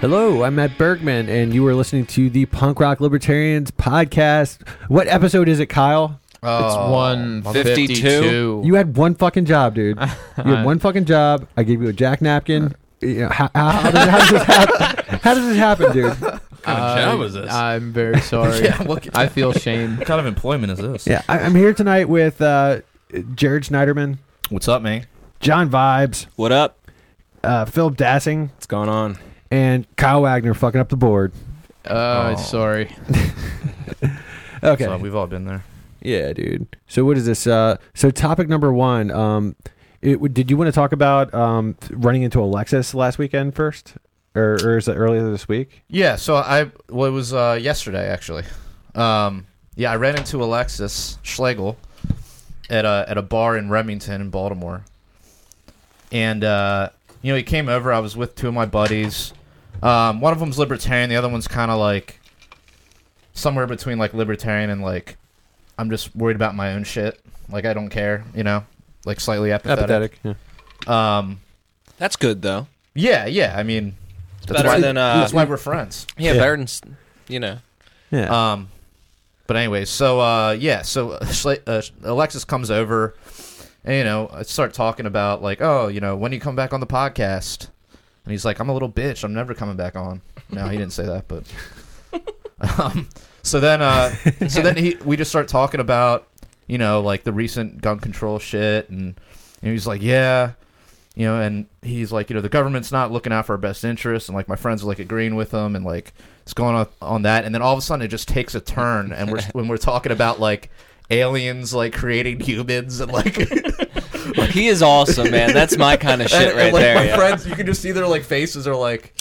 Hello, I'm Matt Bergman, and you are listening to the Punk Rock Libertarians podcast. What episode is it, Kyle? It's Oh, one 52? fifty-two. You had one fucking job, dude. You had one fucking job. I gave you a jack napkin. You know, how, how, how, does, how does this happen? How does this happen, dude? kind of job was this? I'm very sorry. Yeah, what- I feel shame. What kind of employment is this? Yeah, I, I'm here tonight with uh, Jared Schneiderman, What's up, man? John Vibes, What up? Uh, Philip Dassing, What's going on? and Kyle Wagner fucking up the board. Uh, Oh. sorry. Okay. So we've all been there. Yeah, dude. So what is this? Uh, so topic number one. Um, it, did you want to talk about um, running into Alexis last weekend first, or, or is it earlier this week? Yeah. So I well, it was uh, yesterday actually. Um, yeah, I ran into Alexis Schlegel at a at a bar in Remington in Baltimore, and uh, you know he came over. I was with two of my buddies. Um, one of them's libertarian. The other one's kind of like somewhere between like libertarian and like I'm just worried about my own shit. Like I don't care, you know, like slightly apathetic. Apathetic. Yeah. Um, That's good though. yeah, yeah. I mean, that's better why, than, uh, that's why we're friends. Yeah, Yeah. better than you know. Yeah. Um, but anyway, so uh, yeah, so uh, uh, Alexis comes over, and you know, I start talking about like, oh, you know, when do you come back on the podcast? And he's like, I'm a little bitch. I'm never coming back on. No, he didn't say that, but. um, so then, uh, so then he, we just start talking about, you know, like the recent gun control shit, and, and he's like, yeah, you know, and he's like, you know, the government's not looking out for our best interests, and like my friends are like agreeing with him, and like it's going on on that, and then all of a sudden it just takes a turn, and we're when we're talking about like aliens like creating humans and like He is awesome, man. That's my kind of shit and, right and, like there. my yeah. friends, you can just see their like faces are like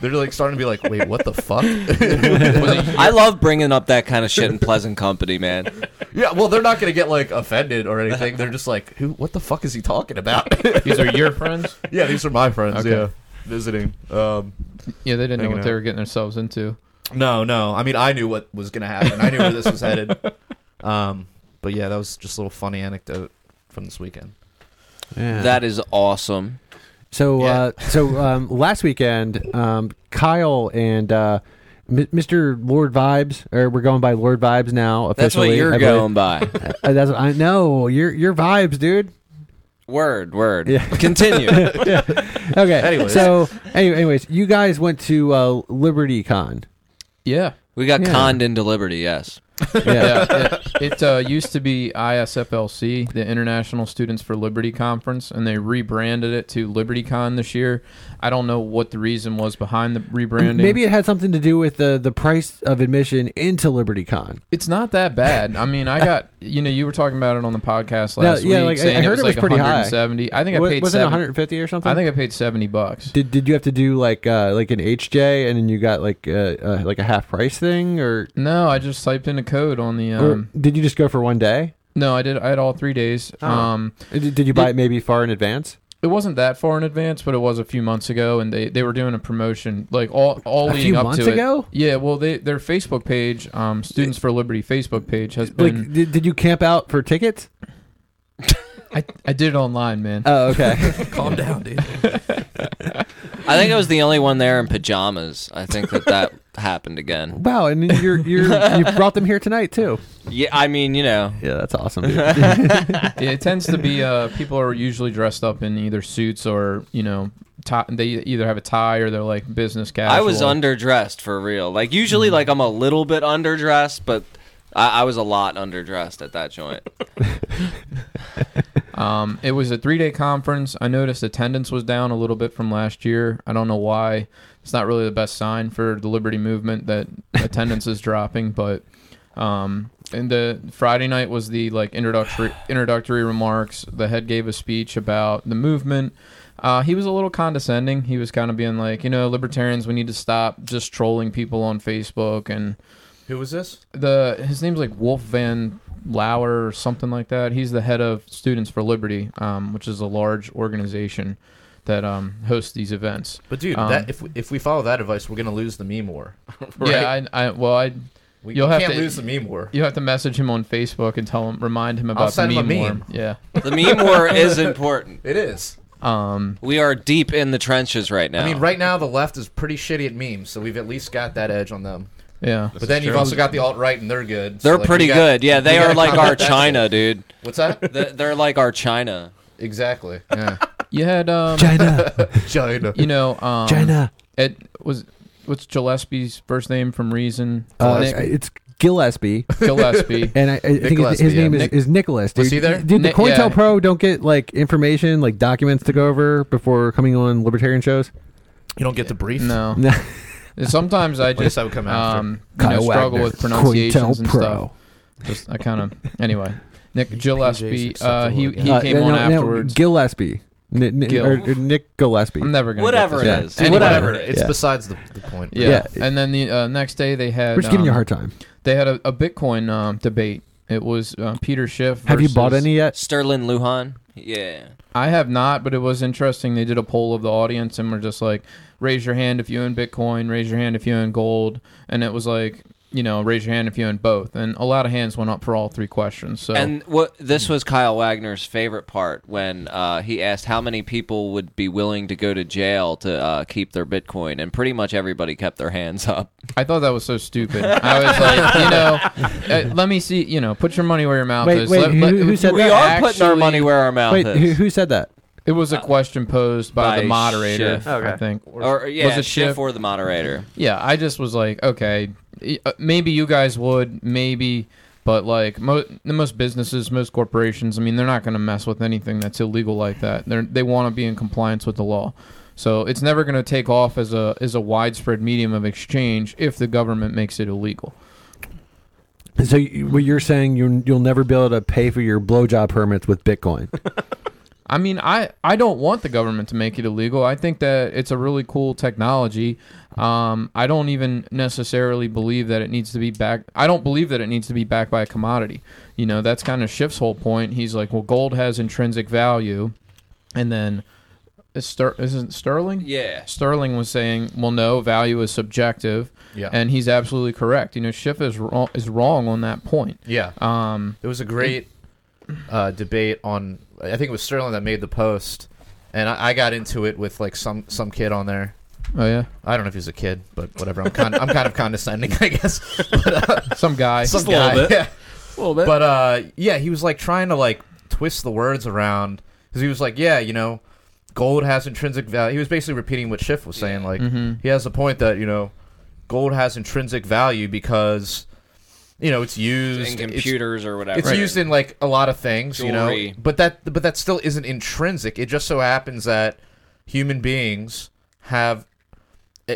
they're like starting to be like, wait, what the fuck? I love bringing up that kind of shit in pleasant company, man. Yeah, well, they're not gonna get like offended or anything. They're just like, who? What the fuck is he talking about? These are your friends. yeah, these are my friends. Okay. Yeah, visiting. Um, Yeah, they didn't know what out. they were getting themselves into. No, no. I mean, I knew what was gonna happen. I knew where this was headed. Um, but yeah, that was just a little funny anecdote from this weekend. yeah. That is awesome. So, Yeah. uh, so um, last weekend, um, Kyle and uh, M- Mr. Lord Vibes, or we're going by Lord Vibes now. Officially, That's what Officially, you're I believe. going by. Uh, that's what I know. You're you're vibes, dude. Word, word. Yeah. Continue. Okay. Anyways. so anyway, anyways, you guys went to uh, Liberty Con. Yeah. We got Yeah. conned into liberty, yes. Yeah. it it uh, used to be ISFLC, the International Students for Liberty Conference, and they rebranded it to LibertyCon this year. I don't know what the reason was behind the rebranding. Maybe it had something to do with the the price of admission into Liberty Con. It's not that bad. I mean, I got you know you were talking about it on the podcast No, last yeah, week, like, I- saying I it heard was it was like pretty high. 170. I think I paid was it 150 or something? I think I paid 70 bucks. Did Did you have to do like uh, like an HJ and then you got like uh, uh, like a half price thing or, No, I just typed in a code on the. Um, did you just go for one day? no, I did. I had all three days. Oh. Um, Did, did you buy it maybe far in advance? it wasn't that far in advance, but it was a few months ago, and they, they were doing a promotion like all all A leading few up months to ago? it. Yeah, well, they their Facebook page, um, Students for Liberty Facebook page has been. Like, did, did you camp out for tickets? I, I did it online, man. Oh, okay. Calm down, dude. I think I was the only one there in pajamas. I think that that happened again. wow, and you're you're you brought them here tonight too. Yeah, I mean, you know, Yeah, that's awesome. dude. Yeah, it tends to be uh, people are usually dressed up in either suits or you know tie, they either have a tie or they're like business casual. I was underdressed for real. Like usually, like I'm a little bit underdressed, but I, I was a lot underdressed at that joint. Um, it was a three day conference. I noticed attendance was down a little bit from last year. I don't know why. It's not really the best sign for the Liberty movement that attendance is dropping, but um, and the Friday night was the like introductory introductory remarks. The head gave a speech about the movement. Uh, he was a little condescending. He was kind of being like, you know, libertarians, we need to stop just trolling people on Facebook and Who was this? the his name's like Wolf Van Lauer or something like that. He's the head of Students for Liberty, um, which is a large organization that um, hosts these events. But dude, Um, that if we, if we follow that advice, we're gonna lose the meme war. right? Yeah, I, I well, I we you'll we have can't to- lose the meme war. you have to message him on Facebook and tell him, remind him about the send him a meme, meme. war. Yeah, The meme war is important. It is. Um, We are deep in the trenches right now. I mean, right now the left is pretty shitty at memes, so we've at least got that edge on them. Yeah. But then you've also got the alt right, and they're good. So, they're like, pretty got- good. Yeah, they are like our combat that China, dude. What's that? Th- They're like our China. exactly. Yeah. You had um, China, China. you know, um, China. It was what's Gillespie's first name from Reason? Uh, Nick it's Gillespie, Gillespie. and I, I think his, Gillespie, his name yeah. is, Nick- is Nicholas. Dude. Was he there? Dude, the Nick- COINTELPRO don't get like information, like documents to go over before coming on libertarian shows. You don't get the brief. no. No. Sometimes I I just that would come after. um, you know, struggle with pronunciations and COINTELPRO. stuff. Just I kind of anyway. Nick Gillespie, uh, he he Uh, came no, on no, afterwards. Gillespie, N- N- Gil. or, or Nick Gillespie. I'm never gonna Whatever get it this is. right. Anyway, Anyway, whatever. It's Yeah. besides the, the point. Yeah. Yeah. and then the uh, next day they had We're just giving you a um, hard time. they had a, a Bitcoin um, debate. It was uh, Peter Schiff. Have you bought versus- any yet? Sterling Lujan. Yeah. I have not, but it was interesting. They did a poll of the audience and were just like, raise your hand if you own Bitcoin, raise your hand if you own gold. And it was like, you know, raise your hand if you own both. And a lot of hands went up for all three questions. So And what this was Kyle Wagner's favorite part when uh, he asked how many people would be willing to go to jail to uh, keep their Bitcoin, and pretty much everybody kept their hands up. I thought that was so stupid. I was like, you know, uh, let me see, you know, put your money where your mouth Wait, is. wait, Let- who- let- who said we that? are putting our money where our mouth Wait, is. who, who said that? It was a question posed by, by the moderator, Schiff. I Okay. think. or yeah, Was it Schiff Schiff? or the moderator? Yeah, I just was like, okay, y- uh, maybe you guys would, maybe, but like mo- the most businesses, most corporations, I mean, they're not going to mess with anything that's illegal like that. They they want to be in compliance with the law. So it's never going to take off as a as a widespread medium of exchange if the government makes it illegal. So you, what you're saying you you'll never be able to pay for your blowjob permits with Bitcoin? I mean, I, I don't want the government to make it illegal. I think that it's a really cool technology. Um, I don't even necessarily believe that it needs to be backed. I don't believe that it needs to be backed by a commodity. You know, that's kind of Schiff's whole point. He's like, well, gold has intrinsic value, and then is Ster- isn't Sterling? Yeah. Sterling was saying, well, no, value is subjective, Yeah. and he's absolutely correct. You know, Schiff is wrong, is wrong on that point. yeah. Um, It was a great uh, debate on. I think it was Sterling that made the post, and I, I got into it with like some some kid on there. oh yeah, I don't know if he's a kid, but whatever. I'm kind I'm kind of condescending, I guess. But, uh, some guy. some a little guy, bit. yeah. A little bit. But uh, yeah, he was like trying to like twist the words around because he was like, yeah, you know, gold has intrinsic value. He was basically repeating what Schiff was saying. Like Mhm. he has a point that you know, gold has intrinsic value because you know it's used in it's- computers or whatever. It's used in like a lot of things, you know. But that but that still isn't intrinsic. It just so happens that human beings have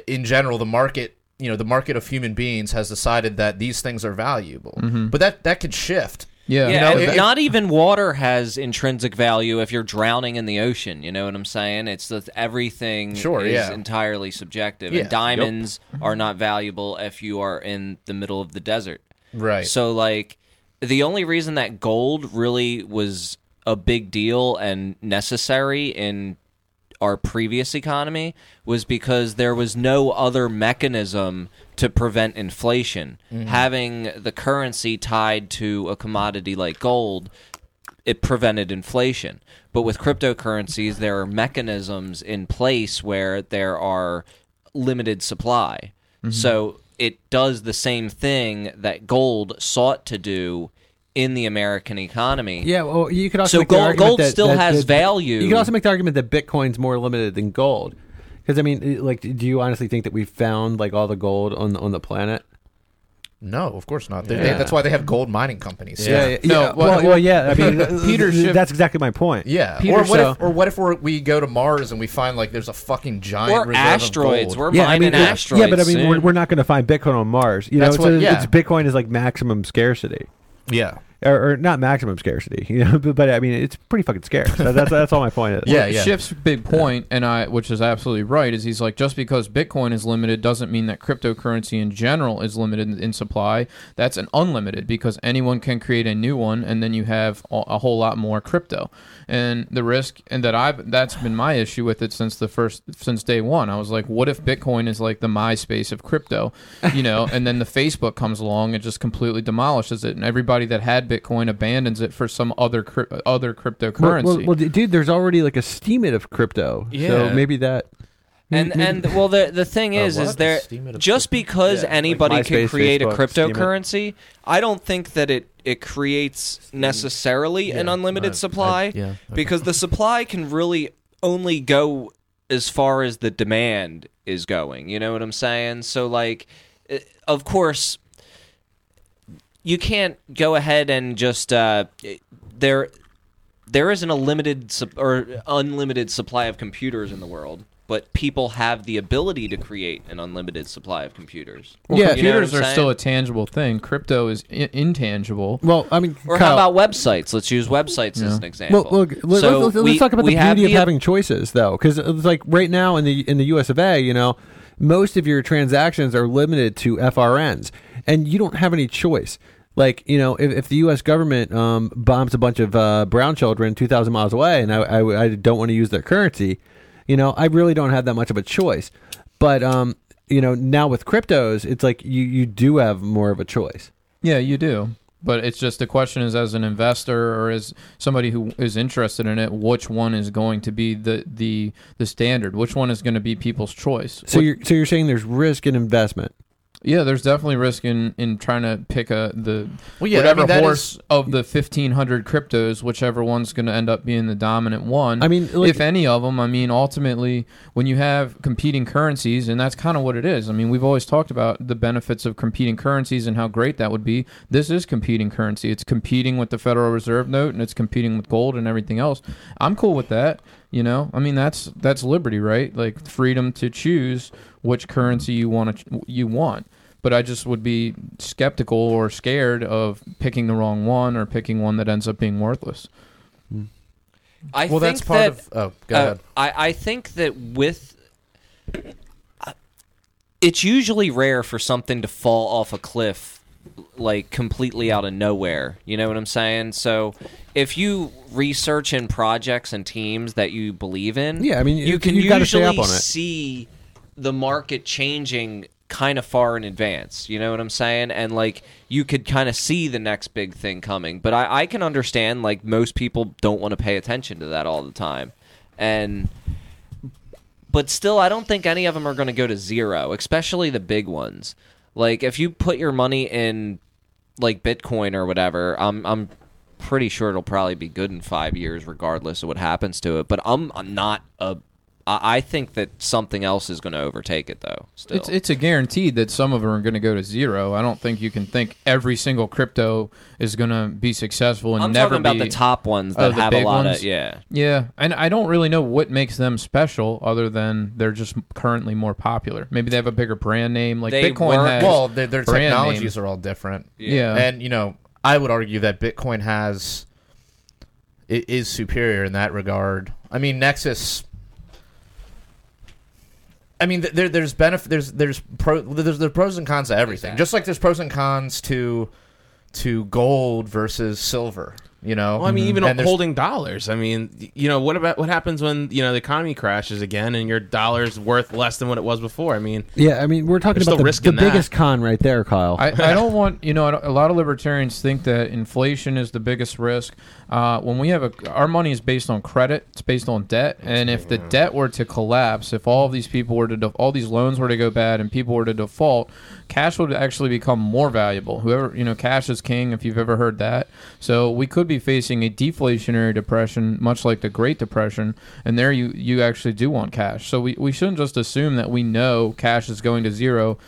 in general the market, you know, the market of human beings has decided that these things are valuable. Mm-hmm. But that that could shift. Yeah, Yeah, You know, if- not even water has intrinsic value if you're drowning in the ocean. You know what I'm saying? It's that everything Sure, is yeah. entirely subjective. Yeah, And diamonds are not valuable if you are in the middle of the desert. Right. So, like, the only reason that gold really was a big deal and necessary in our previous economy was because there was no other mechanism to prevent inflation. Mm-hmm. Having the currency tied to a commodity like gold, it prevented inflation. But with cryptocurrencies, there are mechanisms in place where there are limited supply. Mm-hmm. So it does the same thing that gold sought to do in the American economy. Yeah, well, you could also So make the gold- argument gold that- still that- has that- value. You could also make the argument that Bitcoin's more limited than gold. Because I mean, like, do you honestly think that we found like all the gold on on the planet? No, of course not. They- they- Yeah. that's why they have gold mining companies. Yeah. yeah. No, well, well, well, yeah. I mean, Peter Schiff- That's exactly my point. Yeah. Peter or what Schiff- if or what if we're, we go to Mars and we find like there's a fucking giant Or reserve asteroids. Of We're gold. Yeah, I mining mean, it- asteroids. yeah, but I mean, we're, we're not going to find Bitcoin on Mars. You know, That's it's, what- a- yeah. it's Bitcoin is like maximum scarcity, yeah. Or, or not maximum scarcity. You know, but, but I mean, it's pretty fucking scarce. That- that's that's all my point is. Yeah, yeah. Schiff's big point, and I, which is absolutely right, is he's like just because Bitcoin is limited doesn't mean that cryptocurrency in general is limited in, in supply. That's an unlimited because anyone can create a new one, and then you have a, a whole lot more crypto. And the risk, and that I've that's been my issue with it since the first since day one. I was like, what if Bitcoin is like the MySpace of crypto, you know? and then the Facebook comes along and just completely demolishes it, and everybody that had Bitcoin abandons it for some other cryp- other cryptocurrency. well, well, dude, there's already like a steemit of crypto. So maybe that. And maybe- and well, the the thing Uh, is, is there Steam it up just because Yeah, like anybody can MySpace, create Facebook, a cryptocurrency, I don't think that it it creates necessarily an unlimited I- supply. I- yeah. because the supply can really only go as far as the demand is going. You know what I'm saying? So like, eh, of course, you can't go ahead and just uh, there. There isn't a limited sup- or unlimited supply of computers in the world, but people have the ability to create an unlimited supply of computers. Well, Yeah, you know what computers I'm are still a tangible thing. Crypto is I- intangible. Well, I mean, Or Kyle, how about websites? Let's use websites as an example. Well, look, let, So us let's we- talk about we the have beauty of the- having choices, though, because it's like right now in the in the U.S. of A., you know, most of your transactions are limited to FRNs, and you don't have any choice. Like you know, if, if the U.S. government um, bombs a bunch of uh, brown children two thousand miles away, and I, I, I don't want to use their currency, you know, I really don't have that much of a choice. But um, you know, now with cryptos, it's like you you do have more of a choice. Yeah, you do. But it's just the question is as an investor or as somebody who is interested in it, which one is going to be the the the standard? Which one is going to be people's choice? So you're so you're saying there's risk in investment. Yeah, there's definitely risk in in trying to pick a the Well, yeah, I whatever mean, horse is- of the 1500 cryptos, whichever one's going to end up being the dominant one. I mean, like- if any of them, I mean, ultimately, when you have competing currencies, and that's kind of what it is. I mean, we've always talked about the benefits of competing currencies and how great that would be. This is competing currency. It's competing with the Federal Reserve note, and it's competing with gold and everything else. I'm cool with that. You know, I mean, that's that's liberty, right? Like freedom to choose which currency you want to you want. But I just would be skeptical or scared of picking the wrong one or picking one that ends up being worthless. I well, think that's part that, of. Oh, go uh, ahead. I, I think that with uh, it's usually rare for something to fall off a cliff like completely out of nowhere. You know what I'm saying? So if you research in projects and teams that you believe in, Yeah, I mean, you it- can you gotta stay usually up on it. see the market changing kind of far in advance. You know what I'm saying? And like you could kind of see the next big thing coming. But I, I can understand like most people don't want to pay attention to that all the time. And but still I don't think any of them are going to go to zero, especially the big ones. Like if you put your money in like Bitcoin or whatever, I'm I'm pretty sure it'll probably be good in 5 years regardless of what happens to it, but I'm, I'm not a I I think that something else is going to overtake it, though. Still, It's it's a guaranteed that some of them are going to go to zero. I don't think you can think every single crypto is going to be successful and I'm never talking about be. the top ones Oh, that the have a big lot ones? of yeah. Yeah, and I don't really know what makes them special, other than they're just currently more popular. Maybe they have a bigger brand name, like They Bitcoin were- has. Well, their, their brand technologies name. are all different. yeah, And you know, I would argue that Bitcoin has it is superior in that regard. I mean, Nexus. I mean, th- there, there's benefit. There's there's pro. There's there's pros and cons to everything. Exactly. Just like there's pros and cons to to gold versus silver. You know. Well, I mean, mm-hmm. even And there's- holding dollars. I mean, you know, what about what happens when you know the economy crashes again and your dollar's worth less than what it was before? I mean, Yeah, I mean, we're talking about the, risk the biggest con right there, Kyle. I, I don't want you know a lot of libertarians think that inflation is the biggest risk. Uh, when we have a our money is based on credit, it's based on debt, and if the debt were to collapse, if all of these people were to def- all these loans were to go bad and people were to default, cash would actually become more valuable. Whoever you know, cash is king. If you've ever heard that, so we could be facing a deflationary depression, much like the Great Depression, and there you you actually do want cash. So we we shouldn't just assume that we know cash is going to zero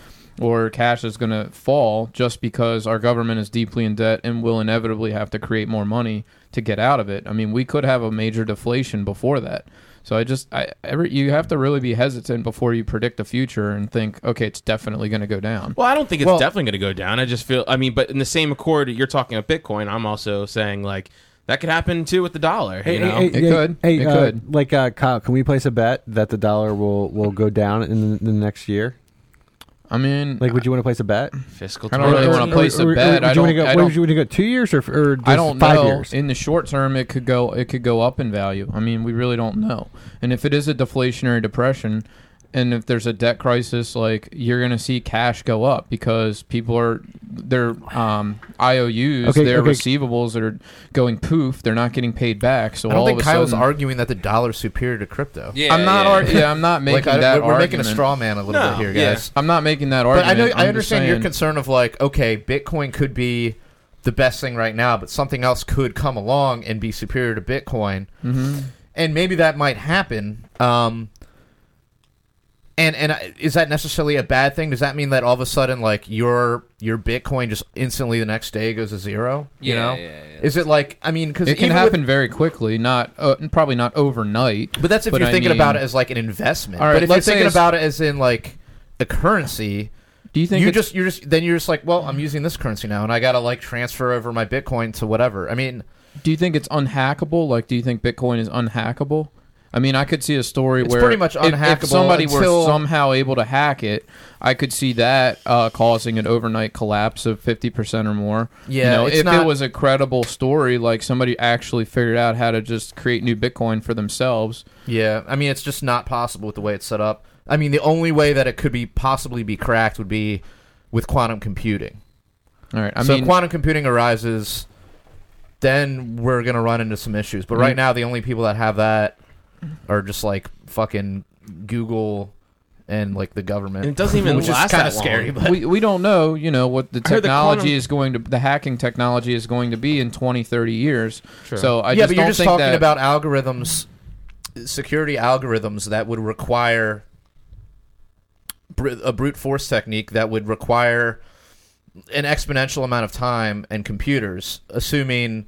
or cash is going to fall just because our government is deeply in debt and will inevitably have to create more money to get out of it. I mean, we could have a major deflation before that. So I just I every you have to really be hesitant before you predict the future and think, okay, it's definitely going to go down. well, I don't think it's Well- definitely going to go down. I just feel, I mean, but in the same accord, you're talking of Bitcoin. I'm also saying like that could happen too with the dollar. You know, It could. Hey, It uh, could. Like uh, Kyle, can we place a bet that the dollar will will go down in the, the next year? I mean, Like, would you want to place a bet? fiscal. I don't really wanna or- place a or- or bet. would I you wanna don't- Go, I don't- would you want to go? Two years or, or I don't five know. years? In the short term, it could go it could go up in value. I mean, we really don't know. And if it is a deflationary depression, and if there's a debt crisis, like you're gonna see cash go up because people are their um, IOUs, Okay, their okay. receivables are going poof. They're not getting paid back. So I don't all think of a Kyle's sudden, arguing that the dollar's superior to crypto. Yeah, I'm not. yeah, ar- yeah. yeah, I'm not making like that. we're, we're making a argument. straw man a little No, bit here, yeah. guys. I'm not making that But argument. I know I'm I understand your concern of like, okay, Bitcoin could be the best thing right now, but something else could come along and be superior to Bitcoin, Mhm. and maybe that might happen. Um, and and is that necessarily a bad thing? Does that mean that all of a sudden, like your your Bitcoin just instantly the next day goes to zero? You Yeah, know, yeah, yeah. is it like I mean, because It can happen very quickly, not uh, probably not overnight. But that's if But you're I thinking about it as like an investment. All right, but if you're thinking about it as in like a currency, Do you think you just you're just then you're just like, well, I'm using this currency now, and I gotta like transfer over my Bitcoin to whatever. I mean, Do you think it's unhackable? Like, do you think Bitcoin is unhackable? I mean, I could see a story It's where pretty much if- if, somebody until- were somehow able to hack it, I could see that uh, causing an overnight collapse of fifty percent or more. Yeah, you know, if not- it was a credible story, like somebody actually figured out how to just create new Bitcoin for themselves. yeah, I mean, it's just not possible with the way it's set up. I mean, the only way that it could be possibly be cracked would be with quantum computing. All right, I so mean, quantum computing arises, then we're gonna run into some issues. But right Mm. now, the only people that have that are just like fucking Google and like the government. And it doesn't even which is last kind that of scary. long. But we, we don't know, you know, what the I heard the technology quantum- is going to, the hacking technology is going to be in 20, 30 years. Sure. So I yeah, just but you're don't just think talking that, about algorithms, security algorithms that would require br- a brute force technique that would require an exponential amount of time and computers, assuming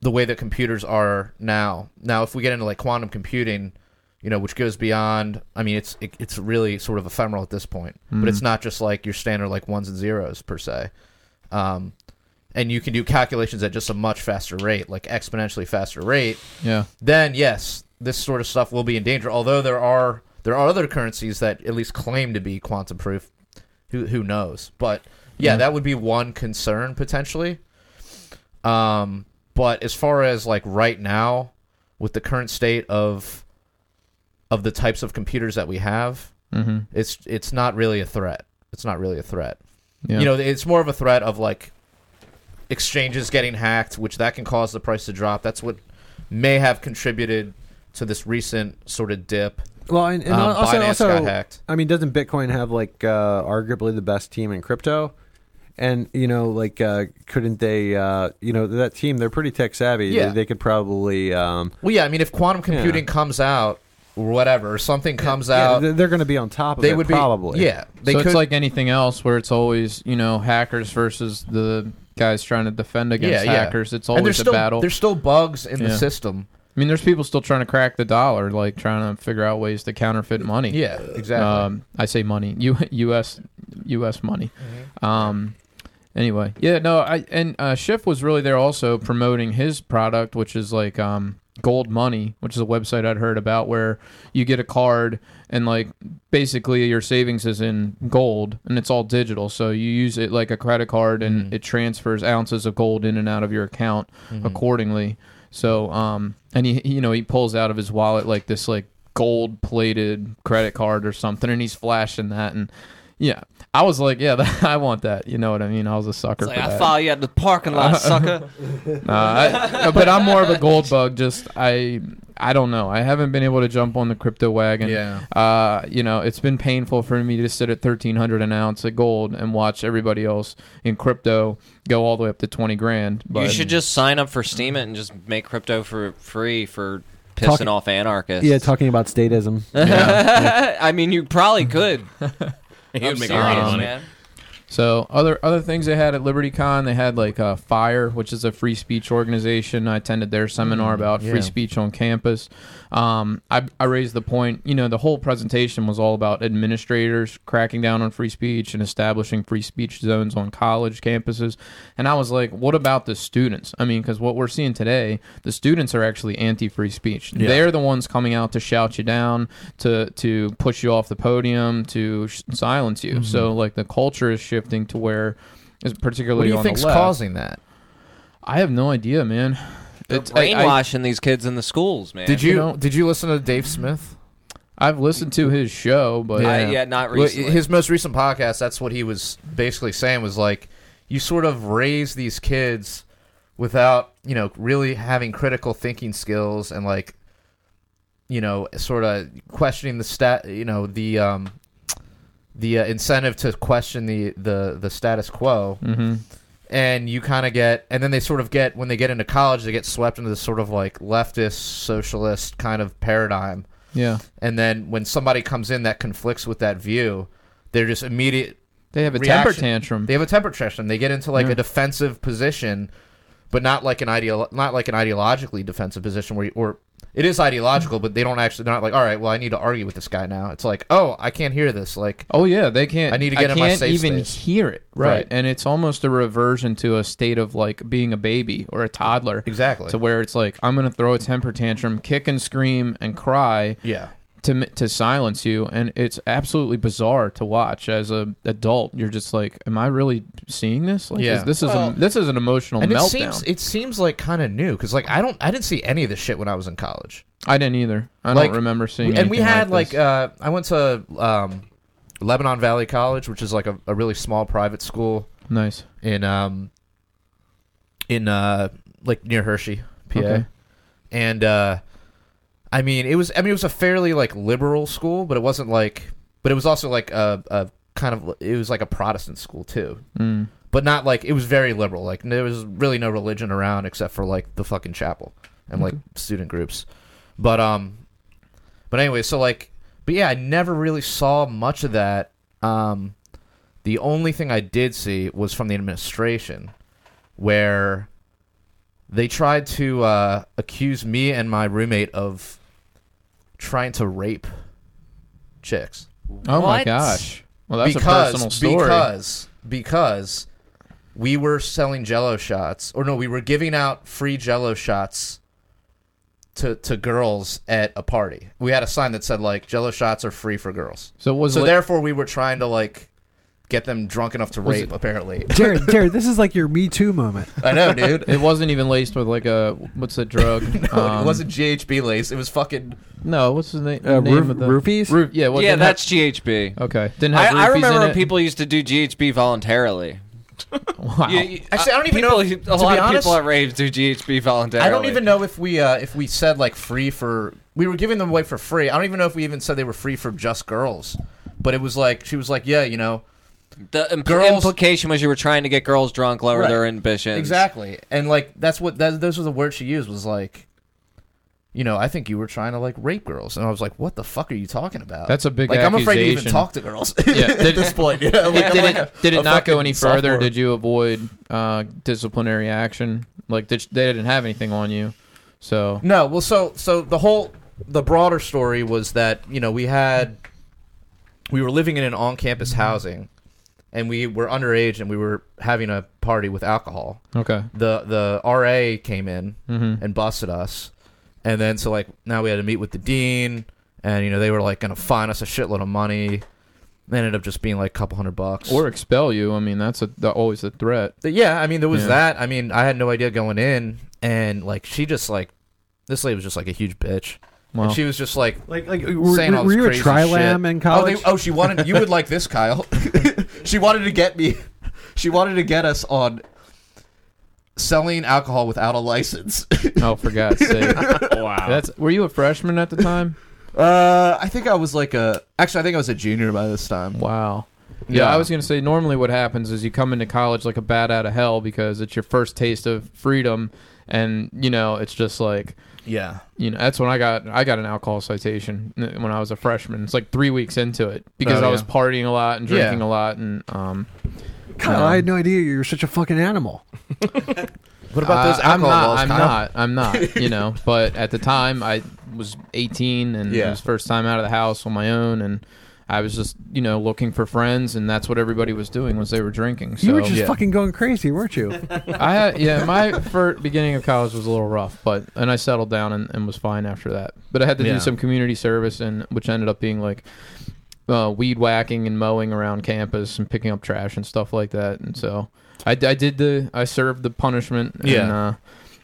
the way that computers are now. Now, if we get into like quantum computing, you know, which goes beyond, I mean, it's it, it's really sort of ephemeral at this point, but it's not just like your standard like ones and zeros per se. Um, and you can do calculations at just a much faster rate, like exponentially faster rate yeah. then yes, this sort of stuff will be in danger. Although there are there are other currencies that at least claim to be quantum proof. Who who knows? But yeah, Yeah. that would be one concern potentially. Um, but as far as like right now, with the current state of of the types of computers that we have, Mm-hmm. it's it's not really a threat. It's not really a threat. Yeah. You know, it's more of a threat of like exchanges getting hacked, which that can cause the price to drop. That's what may have contributed to this recent sort of dip. Well, and, and Um, also, Binance also got hacked. I mean, doesn't Bitcoin have like uh, arguably the best team in crypto? And you know, like, uh, couldn't they? Uh, you know, that team they're pretty tech savvy. Yeah. They, they could probably. Um, Well, yeah, I mean, if quantum computing comes out or whatever, or something comes yeah, out, they're, they're going to be on top of they it. would probably. be yeah. They so could it's like anything else where it's always, you know, hackers versus the guys trying to defend against Yeah, yeah. hackers. It's and always there's a still battle. there's still bugs in the system. I mean, there's people still trying to crack the dollar, like trying to figure out ways to counterfeit money. Yeah, exactly. Um, I say money, U- U.S. U.S. money. Mm-hmm. Um, anyway, yeah, no, I and uh, Schiff was really there also promoting his product, which is like um, Gold Money, which is a website I'd heard about where you get a card and like basically your savings is in gold and it's all digital. So you use it like a credit card and Mhm. it transfers ounces of gold in and out of your account Mhm. accordingly. So, um, and he, you know, he pulls out of his wallet like this, like gold plated credit card or something, and he's flashing that. And yeah, I was like, yeah, that, I want that. You know what I mean? I was a sucker It's for like, I that. follow you at the parking lot, sucker. Nah, I, but I'm more of a gold bug. Just I, I don't know. I haven't been able to jump on the crypto wagon. yeah. Uh, you know, it's been painful for me to sit at thirteen hundred an ounce of gold and watch everybody else in crypto go all the way up to twenty grand. But you should just sign up for Steemit and just make crypto for free for pissing Talking- off anarchists. Yeah, talking about statism. I mean, you probably could. He would make a lot of serious, money. man. So other other things they had at LibertyCon, they had like uh, FIRE, which is a free speech organization. I attended their seminar Mm, about yeah. free speech on campus. Um, I, I raised the point, you know, the whole presentation was all about administrators cracking down on free speech and establishing free speech zones on college campuses. And I was like, what about the students? I mean, because what we're seeing today, the students are actually anti-free speech. Yeah. They're the ones coming out to shout you down, to to push you off the podium, to sh- silence you. So like the culture is shifting to where, is particularly What particularly do you on think's the left. causing that? I have no idea, man. They're It's- I- I- brainwashing these kids in the schools, man. Did you, You know- did you listen to Dave Smith? I've listened to his show, but I- yeah, not Well, recently. his most recent podcast, that's what he was basically saying was like, you sort of raise these kids without, you know, really having critical thinking skills and like, you know, sort of questioning the stat, you know, the um, the uh, incentive to question the the the status quo. hmm and you kind of get and then they sort of get when they get into college they get swept into this sort of like leftist socialist kind of paradigm yeah, and then when somebody comes in that conflicts with that view they're just immediate they have a Reaction- temper tantrum. they have a temper tantrum they get into like Yeah. a defensive position but not like an ideal not like an ideologically defensive position where you, or it is ideological but they don't actually they're not like all right well i need to argue with this guy now it's like oh i can't hear this like Oh yeah, they can't. I need to get I in my can't safe even space. hear it. Right. Right. and it's almost a reversion to a state of like being a baby or a toddler. exactly To where it's like I'm gonna throw a temper tantrum, kick and scream and cry yeah to to silence you, and it's absolutely bizarre to watch as a adult. You're just like, am I really seeing this? Like, Yeah. is, this is Well, a, this is an emotional and it seems it seems like kind of new because like i don't i didn't see any of this shit when i was in college I didn't either. I Like, don't remember seeing. and we anything had like, this. uh, I went to um, Lebanon Valley College, which is like a, a really small private school nice. in um, in uh, like near Hershey, PA, Okay. and uh, I mean it was I mean it was a fairly like liberal school, but it wasn't like, but it was also like a, a kind of it was like a Protestant school too. Mm. But not like it was very liberal. Like there was really no religion around except for like the fucking chapel and like Okay. student groups. But um, but anyway, so like, but yeah, I never really saw much of that. Um, the only thing I did see was from the administration, where they tried to uh, accuse me and my roommate of trying to rape chicks Oh my What? gosh. Well, that's because a personal story. because because we were selling Jello shots, or no, we were giving out free Jello shots to to girls at a party. We had a sign that said like Jello shots are free for girls. so was So li- therefore, we were trying to like get them drunk enough to rape. Apparently, Jared, Jared, this is like your Me Too moment. I know, dude. it wasn't even laced with like a what's the drug? No, Um, it wasn't GHB lace. It was fucking. No, what's the name? Uh, name roof- of the roofies? Roof, yeah, what, yeah, didn't that's GHB. have, okay. Didn't I, have I roofies remember in when it? people used to do GHB voluntarily. Wow. You- you- Actually, I don't even people, know- A to be lot of honest- people at raves do GHB voluntarily. I don't even know if we uh, if we said like free for. We were giving them away for free. I don't even know if we even said they were free for just girls. But it was like she was like, yeah, you know, The impl- Girls- implication was you were trying to get girls drunk, lower Right. their inhibitions. Exactly, and like that's what that, those were the words she used was like, you know, I think you were trying to like rape girls, and I was like, what the fuck are you talking about? That's a big like I'm afraid to even accusation. talk to girls Yeah, at did- this point. You know? like, It- did like it a- did it not go any further? sophomore. Did you avoid uh, disciplinary action? Like did, they didn't have anything on you, so No, well, so so the whole the broader story was that you know we had we were living in an on-campus housing, and we were underage, and we were having a party with alcohol. okay. the The RA came in Mm-hmm. and busted us, and then so like now we had to meet with the dean, and you know they were like gonna fine us a shitload of money. They ended up just being like a couple hundred bucks. Or expel you. I mean, that's a, the, always a threat. But yeah, I mean there was Yeah. that. I mean I had no idea going in, and like she just like this lady was just like a huge bitch, Well, and she was just like Like, like were, saying all were this you a crazy tri-lam shit. in college? Oh, they, oh, she wanted. You would like this, Kyle. she wanted to get me. She wanted to get us on selling alcohol without a license. oh, for God's sake. wow. That's were you a freshman at the time? uh, I think I was like a. Actually, I think I was a junior by this time. Wow. Yeah, I was gonna say normally what happens is you come into college like a bat out of hell because it's your first taste of freedom, and you know it's just like Yeah. you know that's when I got I got an alcohol citation when I was a freshman. It's like three weeks into it because Oh, I was yeah. partying a lot and drinking Yeah. a lot and um. Kyle, um, I had no idea you were such a fucking animal. What about those I- I'm alcohol not, balls, I'm Kyle? not. I'm not. You know, but at the time I was 18 and it was first time out of the house on my own and. I was just, you know, looking for friends, and that's what everybody was doing was they were drinking. So you were just yeah. fucking going crazy, weren't you? I had, yeah, my first beginning of college was a little rough, but and I settled down and, and was fine after that. But I had to Yeah. do some community service, and which ended up being like uh, weed whacking and mowing around campus and picking up trash and stuff like that. And so I, I did the I served the punishment, and, Yeah. uh,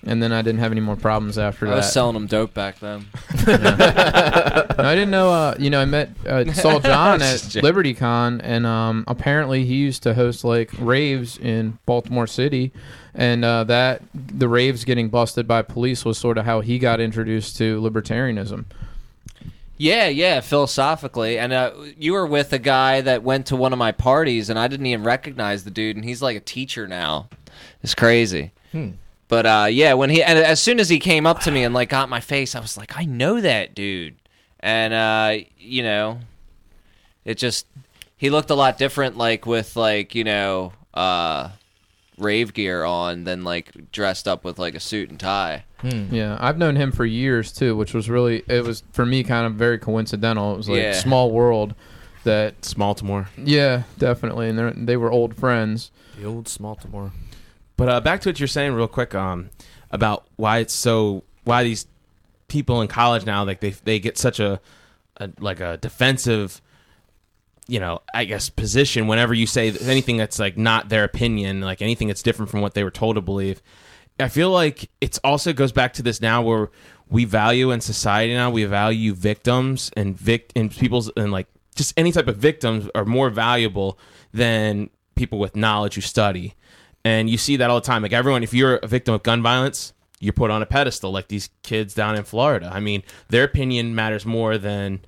and then I didn't have any more problems after that. I that. was selling them dope back then. No, I didn't know. Uh, you know, I met uh, saw John at joking. LibertyCon, and um, apparently he used to host like raves in Baltimore City, and uh, that the raves getting busted by police was sort of how he got introduced to libertarianism. Yeah, yeah, philosophically. And uh, you were with a guy that went to one of my parties, and I didn't even recognize the dude, and he's like a teacher now. It's crazy. But uh, yeah, when he and as soon as he came up to me and like got my face, I was like, I know that dude, and uh, you know, it just he looked a lot different, like with like you know, uh, rave gear on than like dressed up with like a suit and tie. Yeah, I've known him for years too, which was really it was for me kind of very coincidental. It was like Yeah. small world that Smaltimore. yeah, definitely, and they're- they were old friends. The old Smaltimore. But uh, back to what you're saying, real quick, um, about why it's so why these people in college now like they they get such a, a like a defensive, you know, I guess position whenever you say anything that's like not their opinion, like anything that's different from what they were told to believe. I feel like it's also goes back to this now where we value in society now we value victims and vic and people's and like just any type of victims are more valuable than people with knowledge who study. And you see that all the time. Like everyone, if you're a victim of gun violence, you're put on a pedestal, like these kids down in Florida. I mean, their opinion matters more than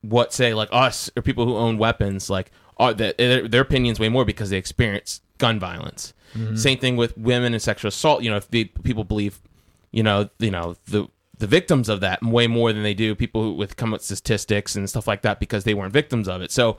what say like us or people who own weapons. Like uh, are that eh, their, their opinions way more because they experience gun violence. Mm-hmm. Same thing with women and sexual assault. You know, if the, people believe, you know, you know the the victims of that way more than they do people who with come with statistics and stuff like that because they weren't victims of it. So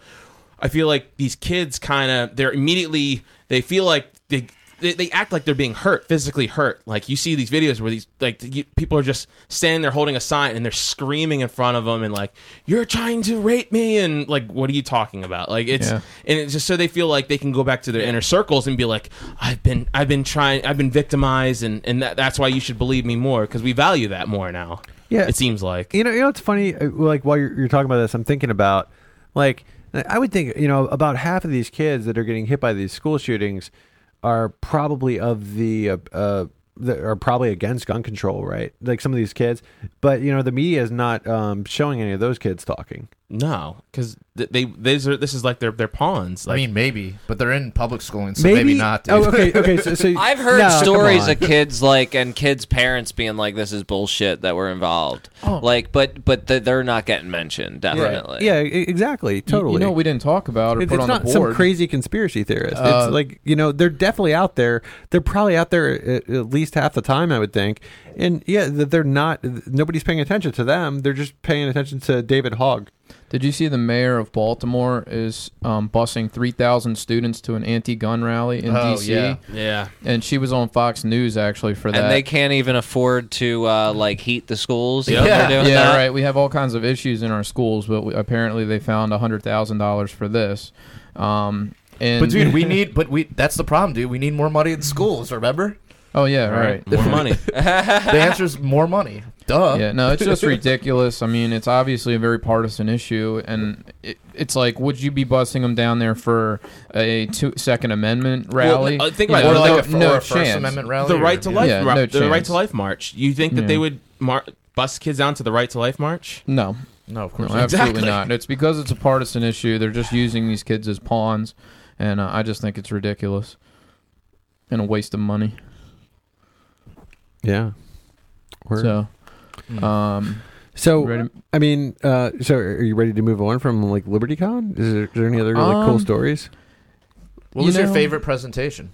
I feel like these kids kind of they're immediately they feel like they, they they act like they're being hurt, physically hurt. Like you see these videos where these like you, people are just standing there holding a sign and they're screaming in front of them and like you're trying to rape me and like what are you talking about? Like it's Yeah. and it's just so they feel like they can go back to their inner circles and be like I've been I've been trying I've been victimized and and that, that's why you should believe me more because we value that more now. Yeah. it seems like You know, you know, it's funny. uh, Like while you're, you're talking about this, I'm thinking about like I would think you know about half of these kids that are getting hit by these school shootings are probably of the uh, uh that are probably against gun control, right? Like some of these kids, but you know the media is not um, showing any of those kids talking. no because they these are this is like their their pawns. Like, I mean, maybe, but they're in public schooling, so maybe, not. Dude. Oh, okay, okay. So, so I've heard no, stories of kids like and kids' parents being like, "This is bullshit that we're involved." Oh. Like, but but th- they're not getting mentioned. Definitely. Yeah, e- exactly, totally. You know, what we didn't talk about or It- put it's on not the some crazy conspiracy theorist. Uh, it's like you know they're definitely out there. They're probably out there at, at least half the time, I would think. And yeah, that they're not. Nobody's paying attention to them. They're just paying attention to David Hogg. Did you see the mayor of Baltimore is um, busing 3,000 students to an anti-gun rally in Oh, D.C. yeah. yeah. And she was on Fox News actually for that. And they can't even afford to uh, like heat the schools. Yeah. Doing yeah, that. right. We have all kinds of issues in our schools, but we, apparently they found hundred thousand dollars for this. Um, and But dude, we need. But we. That's the problem, dude. We need more money in schools. Remember? oh yeah, right. More money. the answer is more money. Duh. Yeah, no, it's just ridiculous. I mean, it's obviously a very partisan issue, and it, it's like, would you be busting them down there for a two, Second Amendment rally? uh, think You about know, it. Or like no, a, fir- no or a First chance. Amendment rally. the or- right to life, Yeah, no the right to life march. You think that Yeah. they would mar- bust kids down to the right to life march? No, No, of no, course. not. absolutely Exactly. not. It's because it's a partisan issue. They're just using these kids as pawns, and uh, I just think it's ridiculous and a waste of money. Yeah. Word. So. Um, So, ready? I mean, uh, so are you ready to move on from like LibertyCon? Is there, is there any other like cool Um, stories? What you was your know- favorite presentation?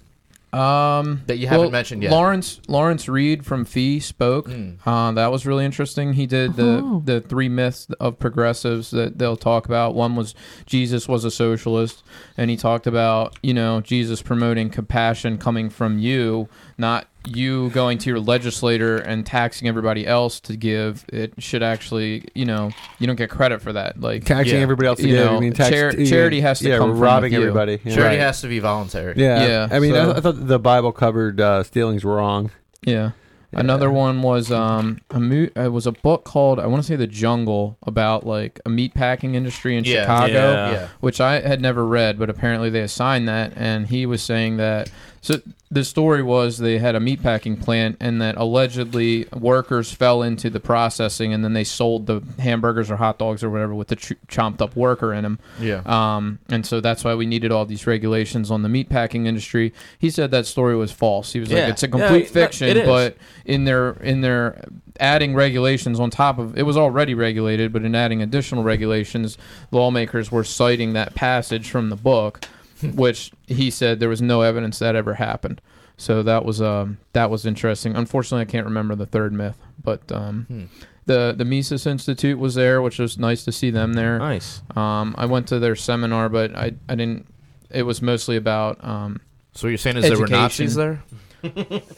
Um, That you haven't well, mentioned yet. Lawrence Lawrence Reed from FEE spoke. Mm. Uh, that was really interesting. He did the Oh. the three myths of progressives that they'll talk about. One was Jesus was a socialist, and he talked about you know Jesus promoting compassion coming from you, not you going to your legislator and taxing everybody else to give. It should actually you know you don't get credit for that. Like Taxing yeah. everybody else to You give. know, I mean, tax, char- charity has to yeah, come from robbing with you. everybody. Yeah. Charity Right. has to be voluntary. Yeah. Yeah, I mean, so- I, I thought the Bible covered uh, stealing's wrong. Yeah. Another one was um a mo- it was a book called I want to say The Jungle about like a meat packing industry in Yeah. Chicago, Yeah. Yeah. which I had never read, but apparently they assigned that, and he was saying that So the story was they had a meatpacking plant, and that allegedly workers fell into the processing, and then they sold the hamburgers or hot dogs or whatever with the ch- chomped up worker in them. Yeah. Um, and so that's why we needed all these regulations on the meatpacking industry. He said that story was false. He was Yeah. like, it's a complete no, fiction, but in their in their adding regulations on top of it was already regulated, but in adding additional regulations, lawmakers were citing that passage from the book, which he said there was no evidence that ever happened. So that was um that was interesting. Unfortunately, I can't remember the third myth, but um, Hmm. the the Mises Institute was there, which was nice to see them there. Nice. Um, I went to their seminar, but I I didn't. It was mostly about. Um, So what you're saying is there were Nazis there?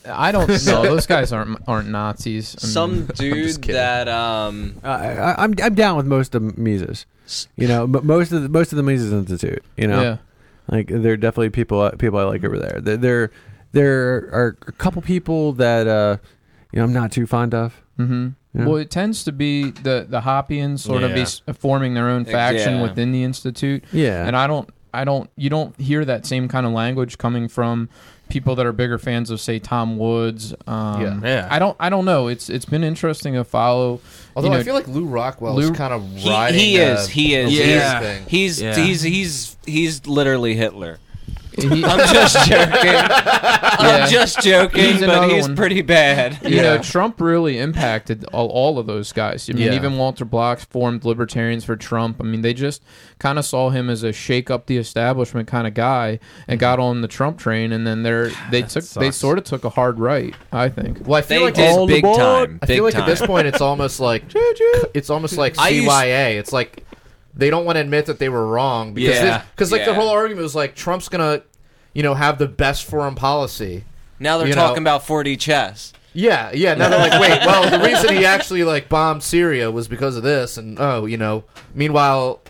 I don't know. Those guys aren't aren't Nazis. I mean, Some dude kidding. that um Uh, I, I'm I'm down with most of Mises. You know, but most of the, most of the Mises Institute. You know, yeah. Like there are definitely people people I like over there. There there, there are a couple people that uh, you know I'm not too fond of. hmm Yeah. Well, it tends to be the the Hoppians sort of be forming their own faction Yeah. within the institute, Yeah, and I don't I don't you don't hear that same kind of language coming from people that are bigger fans of say Tom Woods. Um, Yeah. Yeah. I don't I don't know. It's it's been interesting to follow. Although you know, I feel like Lew Rockwell Lou- is kind of he, riding. he is he is Yeah. thing. he's Yeah. he's he's he's literally Hitler. He- I'm just joking. Yeah. I'm just joking, He's but another he's one. pretty bad. you know, Trump really impacted all, all of those guys. I mean, Yeah. even Walter Block formed Libertarians for Trump. I mean, they just kind of saw him as a shake up the establishment kind of guy and got on the Trump train. And then they're they took they sucks. sort of took a hard right. I think. Well, I feel They like did it's- big aboard. time. I Big feel like time. at this point it's almost like it's almost like I used- CYA. it's like they don't want to admit that they were wrong because Yeah. because like the Yeah. whole argument was like Trump's gonna you know have the best foreign policy. now they're You talking know- about 4D chess. Yeah, yeah. Now they're like, wait, well, the reason he actually like bombed Syria was because of this, and oh, you know. Meanwhile,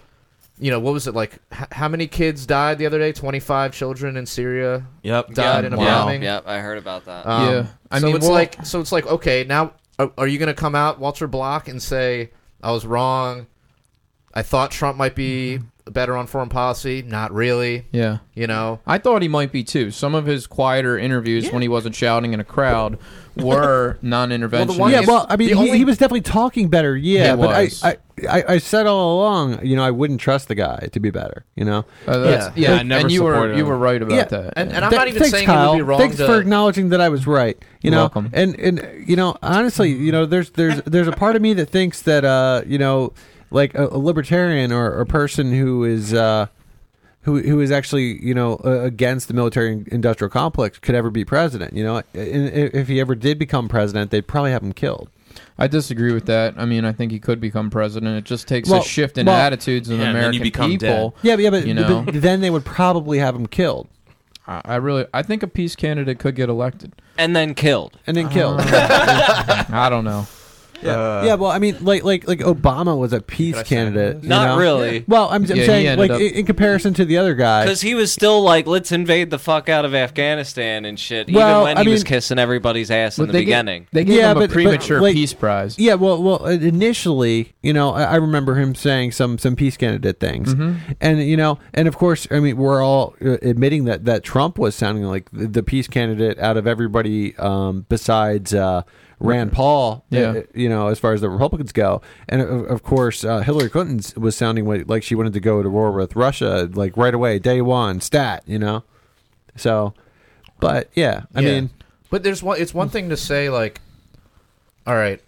you know, what was it like? H- how many kids died the other day? Twenty five children in Syria Yep. died Yep. in a Wow. bombing. Yep, I heard about that. Um, Yeah. I so mean, it's well- like, so it's like, okay, now are, are you going to come out, Walter Block, and say I was wrong? I thought Trump might be better on foreign policy. Not really. Yeah. You know. I thought he might be too. Some of his quieter interviews when he wasn't shouting in a crowd were non-intervention. one yeah. is- Well, I mean, the he, only- he was definitely talking better. Yeah, He but I, was. I, I, I said all along, you know, I wouldn't trust the guy to be better. You know. Uh, that's- Yeah. yeah, Yeah, I never and you were supported you him. were right about Yeah, that. And, yeah. and I'm Th- not even thanks, saying Kyle. it would be wrong Thanks to. for acknowledging that I was right. You know, welcome. and and you know, honestly, you know, there's there's there's a part of me that thinks that uh, you know, like a, a libertarian or a person who is uh, who who is actually you know uh, against the military industrial complex could ever be president. You know, and if he ever did become president, they'd probably have him killed. I disagree with that. I mean, I think he could become president. It just takes Well- a shift in well- attitudes of Yeah, and then you American become people. Yeah, but, yeah, but, You know? but then they would probably have him killed I, I really, I think a peace candidate could get elected. and then killed. and then killed. I don't know. Yeah, yeah. Well, I mean, like like like Obama was a peace Could I say candidate. you Not know? really. Well, I'm, I'm Yeah, he saying ended like up- in in comparison to the other guy. Because he was still like, let's invade the fuck out of Afghanistan and shit, Well, even when I he was mean- kissing everybody's ass in the they gave- beginning. they gave Yeah, him but- a but, premature like- peace prize. Yeah, well, well, initially, you know, I, I remember him saying some some peace candidate things, Mm-hmm. and you know, and of course, I mean, we're all uh, admitting that that Trump was sounding like the, the peace candidate out of everybody um, besides uh, Rand Paul. uh, Yeah. you know, as far as the Republicans go, and of, of course, uh, Hillary Clinton was sounding like, like she wanted to go to war with Russia, like right away, day one, stat. You know, so, but yeah, I Yeah. mean, But there's one. It's one thing to say like, all right,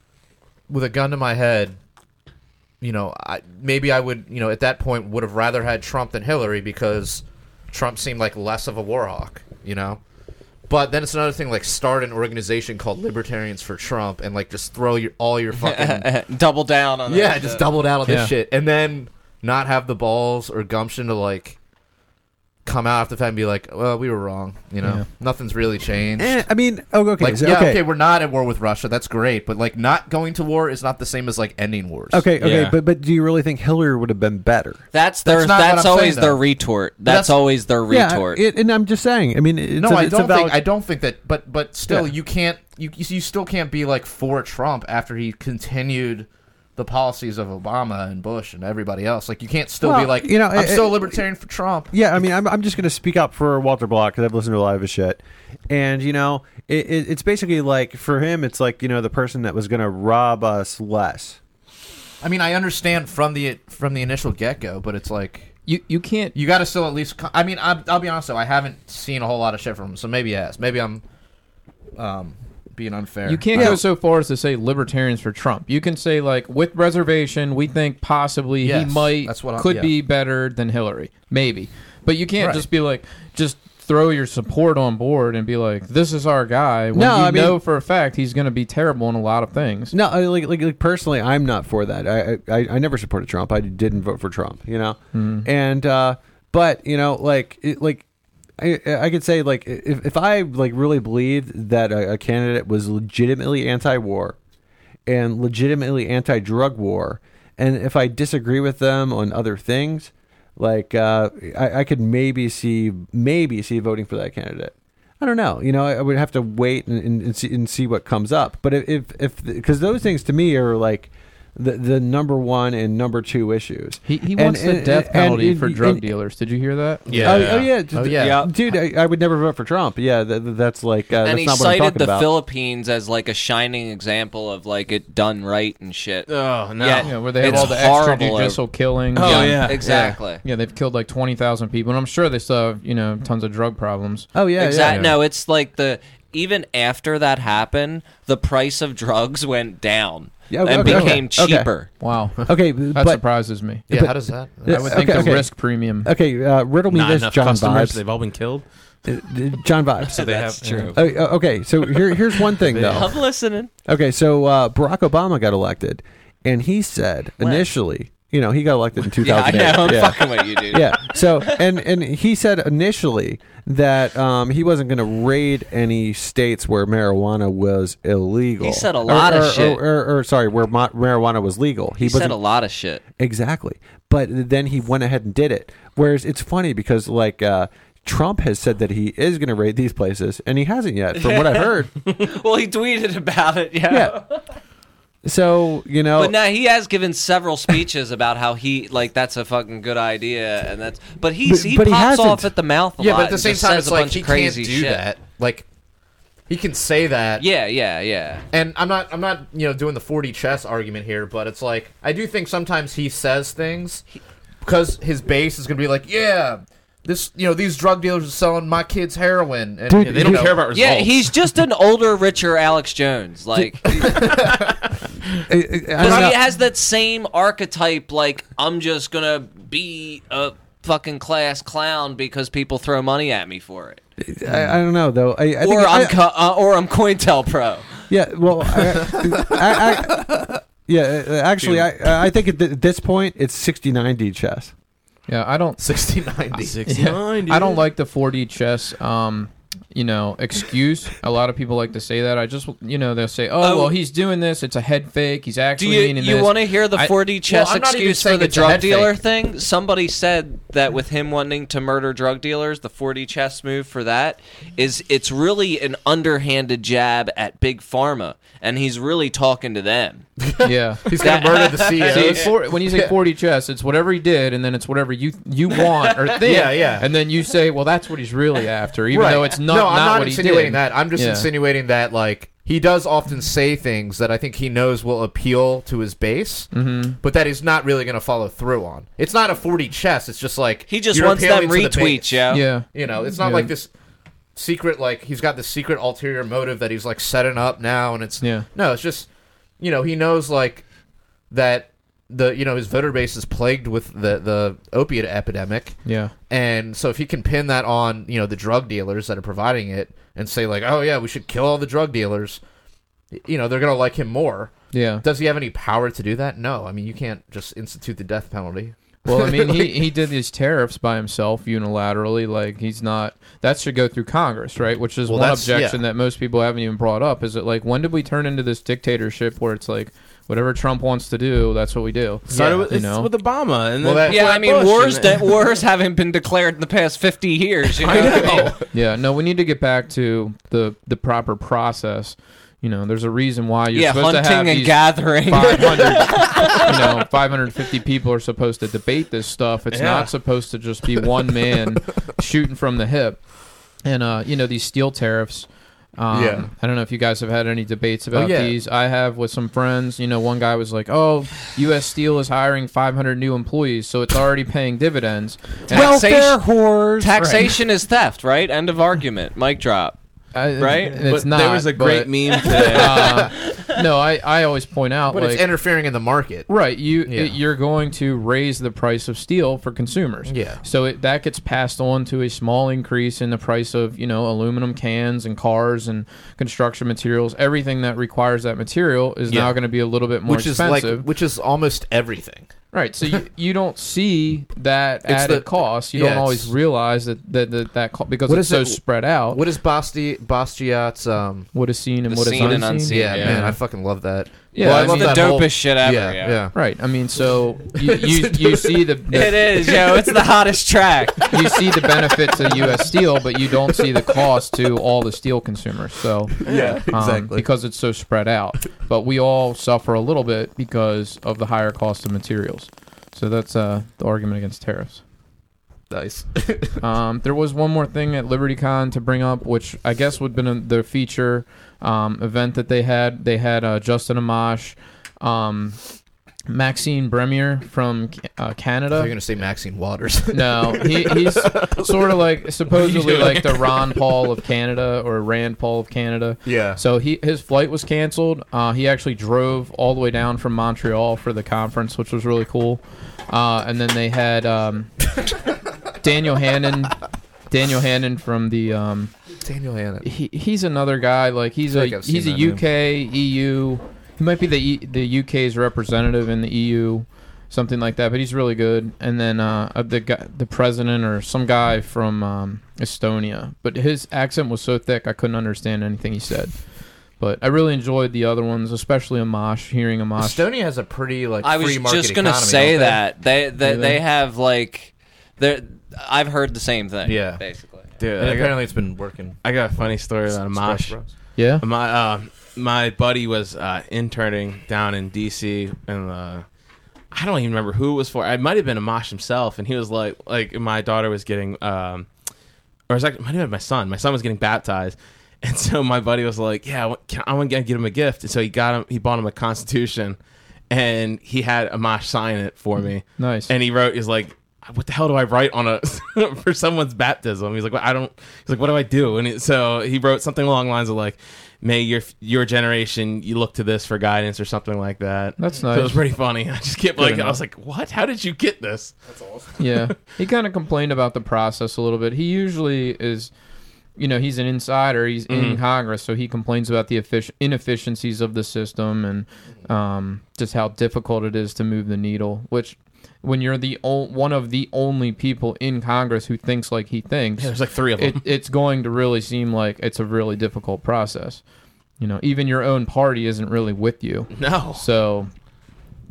with a gun to my head, you know, I, maybe I would, you know, at that point would have rather had Trump than Hillary because Trump seemed like less of a war hawk, you know. But then it's another thing like start an organization called Libertarians for Trump and like just throw your all your fucking Double down on yeah, that just shit. double down on this Yeah. shit, and then not have the balls or gumption to like come out after the fact and be like, well, we were wrong, you know, Yeah. nothing's really changed. eh, I mean, oh, okay, Like, so- yeah, okay. okay. we're not at war with Russia. That's great, but like, not going to war is not the same as like ending wars. Okay, okay, Yeah. but but do you really think Hillary would have been better? That's their. That's not That's, what I'm always saying, their though. retort. That's, that's- always their retort. Yeah, it, and I'm just saying. I mean, it's No, a, I it's a don't valid- think. I don't think that. But but still, Yeah. you can't. You you you still can't be like for Trump after he continued the policies of Obama and Bush and everybody else. Like you can't still Well, be like, you know, I'm it- still a it- libertarian for Trump. Yeah, I mean, I'm, I'm just going to speak up for Walter Block because I've listened to a lot of his shit, and you know, it, it, it's basically like for him, it's like you know the person that was going to rob us less. I mean, I understand from the from the initial get go, but it's like You you can't. you got to still at least. I mean, I, I'll be honest though, I haven't seen a whole lot of shit from him, so maybe yes, maybe I'm um being unfair. You can't go so far as to say libertarians for Trump. You can say like with reservation, we think possibly Yes, he might that's what I'm- could yeah. be better than Hillary, maybe. But you can't Right. just be like just throw your support on board and be like this is our guy when No, you I mean- know for a fact he's going to be terrible in a lot of things. No, I- like, like like personally, I'm not for that. I I, I never supported Trump. I didn't vote for Trump. You know, and uh, but you know, like it, like. I, I could say like if, if I like really believed that a, a candidate was legitimately anti-war and legitimately anti-drug war, and if I disagree with them on other things, like uh, I, I could maybe see maybe see voting for that candidate. I don't know. You know, I, would have to wait and, and, and see and see what comes up. But if if because those things to me are like the the number one and number two issues. He, he And- wants the and- death and- penalty and- for drug and- dealers. Did you hear that? Yeah. Oh, oh yeah, Oh, yeah. Yeah. dude. I, I would never vote for Trump. Yeah, th- th- that's like uh, and that's he not what I'm cited the about. Philippines as like a shining example of like it done right and shit. Oh no. Yeah. Yeah, where they have It's all the horrible. extrajudicial killings. Oh, yeah. exactly. Yeah, they've killed like twenty thousand people, and I'm sure they still have you know tons of drug problems. oh yeah, exactly. yeah. No, it's like the even after that happened, the price of drugs went down Yeah, okay, and okay, became okay. cheaper. Wow, Okay, that but surprises me. yeah, but- how does that? Yeah, I would think okay, the okay. risk premium. okay, uh, riddle me Not this, enough John customers. Vibes. They've all been killed. Uh, John Vibes. So they That's have true. Oh, uh, okay, so here, here's one thing though. I'm listening. Okay, so uh, Barack Obama got elected, and he said When? initially, you know, he got elected in 2008. Yeah, I know. I'm yeah. fucking with you, dude. yeah. So and and he said initially that um, he wasn't going to raid any states where marijuana was illegal. He said a Or- lot of or, shit. Or, or, or, sorry, where ma- marijuana was legal. He, wasn't said a lot of shit. Exactly. But then he went ahead and did it. Whereas it's funny because like uh, Trump has said that he is going to raid these places, and he hasn't yet, from what I've heard. well, he tweeted about it. Yeah. Yeah. So you know, But now he has given several speeches about how he like that's a fucking good idea and that's but he's But- he but he pops hasn't. off at the mouth a Yeah, lot but at the and same just time, says it's a like bunch he of can't crazy do shit. that. Like he can say that. Yeah, yeah, yeah. And I'm not I'm not, you know, doing the 40 chess argument here, but it's like I do think sometimes he says things because his base is going to be like, "Yeah, this, you know, these drug dealers are selling my kids heroin." And Dude, Yeah, they don't you know, care about results. Yeah, he's just an older, richer Alex Jones. Like, I- I- I don't because know. he has that same archetype. Like, I'm just gonna be a fucking class clown because people throw money at me for it, I, I don't know though. I, I think or I- I'm co- uh, or I'm COINTELPRO. yeah. Well, I, I, I, yeah. uh, Actually, I I think at th- this point it's 60-90 chess. Yeah, I don't. 6090. Sixty-nine. I don't like the 4D chess. Um, you know, excuse. A lot of people like to say that. I just, you know, they'll say, "Oh, Oh. well, he's doing this. It's a head fake. He's Do actually you meaning you this." want to hear the I- 4D chess I'm not even excuse for the drug dealer fake. thing? Somebody said that with him wanting to murder drug dealers, the 4D chess move for that is it's really an underhanded jab at big pharma, and he's really talking to them. yeah. He's going to murder the See, for, when you say 4D chess, it's whatever he did, and then it's whatever you you want or think. Yeah, yeah. And then you say, well, that's what he's really after, even Right. though it's not, no, I'm not, not what he insinuating did. that. I'm just Yeah. insinuating that like he does often say things that I think he knows will appeal to his base, Mm-hmm. but that he's not really going to follow through on. It's not a 40 chess. It's just like He just you're wants them appealing to the base. retweets, yo. Yeah. You know, it's not Yeah. like this secret like he's got this secret ulterior motive that he's like setting up now, and it's Yeah. no, it's just you know he knows like that the you know his voter base is plagued with the the opiate epidemic. Yeah. And so if he can pin that on, you know, the drug dealers that are providing it and say like, "Oh yeah, we should kill all the drug dealers." You know, they're going to like him more. Yeah. Does he have any power to do that? No. I mean, you can't just institute the death penalty. Well, I mean, he, he did these tariffs by himself unilaterally. Like he's not. That should go through Congress, right? Which is Well, one objection yeah. that most people haven't even brought up. Is it like when did we turn into this dictatorship where it's like whatever Trump wants to do, that's what we do? Started Yeah, with, you know. with Obama, and Well, that- Yeah, I mean, Bush, wars and that wars haven't been declared in the past 50 years. You know? I mean? Yeah, no, we need to get back to the the proper process. You know, there's a reason why you're yeah, supposed to have hunting and these gathering. 500 you know 550 people are supposed to debate this stuff it's Yeah. not supposed to just be one man shooting from the hip and uh you know these steel tariffs um, Yeah. I don't know if you guys have had any debates about yeah. these. I have with some friends. You know, one guy was like, "Oh, U.S. Steel is hiring 500 new employees, so it's already paying dividends." And Welfare whores. Taxation is theft, right? End of argument. Mic drop. I- Right? It's But not. there was a great but, meme today. uh, no, I, I always point out But like it's interfering in the market. Right, you Yeah. you're going to raise the price of steel for consumers. Yeah. So it, that gets passed on to a small increase in the price of you know aluminum cans and cars and construction materials. Everything that requires that material is Yeah. now going to be a little bit more which is expensive. like which is almost everything. Right. So you, you don't see that It's added the- cost. You yeah, don't always it's- realize that that that, that co- because What it's is so it- spread out. What is Basti Bastiat's um what is seen and The what is seen and unseen. unseen. yeah, Yeah. man, I fucking love that. Yeah, Well, I I mean, love the that dopest whole- shit ever. yeah, Yeah, yeah. Right. I mean, so you you, you see the, the It is, yo. It's the hottest track. you see the benefits of U.S. Steel, but you don't see the cost to all the steel consumers. So Yeah, um, because it's so spread out. But we all suffer a little bit because of the higher cost of materials. So that's uh, the argument against tariffs. Nice. Um, there was one more thing at LibertyCon to bring up, which I guess would have been a, the feature um, event that they had. They had uh, Justin Amash, um, Maxime Bernier from uh, Canada. You're gonna say Maxine Waters. No, he, he's sort of like supposedly like the Ron Paul of Canada or Rand Paul of Canada. yeah. So he his flight was canceled. Uh, he actually drove all the way down from Montreal for the conference, which was really cool. Uh, and then they had um, Daniel Hannan. Daniel Hannan from the um, Daniel Hannan. he, he's another guy like he's I a think he's a UK EU. He might be the e, the UK's representative in the EU, something like that. But he's really good. And then uh, uh, the guy, the president or some guy from um, Estonia, but his accent was so thick I couldn't understand anything he said. But I really enjoyed the other ones, especially Amash. Hearing Amash, Estonia has a pretty like I was free market just gonna economy, say don't they? that they they, Do they? they have like they I've heard the same thing. Yeah. basically. Dude, And I got, apparently it's been working. I got a funny story about Express Amash. Bros. yeah, My uh, my buddy was uh, interning down in DC, and uh, I don't even remember who it was for. It might have been Amash himself, and he was like, like my daughter was getting, um, or it was like, it might have been my son. My son was getting baptized, and so my buddy was like, yeah, I want, can, I want to get him a gift, and so he got him, he bought him a Constitution, and he had Amash sign it for me, nice. and he wrote, he's like. What the hell do I write on a for someone's baptism? He's like, well, I don't. He's like, what do I do? And it, so he wrote something along the lines of like, may your your generation you look to this for guidance or something like that. That's So it was pretty funny. I just kept Good like, I was like, what? How did you get this? That's awesome. yeah, he kind of complained about the process a little bit. He usually is, you know, he's an insider. He's in Mhm. Congress, so he complains about the effic- inefficiencies of the system and um, just how difficult it is to move the needle. Which, when you're the o- one of the only people in Congress who thinks like he thinks, Yeah, there's like three of them. it, it's going to really seem like it's a really difficult process. You know, even your own party isn't really with you. no. So,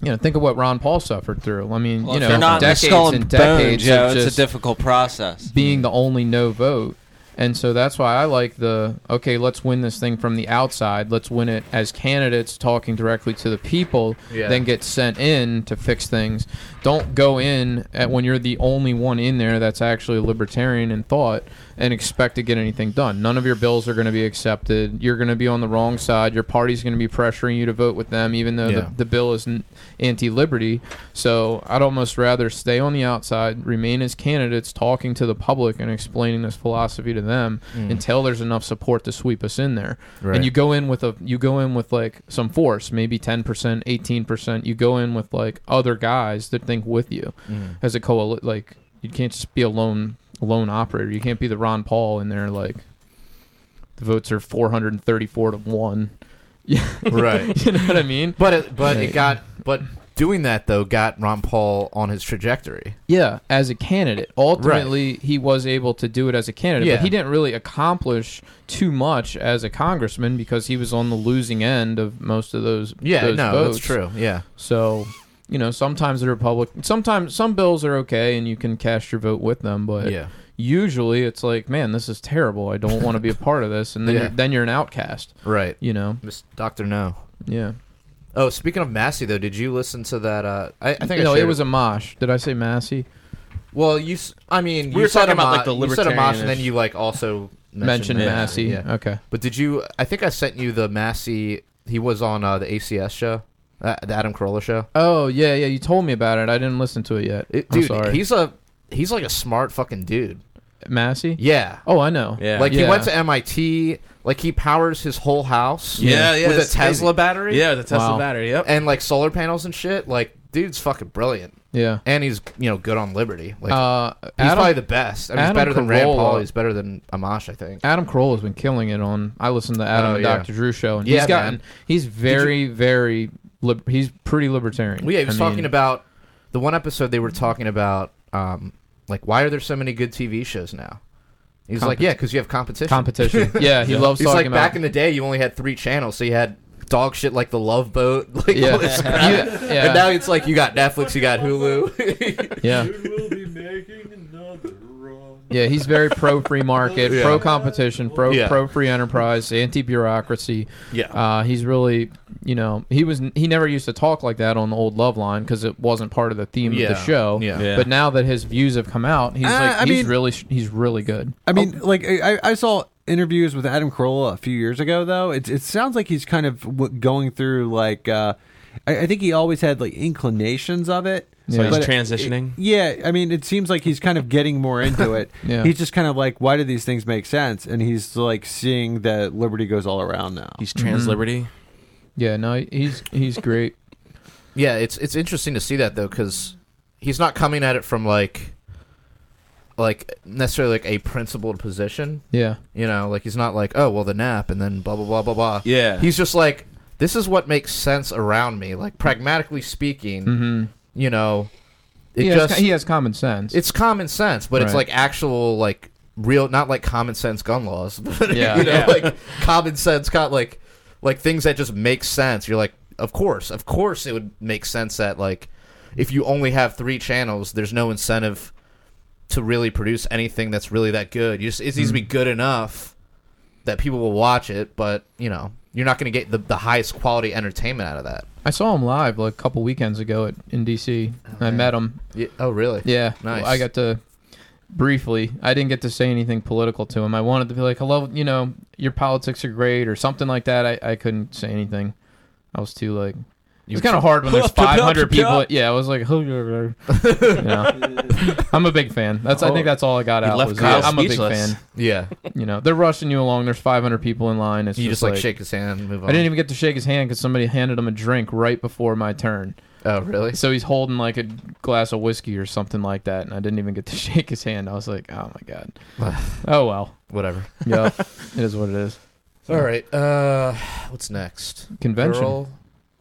you know, think of what Ron Paul suffered through. I mean, Well, you know, decades and decades bones, Joe, it's just a difficult process. being the only no vote. And so that's why I like the okay, let's win this thing from the outside. Let's win it as candidates talking directly to the people, Yeah. then get sent in to fix things. Don't go in at when you're the only one in there that's actually libertarian in thought and expect to get anything done. None of your bills are going to be accepted. You're going to be on the wrong side. Your party's going to be pressuring you to vote with them, even though Yeah. the, the bill is n- anti-liberty. So I'd almost rather stay on the outside, remain as candidates, talking to the public and explaining this philosophy to them mm. until there's enough support to sweep us in there. Right. And you go in with a you go in with like some force, maybe ten percent, eighteen percent. You go in with like other guys that think with you Mm. as a coal. Like you can't just be a lone lone operator. You can't be the Ron Paul in there. Like the votes are four hundred and thirty four to one. Yeah, Right. you know what I mean? But it but Right. it got but doing that though got Ron Paul on his trajectory. Yeah, as a candidate. Ultimately, he was able to do it as a candidate, Yeah. but he didn't really accomplish too much as a congressman because he was on the losing end of most of those. Yeah, those no, votes. that's true. Yeah. So, you know, sometimes the Republic, sometimes some bills are okay and you can cast your vote with them, but Yeah. usually it's like, man, this is terrible. I don't want to be a part of this, and then Yeah. you're, then you're an outcast. Right. You know? Miss Doctor No. Yeah. Oh, speaking of Massey though, did you listen to that? Uh, I, I think I no, it was a mosh. Did I say Massey? Well, you. I mean, We you were said talking about, like, the libertarian. You said Amash, and then you like also Mentioned mentioned Massey. Yeah. Okay. But did you? I think I sent you the Massey. He was on uh, the ACS show, uh, the Adam Carolla show. Oh yeah, yeah. You told me about it. I didn't listen to it yet. It- I'm dude, sorry. he's a he's like a smart fucking dude. Massey. Yeah. Oh, I know. Yeah. Like he Yeah. went to MIT. Like he powers his whole house. Yeah, yeah, With a it's Tesla crazy. battery. Yeah, the Tesla Wow. battery. Yep. And like solar panels and shit. Like dude's fucking brilliant. Yeah. And he's you know good on Liberty. Like uh, he's Adam, probably the best. I mean, he's Adam better than Rand Carolla- Paul. He's better than Amash. I think. Adam Carolla has been killing it on. I listened to Adam Oh, and yeah. Dr. Drew show, and Yeah, he's gotten. man. He's very, very. Lib- he's pretty libertarian. Well, yeah, he was I talking mean, about the one episode they were talking about, um, like why are there so many good TV shows now? He's like, yeah, because you have competition. competition. yeah, he loves He's talking like about. back in the day, you only had three channels, so you had dog shit like the Love Boat, like Yeah. all this crap. Yeah, yeah. And now it's like you got Netflix, you got Hulu. yeah, yeah. He's very pro free market, Yeah. pro competition, pro Yeah. pro free enterprise, anti bureaucracy. yeah, Uh, he's really, you know, he was he never used to talk like that on the old Loveline because it wasn't part of the theme yeah, of the show. Yeah, Yeah. But now that his views have come out, he's Uh, like I he's mean- really he's really good. I mean, like I, I saw interviews with Adam Carolla a few years ago. Though it it sounds like he's kind of going through like uh, I, I think he always had like inclinations of it. So Yeah. he's But it- transitioning. Yeah, I mean, it seems like he's kind of getting more into it. Yeah. He's just kind of like, why do these things make sense? And he's like seeing that liberty goes all around now. He's trans liberty. Yeah, no, he's he's great. yeah. It's it's interesting to see that though, because he's not coming at it from like, like necessarily like a principled position. Yeah, You know, like he's not like, oh well, the nap, and then blah blah blah blah blah. Yeah. He's just like, this is what makes sense around me. Like pragmatically speaking, hmm you know, it he, has, he has common sense. it's common sense, but it's like actual like real, not like common sense gun laws. But, Yeah. you know, Yeah. like common sense, got like like things that just make sense. You're like, of course, of course, it would make sense that like if you only have three channels, there's no incentive to really produce anything that's really that good. You just it needs to be Mm. good enough that people will watch it, but you know, you're not going to get the, the highest quality entertainment out of that. I saw him live like a couple weekends ago at, in DC. I man. met him. Yeah. Oh, really? Yeah, Nice. I got to briefly. I didn't get to say anything political to him. I wanted to be like, "Hello, you know, your politics are great" or something like that. I, I couldn't say anything. I was too like. It's kind of hard when there's 500 people. Yeah, I was like, you know. I'm a big fan. That's I think that's all I got out. left Was, Kyle yeah, I'm a big fan. Yeah. You know, they're rushing you along. There's 500 people in line. It's You just, just like, shake his hand, move on. I didn't even get to shake his hand because somebody handed him a drink right before my turn. Oh, really? So he's holding like a glass of whiskey or something like that, and I didn't even get to shake his hand. I was like, oh my god. oh well. Whatever. Yeah, it is what it is. All right. Uh, what's next? Convention. Girl.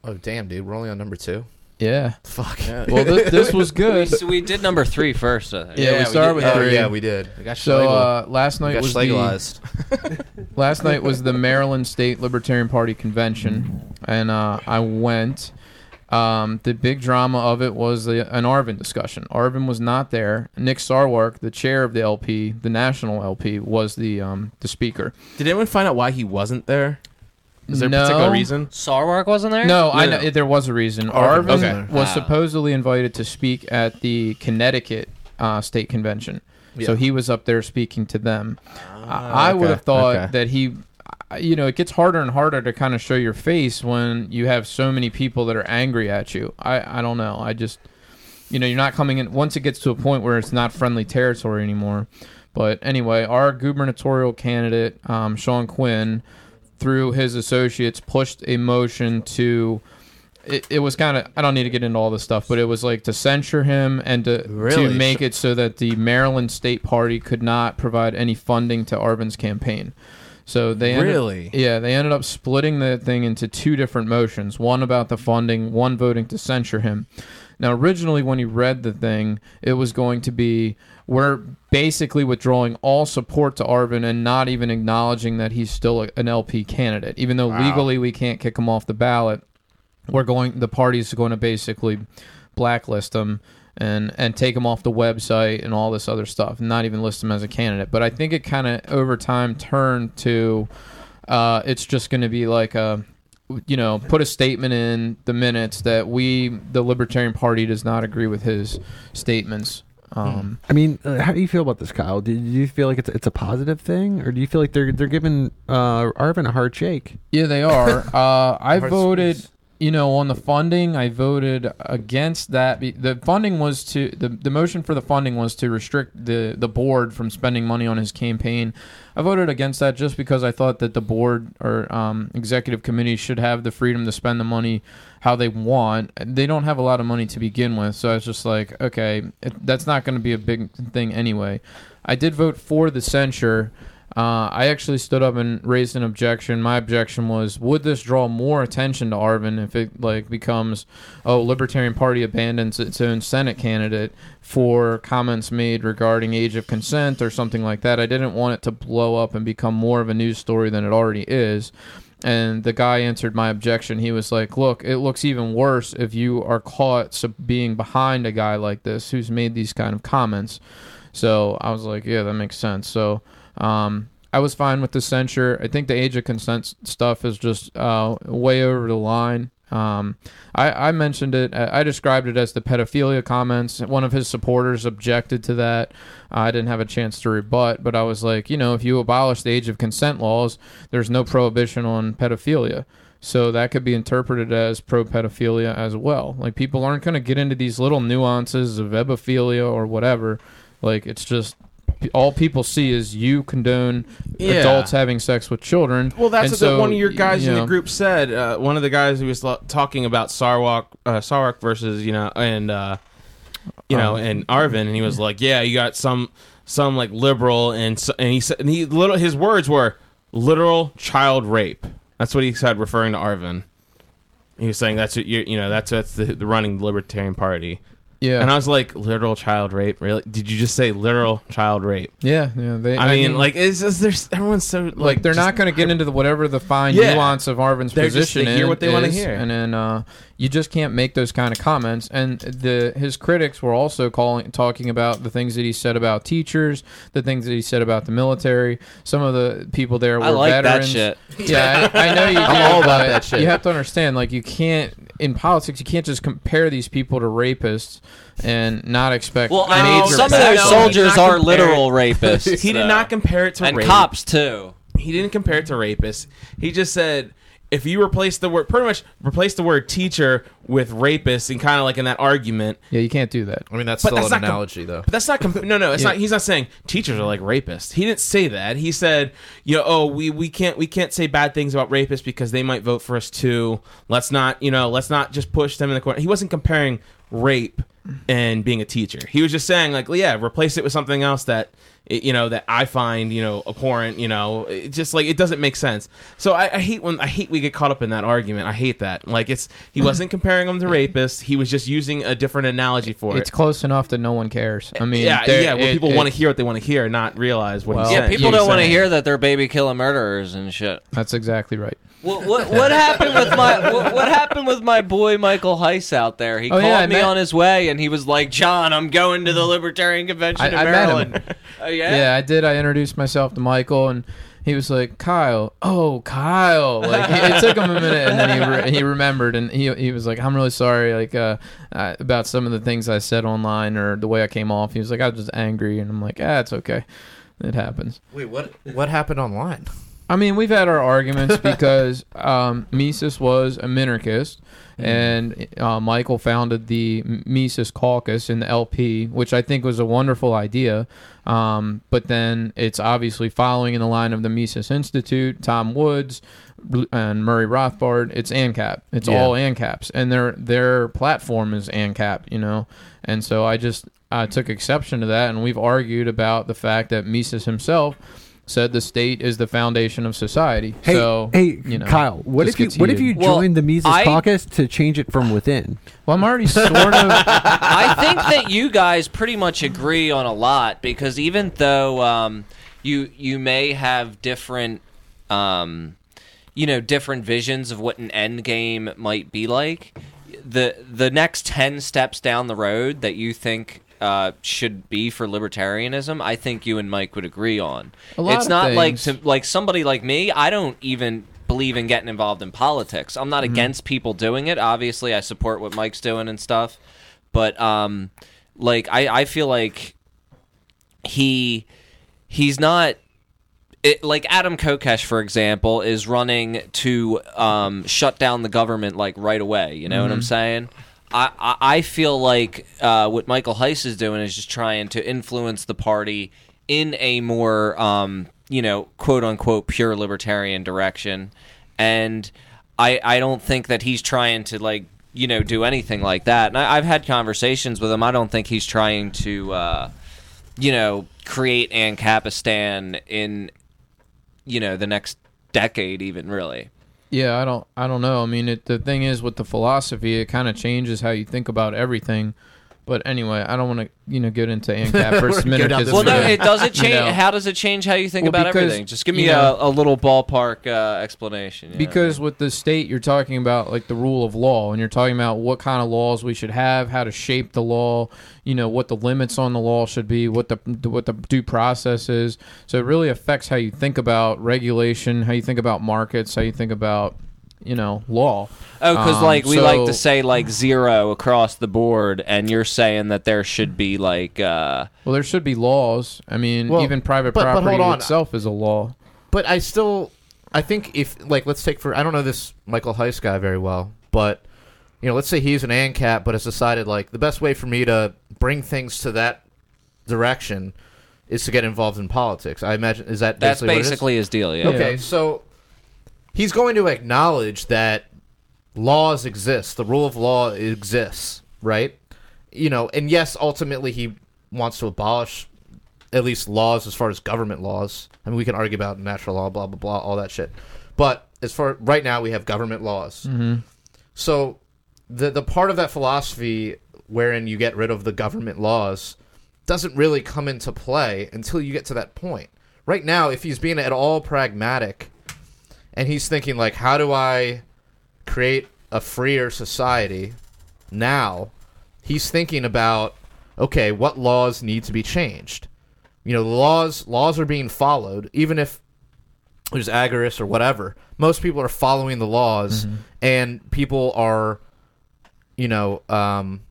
Oh, damn, dude. We're only on number two. Yeah. Fuck. Yeah. Well, this, this was We, good. so we did number three first. I think. Yeah, we started with Oh, three. yeah, we did. We got So Schlegel. uh, last We night got was the Schlegelized. last night was the Maryland State Libertarian Party convention, and uh, I went. Um, the big drama of it was the, an Arvin discussion. Arvin was not there. Nick Sarwark, the chair of the LP, the national LP, was the um, the speaker. Did anyone find out why he wasn't there? Is there a particular reason? Sarwark wasn't there. No, I No, know no. there was a reason. Arvin Arvin was Okay. was Wow. supposedly invited to speak at the Connecticut uh, state convention, so he was up there speaking to them. Ah, I, I would have thought okay. that he, I- you know, it gets harder and harder to kind of show your face when you have so many people that are angry at you. I, I don't know. I just, you know, you're not coming in once it gets to a point where it's not friendly territory anymore. But anyway, our gubernatorial candidate, um, Shawn Quinn, through his associates, pushed a motion to. It, it was kind of I don't need to get into all this stuff, but it was like to censure him and to Really? to make it so that the Maryland State Party could not provide any funding to Arvin's campaign. So they ended, Really? yeah, they ended up splitting the thing into two different motions one about the funding, one voting to censure him. Now, originally, when you read the thing, it was going to be we're basically withdrawing all support to Arvin and not even acknowledging that he's still a, an LP candidate, even though legally we can't kick him off the ballot. We're going, the party's going to basically blacklist him and and take him off the website and all this other stuff, and not even list him as a candidate. But I think it kind of over time turned to uh, it's just going to be like a you know put a statement in the minutes that we the Libertarian Party does not agree with his statements. Um, I mean, uh, how do you feel about this, Kyle? Do you feel like it's it's a positive thing, or do you feel like they're they're giving uh, Arvin a hard shake? Yeah, they are. Uh, I voted, squeeze. You know, on the funding. I voted against that. The funding was to the the motion for the funding was to restrict the the board from spending money on his campaign. I voted against that just because I thought that the board or um, executive committee should have the freedom to spend the money how they want. They don't have a lot of money to begin with, so I was just like, okay, it, that's not going to be a big thing anyway. I did vote for the censure. Uh, I actually stood up and raised an objection. My objection was: Would this draw more attention to Arvin if it like becomes, oh, Libertarian Party abandons its own Senate candidate for comments made regarding age of consent or something like that? I didn't want it to blow up and become more of a news story than it already is. And the guy answered my objection. He was like, "Look, it looks even worse if you are caught being behind a guy like this who's made these kind of comments." So I was like, "Yeah, that makes sense." So um, I was fine with the censure. I think the age of consent stuff is just uh, way over the line. Um, I, I mentioned it. I described it as the pedophilia comments. One of his supporters objected to that. I didn't have a chance to rebut, but I was like, you know, if you abolish the age of consent laws, there's no prohibition on pedophilia. So that could be interpreted as pro pedophilia as well. Like people aren't going to get into these little nuances of ebophilia or whatever. Like it's just all people see is you condone Yeah. adults having sex with children. Well, that's And what so, the, one of your guys you in the group said. Uh, one of the guys who was lo- talking about Sarwark, uh, Sarwark versus you know, and uh, you know, Oh. and Arvin, and he was like, "Yeah, you got some, some like liberal," and so, and he said, and he little his words were literal child rape. That's what he said, referring to Arvin. He was saying that's what you you know that's that's the, the running Libertarian Party, Yeah, and I was like, literal child rape. Really? Did you just say literal child rape? yeah, yeah. They, I, mean, like it's just there's everyone's so like, like, they're just- not going to get into the whatever the fine Yeah. nuance of Arvin's They're just- position they hear what they wanna hear. and then uh, you just can't make those kind of comments. And the his critics were also calling talking about the things that he said about teachers, the things that he said about the military. Some of the people there were I like that veterans. shit. Yeah, I, I know you. Do, I'm all about that shit. You have to understand, like, you can't in politics, you can't just compare these people to rapists and not expect Well, I mean, some of those soldiers are literal rapists. He did not compare it to and rape. cops too. He didn't compare it to rapists. He just said if you replace the word, pretty much replace the word teacher with rapist, and kind of like in that argument. Yeah, you can't do that. I mean, that's But still that's an not com- analogy, though. But that's not com- no no. It's Yeah. not. He's not saying teachers are like rapists. He didn't say that. He said, you know, oh we we can't we can't say bad things about rapists because they might vote for us too. Let's not you know let's not just push them in the corner. He wasn't comparing rape and being a teacher. He was just saying like yeah, replace it with something else that it- you know that I find you know abhorrent. You know, it just like it doesn't make sense. So I, I hate when I hate we get caught up in that argument. I hate that. Like it's he wasn't comparing them to rapists. He was just using a different analogy for it. It's close enough that no one cares. I mean, yeah, yeah. Where it- people want to hear what they want to hear, not realize what Well, he's Yeah. People he's don't want to hear that they're baby killing murderers and shit. That's exactly right. What, what what happened with my what, what happened with my boy Michael Heise out there? He Oh, called yeah, me met- on his way and he was like, "John, I'm going to the Libertarian Convention I- in I met him. Maryland." yeah. Yeah, I did. I introduced myself to Michael, and he was like, "Kyle, oh Kyle." Like it, it took him a minute, and then he re- he remembered, and he he was like, "I'm really sorry, like uh, uh, about some of the things I said online or the way I came off." He was like, "I was just angry," and I'm like, "Ah, it's okay, it happens." Wait, what? What happened online? I mean, we've had our arguments because um, Mises was a minarchist, and uh, Michael founded the Mises Caucus in the LP, which I think was a wonderful idea. Um, but then it's obviously following in the line of the Mises Institute, Tom Woods, and Murray Rothbard. It's ANCAP. It's Yeah. all ANCAPs, and their their platform is ANCAP. You know, and so I just I took exception to that, and we've argued about the fact that Mises himself said the state is the foundation of society. Hey, so hey, you know, Kyle, what if you gets what if you heated. Well, joined the Mises I- Caucus to change it from within? Well, I'm already sort of. I think that you guys pretty much agree on a lot because even though um, you you may have different um, you know different visions of what an end game might be like, the the next ten steps down the road that you think uh, should be for libertarianism, I think you and Mike would agree on. A lot it's of not like to like somebody like me. I don't even believe in getting involved in politics. I'm not Mm-hmm. against people doing it. Obviously, I support what Mike's doing and stuff. But um, like I, I feel like he he's not it, like Adam Kokesh, for example, is running to um, shut down the government like right away. You know what I'm saying? I, I, feel like uh, what Michael Heise is doing is just trying to influence the party in a more, um, you know, quote unquote, pure libertarian direction. And I, I don't think that he's trying to like, you know, do anything like that. And I, I've had conversations with him. I don't think he's trying to, uh, you know, create Ancapistan in you know the next decade even really Yeah, I don't I don't know. I mean, it, the thing is with the philosophy, it kind of changes how you think about everything. But anyway, I don't want to you know get into ANCAP for We're a minute. go down 'cause this well no it does it change You know. how does it change how you think Well, about because, everything just give me you know- a, a little ballpark uh, explanation you know? because with the state you're talking about like the rule of law and you're talking about what kind of laws we should have how to shape the law you know what the limits on the law should be what the what the due process is so it really affects how you think about regulation how you think about markets how you think about you know law oh because Um, like we like to say like zero across the board and you're saying that there should be like uh well there should be laws i mean Well, even private but- but property hold on. itself is a law But I still, I think if like let's take for I don't know this Michael Heise guy very well, but you know let's say he's an ANCAP, but has decided like the best way for me to bring things to that direction is to get involved in politics. I imagine is that that's basically, what it is? basically his deal yeah Okay, so he's going to acknowledge that laws exist, the rule of law exists, right? You know, and yes, ultimately he wants to abolish at least laws as far as government laws. I mean, we can argue about natural law, blah blah blah, all that shit. But as far right now, we have government laws. Mm-hmm. So the the part of that philosophy wherein you get rid of the government laws doesn't really come into play until you get to that point. Right now, if he's being at all pragmatic and he's thinking like how do I create a freer society now, he's thinking about okay, what laws need to be changed. You know, the laws laws are being followed even if there's agorists or whatever. Most people are following the laws and people are you know, um,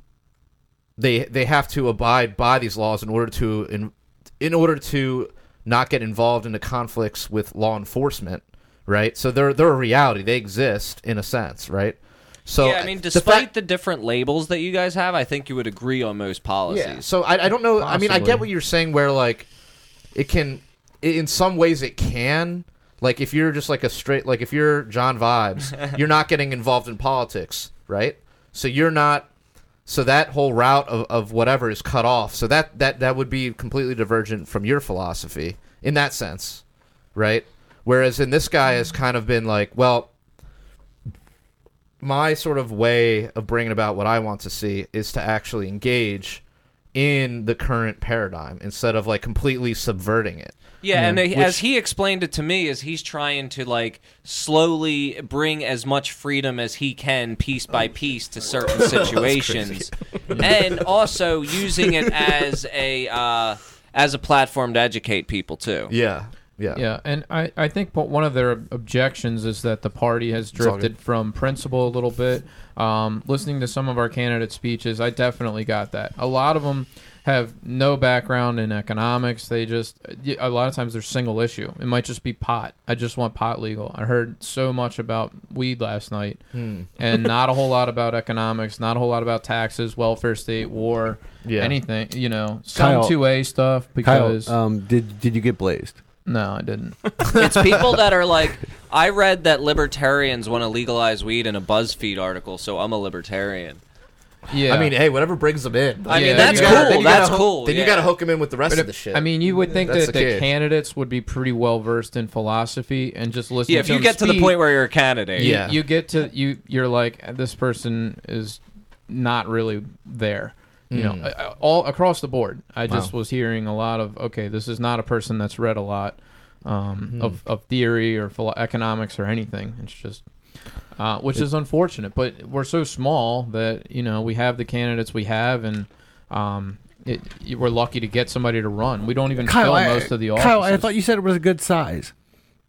they they have to abide by these laws in order to in in order to not get involved into conflicts with law enforcement, right? So they're they're a reality. They exist in a sense, right? So yeah, I mean, the despite fact- the different labels that you guys have, I think you would agree on most policies. yeah. So I, I don't know. I mean, I get what you're saying. Where like it can, in some ways, it can. Like if you're just like a straight, like if you're John Vibes, you're not getting involved in politics, right? So you're not. So that whole route of, of whatever is cut off. So that, that that would be completely divergent from your philosophy in that sense, right? Whereas in this guy has kind of been like, well, my sort of way of bringing about what I want to see is to actually engage in the current paradigm instead of like completely subverting it. Yeah, and Which- as he explained it to me, is he's trying to like slowly bring as much freedom as he can, piece by piece, to certain situations, and also using it as a uh, as a platform to educate people too. Yeah, yeah, Yeah, and I, I think one of their objections is that the party has drifted from principle a little bit. Um, listening to some of our candidate speeches, I definitely got that. A lot of them have no background in economics. They just a lot of times they're single issue. It might just be pot. I just want pot legal. I heard so much about weed last night, Hmm. and not a whole lot about economics. Not a whole lot about taxes, welfare state, war, Yeah. anything. You know, some Kyle- two A stuff Kyle, because um, did did you get blazed? No, I didn't. it's people that are like, I read that libertarians want to legalize weed in a BuzzFeed article, so I'm a libertarian. Yeah, I mean, hey, whatever brings them in. I Yeah, mean, then that's you gotta- then cool. you gotta That's hook- cool. Then you yeah. got to hook them in with the rest But of the shit. I mean, you would think That's that the the, kid. candidates would be pretty well versed in philosophy and just listen. Yeah, if to you them get to the speak, point where you're a candidate, Yeah. you get to you, you're like this person is not really there. You know, Mm. I- I- all across the board. I just Wow. was hearing a lot of okay, this is not a person that's read a lot um, Hmm. of of theory or philo- economics or anything. It's just uh, which is unfortunate. But we're so small that you know we have the candidates we have, and um, it, we're lucky to get somebody to run. We don't even fill I, most of the offices. Kyle, I thought you said it was a good size.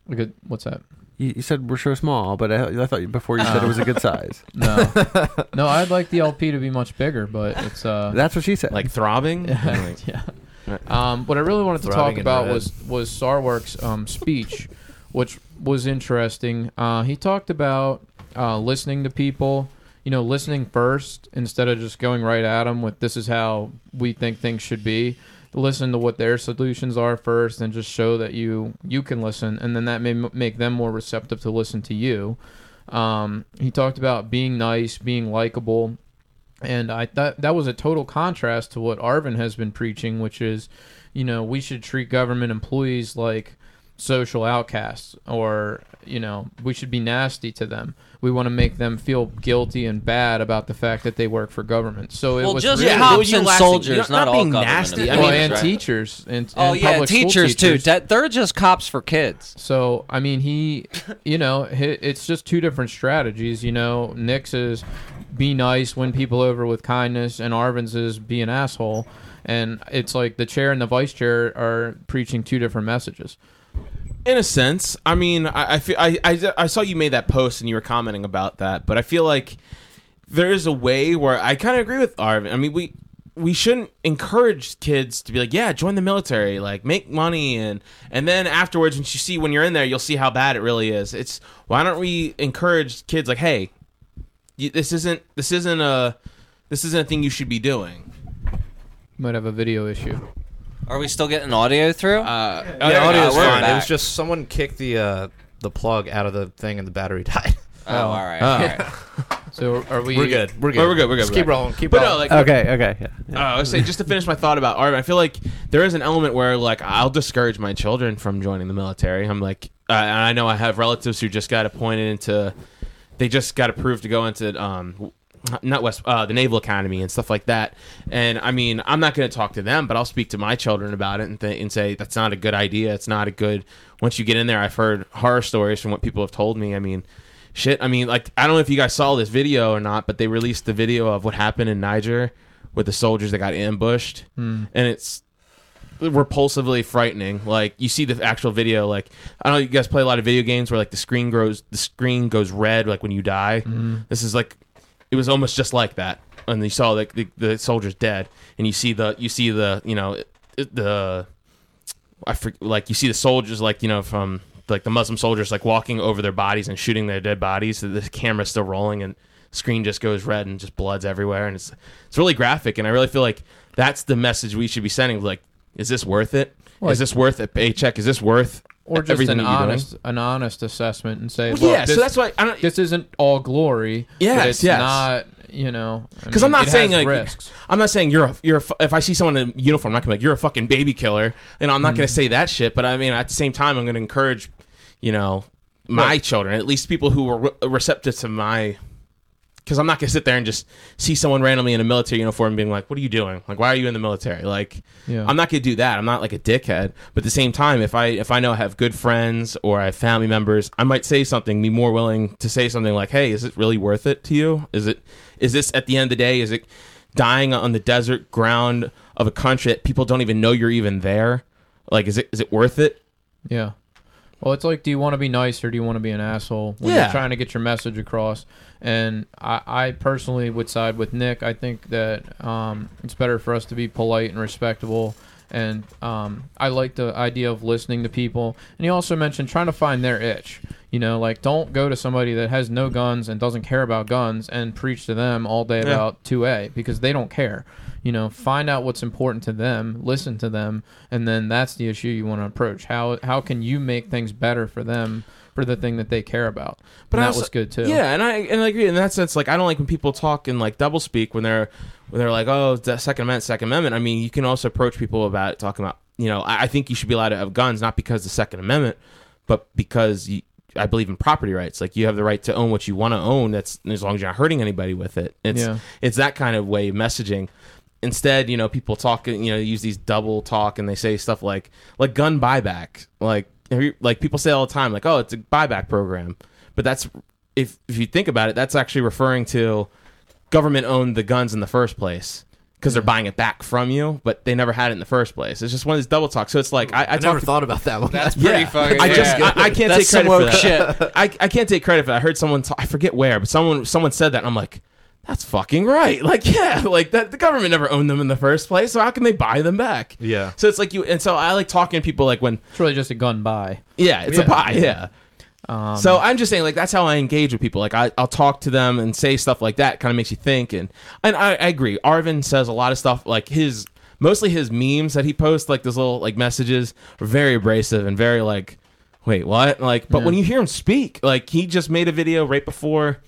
We could- what's that? You, you said we're so small, but I, I thought before you said it was a good size. No, no, I'd like the LP to be much bigger, but it's uh, That's what she said. like throbbing. Like, yeah. Um, what I really wanted to talk in about red. was was Sarwark's um, speech, which was interesting. Uh, he talked about uh, listening to people, you know, listening first instead of just going right at them with "this is how we think things should be." Listen to what their solutions are first, and just show that you you can listen, and then that may m- make them more receptive to listen to you. Um, he talked about being nice, being likable, and I thought that was a total contrast to what Arvin has been preaching, which is, you know, we should treat government employees like social outcasts, or you know, we should be nasty to them. We want to make them feel guilty and bad about the fact that they work for government. So it Well, was just really, cops well, and soldiers, you're not, not all being government nasty. I well, oh, and right? teachers and, Oh yeah, public school teachers, too. That, they're just cops for kids. So I mean, he, you know, it's just two different strategies. You know, Nick's is be nice, win people over with kindness, and Arvin's is be an asshole. And it's like the chair and the vice chair are preaching two different messages. In a sense. I mean, I I, feel, I I I saw you made that post and you were commenting about that, but I feel like there is a way where I kind of agree with Arvin. I mean, we we shouldn't encourage kids to be like, yeah, join the military, like make money, and and then afterwards, when you see when you're in there, you'll see how bad it really is. It's why don't we encourage kids like, hey, you, this isn't this isn't a this isn't a thing you should be doing. Might have a video issue. Are we still getting audio through? Uh, Yeah, the yeah, audio's we're fine. It back. was just someone kicked the uh, the plug out of the thing and the battery died. oh, all right. Oh. all right. So are we? We're good. We're good. Oh, we're good, we're good, Just we're keep good. rolling. Keep but no, rolling. like okay, okay, yeah. Uh. I was saying just to finish my thought about Arvin, I feel like there is an element where like I'll discourage my children from joining the military. I'm like, uh, and I know I have relatives who just got appointed into, they just got approved to go into um, not West, uh, the Naval Academy and stuff like that. And I mean, I'm not going to talk to them, but I'll speak to my children about it and, th- and say that's not a good idea. It's not a good. Once you get in there, I've heard horror stories from what people have told me. I mean. Shit, I mean, like I don't know if you guys saw this video or not, but they released the video of what happened in Niger with the soldiers that got ambushed, and it's repulsively frightening. Like you see the actual video. Like I don't know, you guys play a lot of video games where like the screen grows, the screen goes red like when you die. This is like it was almost just like that, and you saw like the, the soldiers dead, and you see the you see the you know the I for, like you see the soldiers like you know from like the Muslim soldiers like walking over their bodies and shooting their dead bodies. The camera's still rolling and screen just goes red and just blood's everywhere and it's it's really graphic and I really feel like that's the message we should be sending. Like, is this worth it? Like- is this worth a paycheck? Is this worth or just everything an you're doing? honest, an honest assessment and say, Well, yeah, this, so that's why I don't. this isn't all glory. Yes, but it's yes. not. You know, Because I'm not it saying like risks. I'm not saying you're a, you're a, if I see someone in a uniform, I'm not gonna be like you're a fucking baby killer, and I'm not gonna hmm. say that shit. But I mean, at the same time, I'm gonna encourage, you know, my Right. children, at least people who are re- receptive to my. Because I'm not gonna sit there and just see someone randomly in a military uniform being like, "What are you doing? Like, why are you in the military?" Like, Yeah. I'm not gonna do that. I'm not like a dickhead. But at the same time, if I if I know I have good friends or I have family members, I might say something. Be more willing to say something like, "Hey, is it really worth it to you? Is it is this at the end of the day? Is it dying on the desert ground of a country that people don't even know you're even there? Like, is it is it worth it? Yeah. Well, it's like, do you want to be nice or do you want to be an asshole when Yeah. you're trying to get your message across? And I, I personally would side with Nick. I think that um, it's better for us to be polite and respectable. And um, I like the idea of listening to people. And he also mentioned trying to find their itch. You know, like don't go to somebody that has no guns and doesn't care about guns and preach to them all day Yeah. about 2A because they don't care. You know, find out what's important to them, listen to them, and then that's the issue you want to approach. How how can you make things better for them for the thing that they care about? But and that also- was good too. Yeah, and I and I agree in that sense. Like, I don't like when people talk in like double speak when they're when they're like, "Oh, Second Amendment, Second Amendment." I mean, you can also approach people about it, talking about, you know, I, I think you should be allowed to have guns, not because the Second Amendment, but because you, I believe in property rights. Like, you have the right to own what you want to own. That's as long as you're not hurting anybody with it. It's Yeah. it's that kind of way of messaging. Instead, you know, people talk, you know, use these double talk and they say stuff like like gun buyback. Like you- like people say all the time, like, "Oh, it's a buyback program," but that's if if you think about it, that's actually referring to government owned the guns in the first place because they're buying it back from you, but they never had it in the first place. It's just one of these double talks. So it's like I, I, I never talk to thought about that one. That's yeah. pretty fucking. I just yeah. I, I can't That's take credit for woke that. I, I can't take credit for that. I heard someone t- I forget where, but someone someone said that and I'm like, that's fucking right. Like yeah, like that the government never owned them in the first place, so how can they buy them back? Yeah. So it's like you and so I like talking to people like when It's really just a gun buy. yeah, it's Yeah. a buy, yeah. Um, So I'm just saying, like that's how I engage with people. Like I, I'll talk to them and say stuff like that. Kind of makes you think, and and I, I agree. Arvin says a lot of stuff. Like his mostly his memes that he posts, like those little like messages, are very abrasive and very like, wait, what? Like, but when you hear him speak, like he just made a video right before.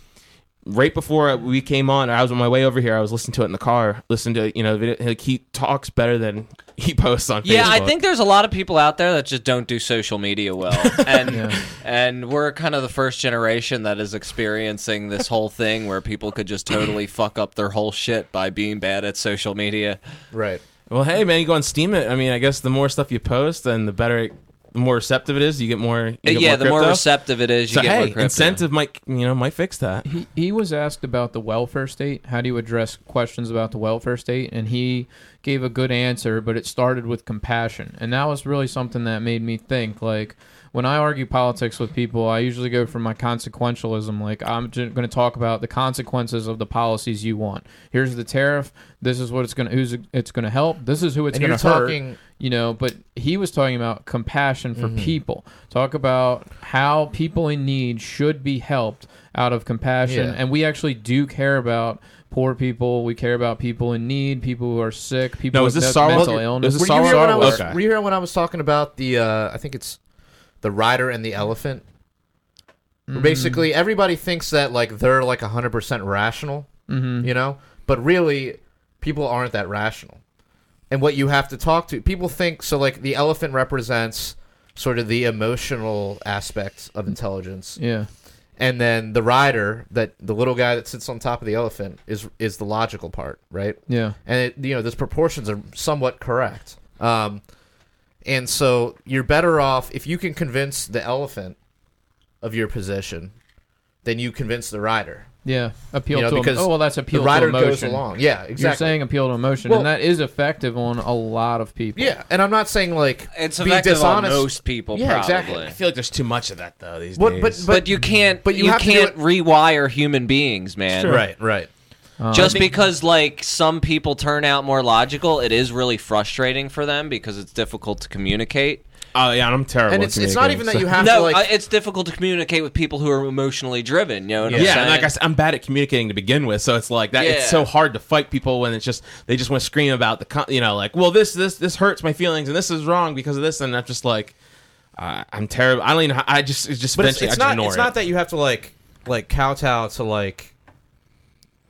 Right before we came on, I was on my way over here. I was listening to it in the car. Listening to you know, video, like he talks better than he posts on. Yeah, I think there's a lot of people out there that just don't do social media well, and and we're kind of the first generation that is experiencing this whole thing where people could just totally fuck up their whole shit by being bad at social media. right. Well, hey man, you go on Steemit. I mean, I guess the more stuff you post, then the better, it, the more receptive it is. You get more. You get yeah, more the more crypto. receptive it is, you So get more hey, crypto. incentive might you know might fix that. He, he was asked about the welfare state. How do you address questions about the welfare state? And he gave a good answer, but it started with compassion. And that was really something that made me think. Like, when I argue politics with people, I usually go for my consequentialism. Like, I'm going to talk about the consequences of the policies you want. Here's the tariff. This is what it's going to, who's it's going to help. This is who it's And going you're to hurt talking. you know but he was talking about compassion for people talk about how people in need should be helped out of compassion Yeah. and we actually do care about poor people we care about people in need people who are sick people No, with is this me- Star Wars? mental Is this Were you, here when I was, Okay. were you here when I was talking about the? Uh, I think it's the rider and the elephant. Where Basically, everybody thinks that like they're like hundred percent rational, Mhm. you know, but really, people aren't that rational. And what you have to talk to people think so. Like the elephant represents sort of the emotional aspects of intelligence, yeah and then the rider, that the little guy that sits on top of the elephant, is is the logical part, right? yeah and it, you know those proportions are somewhat correct. Um, and so you're better off if you can convince the elephant of your position, then you convince the rider. yeah appeal You know, to because em- oh well that's appeal the rider to emotion goes along. Yeah, exactly. you're saying appeal to emotion Well- and that is effective on a lot of people yeah, and I'm not saying like it's be effective on dishonest. most people. Yeah, probably. exactly. I feel like there's too much of that though these What- days. but- But, you can't. but you you, have to do can't it- rewire human beings, man. right, right. Um, Just because like some people turn out more logical, it is really frustrating for them because it's difficult to communicate. oh yeah, I'm terrible. And at it's it's not even that you have no, to like. uh, it's difficult to communicate with people who are emotionally driven. You know what I'm Yeah, saying? and like I said, I'm bad at communicating to begin with, so it's like that. It's so hard to fight people when it's just they just want to scream about the, con- you know, like, well, this this this hurts my feelings, and this is wrong because of this, and I'm just like, uh, I'm terrible. I don't even. know how- I just it's just but it's, eventually it's I just not ignore it's it. not that you have to like like kowtow to like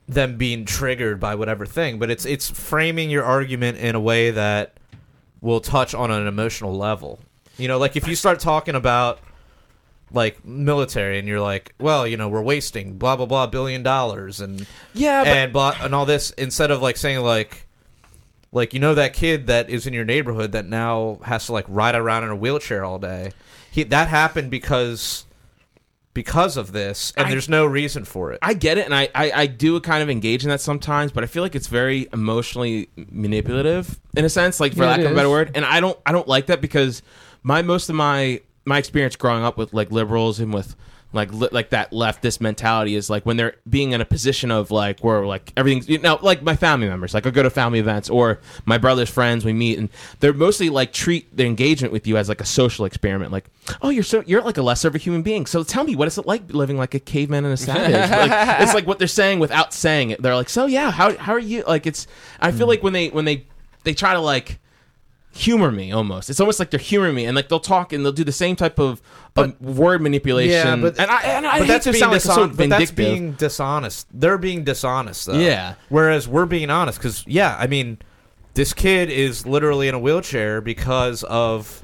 them being triggered by whatever thing but it's it's framing your argument in a way that will touch on an emotional level. You know like if you start talking about like military and you're like well you know we're wasting blah blah blah billion dollars and yeah, but and blah and all this instead of like saying like like you know that kid that is in your neighborhood that now has to like ride around in a wheelchair all day? He that happened because because of this and I- there's no reason for it I get it, and I, I, I do kind of engage in that sometimes, but I feel like it's very emotionally manipulative in a sense, like for Yeah, lack of a better word. And I don't I don't like that because my most of my my experience growing up with like liberals and with like li- like that leftist mentality is like when they're being in a position of like where like everything's you know like my family members like I go to family events or my brother's friends we meet and they're mostly like treat their engagement with you as like a social experiment like oh you're so you're like a lesser of a human being so tell me what is it like living like a caveman and a savage? Like, it's like what they're saying without saying it. They're like so yeah how how are you? Like it's I feel mm. like when they when they they try to like humor me almost. It's almost like they're humoring me, and like they'll talk and they'll do the same type of But- word manipulation. yeah but and I, and I but hate that's to being sound like so dishon- but that's vindictive. being dishonest they're being dishonest though Yeah. whereas we're being honest because yeah i mean this kid is literally in a wheelchair because of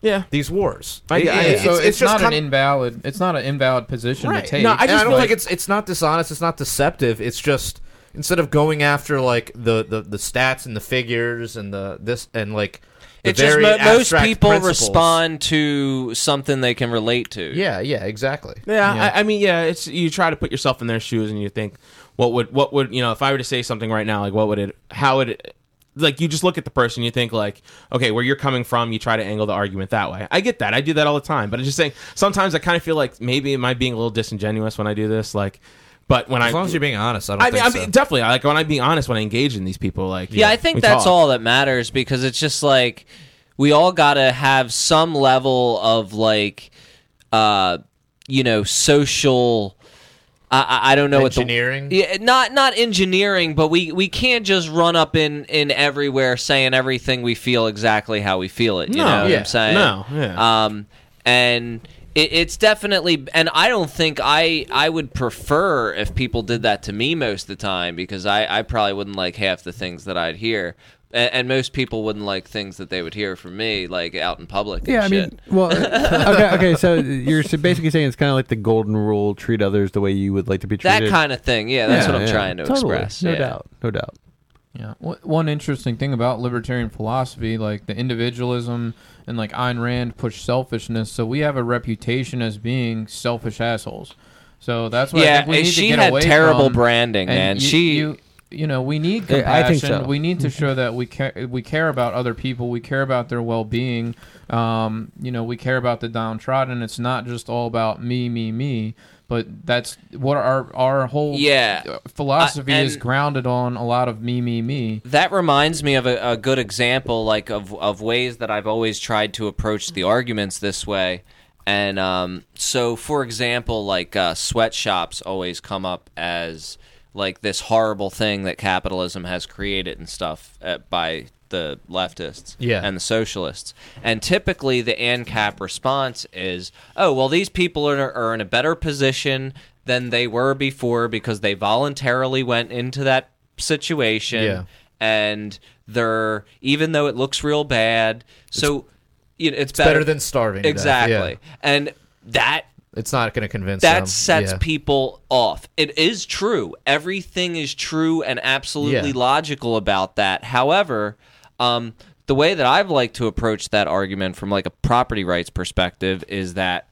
yeah. these wars I- It- I- it- so it's, just not kind an invalid it's not an invalid position Right. to take No, I and I just don't feel think like- it's it's not dishonest. It's not deceptive. It's just instead of going after like the the, the stats and the figures and the this and like the It's just very mo- most people principles. respond to something they can relate to. Yeah, yeah, exactly. Yeah, Yeah. I, I mean, yeah, it's you try to put yourself in their shoes and you think, what would what would you know if I were to say something right now, like what would it, how would it, like you just look at the person, you think like, okay, where you're coming from, you try to angle the argument that way. I get that, I do that all the time, but I'm just saying sometimes I kind of feel like maybe am I being a little disingenuous when I do this, like, but when I As long as you're being honest, I don't I mean, think I so. mean, definitely. I Like when I'm being honest, when I engage in these people, like Yeah, I think that's talk. all that matters because it's just like we all got to have some level of like, uh, you know, social. I, I I don't know Engineering? what the yeah, not not engineering, but we we can't just run up in in everywhere saying everything we feel exactly how we feel it. You No, know what yeah. I'm saying? No, yeah. Um, and it, it's definitely, and I don't think I I would prefer if people did that to me most of the time because I I probably wouldn't like half the things that I'd hear. And, and most people wouldn't like things that they would hear from me, like out in public. And Yeah, I shit. mean, well, okay, okay. So you're basically saying it's kind of like the golden rule: treat others the way you would like to be treated. that kind of thing. Yeah, that's Yeah, what I'm yeah. trying to Totally. express. No yeah. doubt, no doubt. Yeah. One interesting thing about libertarian philosophy, like the individualism and like Ayn Rand push selfishness, so we have a reputation as being selfish assholes. So that's what I Yeah, think we need she to get had away terrible from. branding, And man. you- she you, you know, we need Yeah, I compassion. think so. We need to show that we care. We care about other people. We care about their well-being. Um, you know, we care about the downtrodden. It's not just all about me, me, me. But that's what our our whole Yeah. uh, philosophy Uh, is grounded on a lot of me, me, me. That reminds me of a, a good example, like of of ways that I've always tried to approach the arguments this way. And um, so, for example, like uh, sweatshops always come up as like this horrible thing that capitalism has created and stuff uh, by the leftists Yeah. and the socialists. And typically, the ANCAP response is, "Oh, well, these people are, are in a better position than they were before because they voluntarily went into that situation." Yeah. and they're even though it looks real bad, so you know, it's, It's better than starving. exactly, yeah. and that It's not going to convince that them. sets yeah. people off. It is true. Everything is true and absolutely Yeah. logical about that. However, um, the way that I've liked to approach that argument from like a property rights perspective is that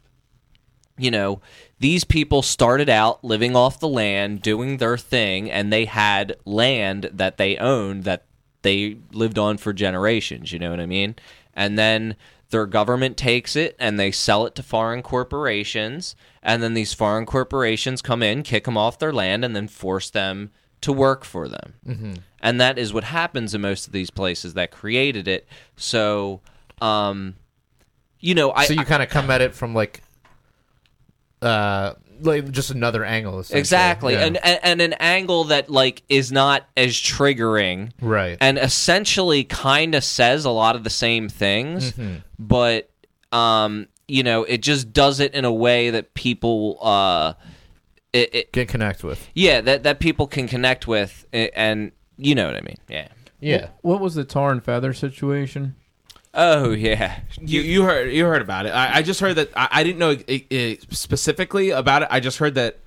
you know, these people started out living off the land, doing their thing, and they had land that they owned that they lived on for generations. You know what I mean? And then their government takes it and they sell it to foreign corporations, and then these foreign corporations come in, kick them off their land, and then force them to work for them. Mm-hmm. And that is what happens in most of these places that created it. So, um, you know, I so you kind of come at it from like, uh, like just another angle. Exactly, Yeah. and, and and an angle that like is not as triggering, right. and essentially kind of says a lot of the same things, Mm-hmm. but um, you know, it just does it in a way that people, uh, it, it can connect with. yeah, that that people can connect with, and you know what I mean, yeah. Yeah. What was the tar and feather situation? Oh yeah, You you heard you heard about it. I, I just heard that I, I didn't know it, it specifically about it. I just heard that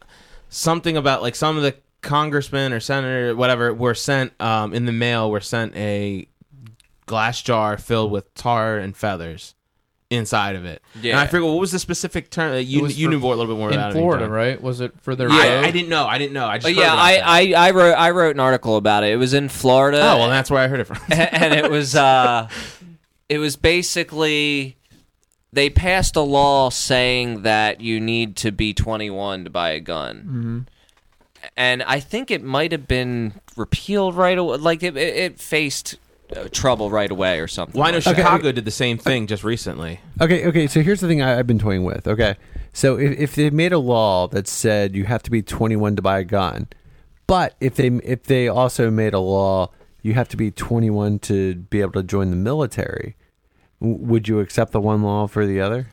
something about like some of the congressmen or senator whatever were sent um, in the mail were sent a glass jar filled with tar and feathers inside of it. Yeah. And I forget what was the specific term. that You you for- knew more, a little bit more in about it. Florida, John. right? Was it for their I. I didn't know. I didn't know. I just yeah, I. I I wrote I wrote an article about it. It was in Florida. oh well, that's where I heard it from. and it was uh it was basically they passed a law saying that you need to be 21 to buy a gun mm-hmm. and i think it might have been repealed right away like it, it, it faced uh, trouble right away or something well, I know like that. Chicago did the same thing just recently. Okay, okay. So here's the thing I, I've been toying with. Okay, so if, if they made a law that said you have to be 21 to buy a gun, but if they if they also made a law you have to be 21 to be able to join the military, w- would you accept the one law for the other?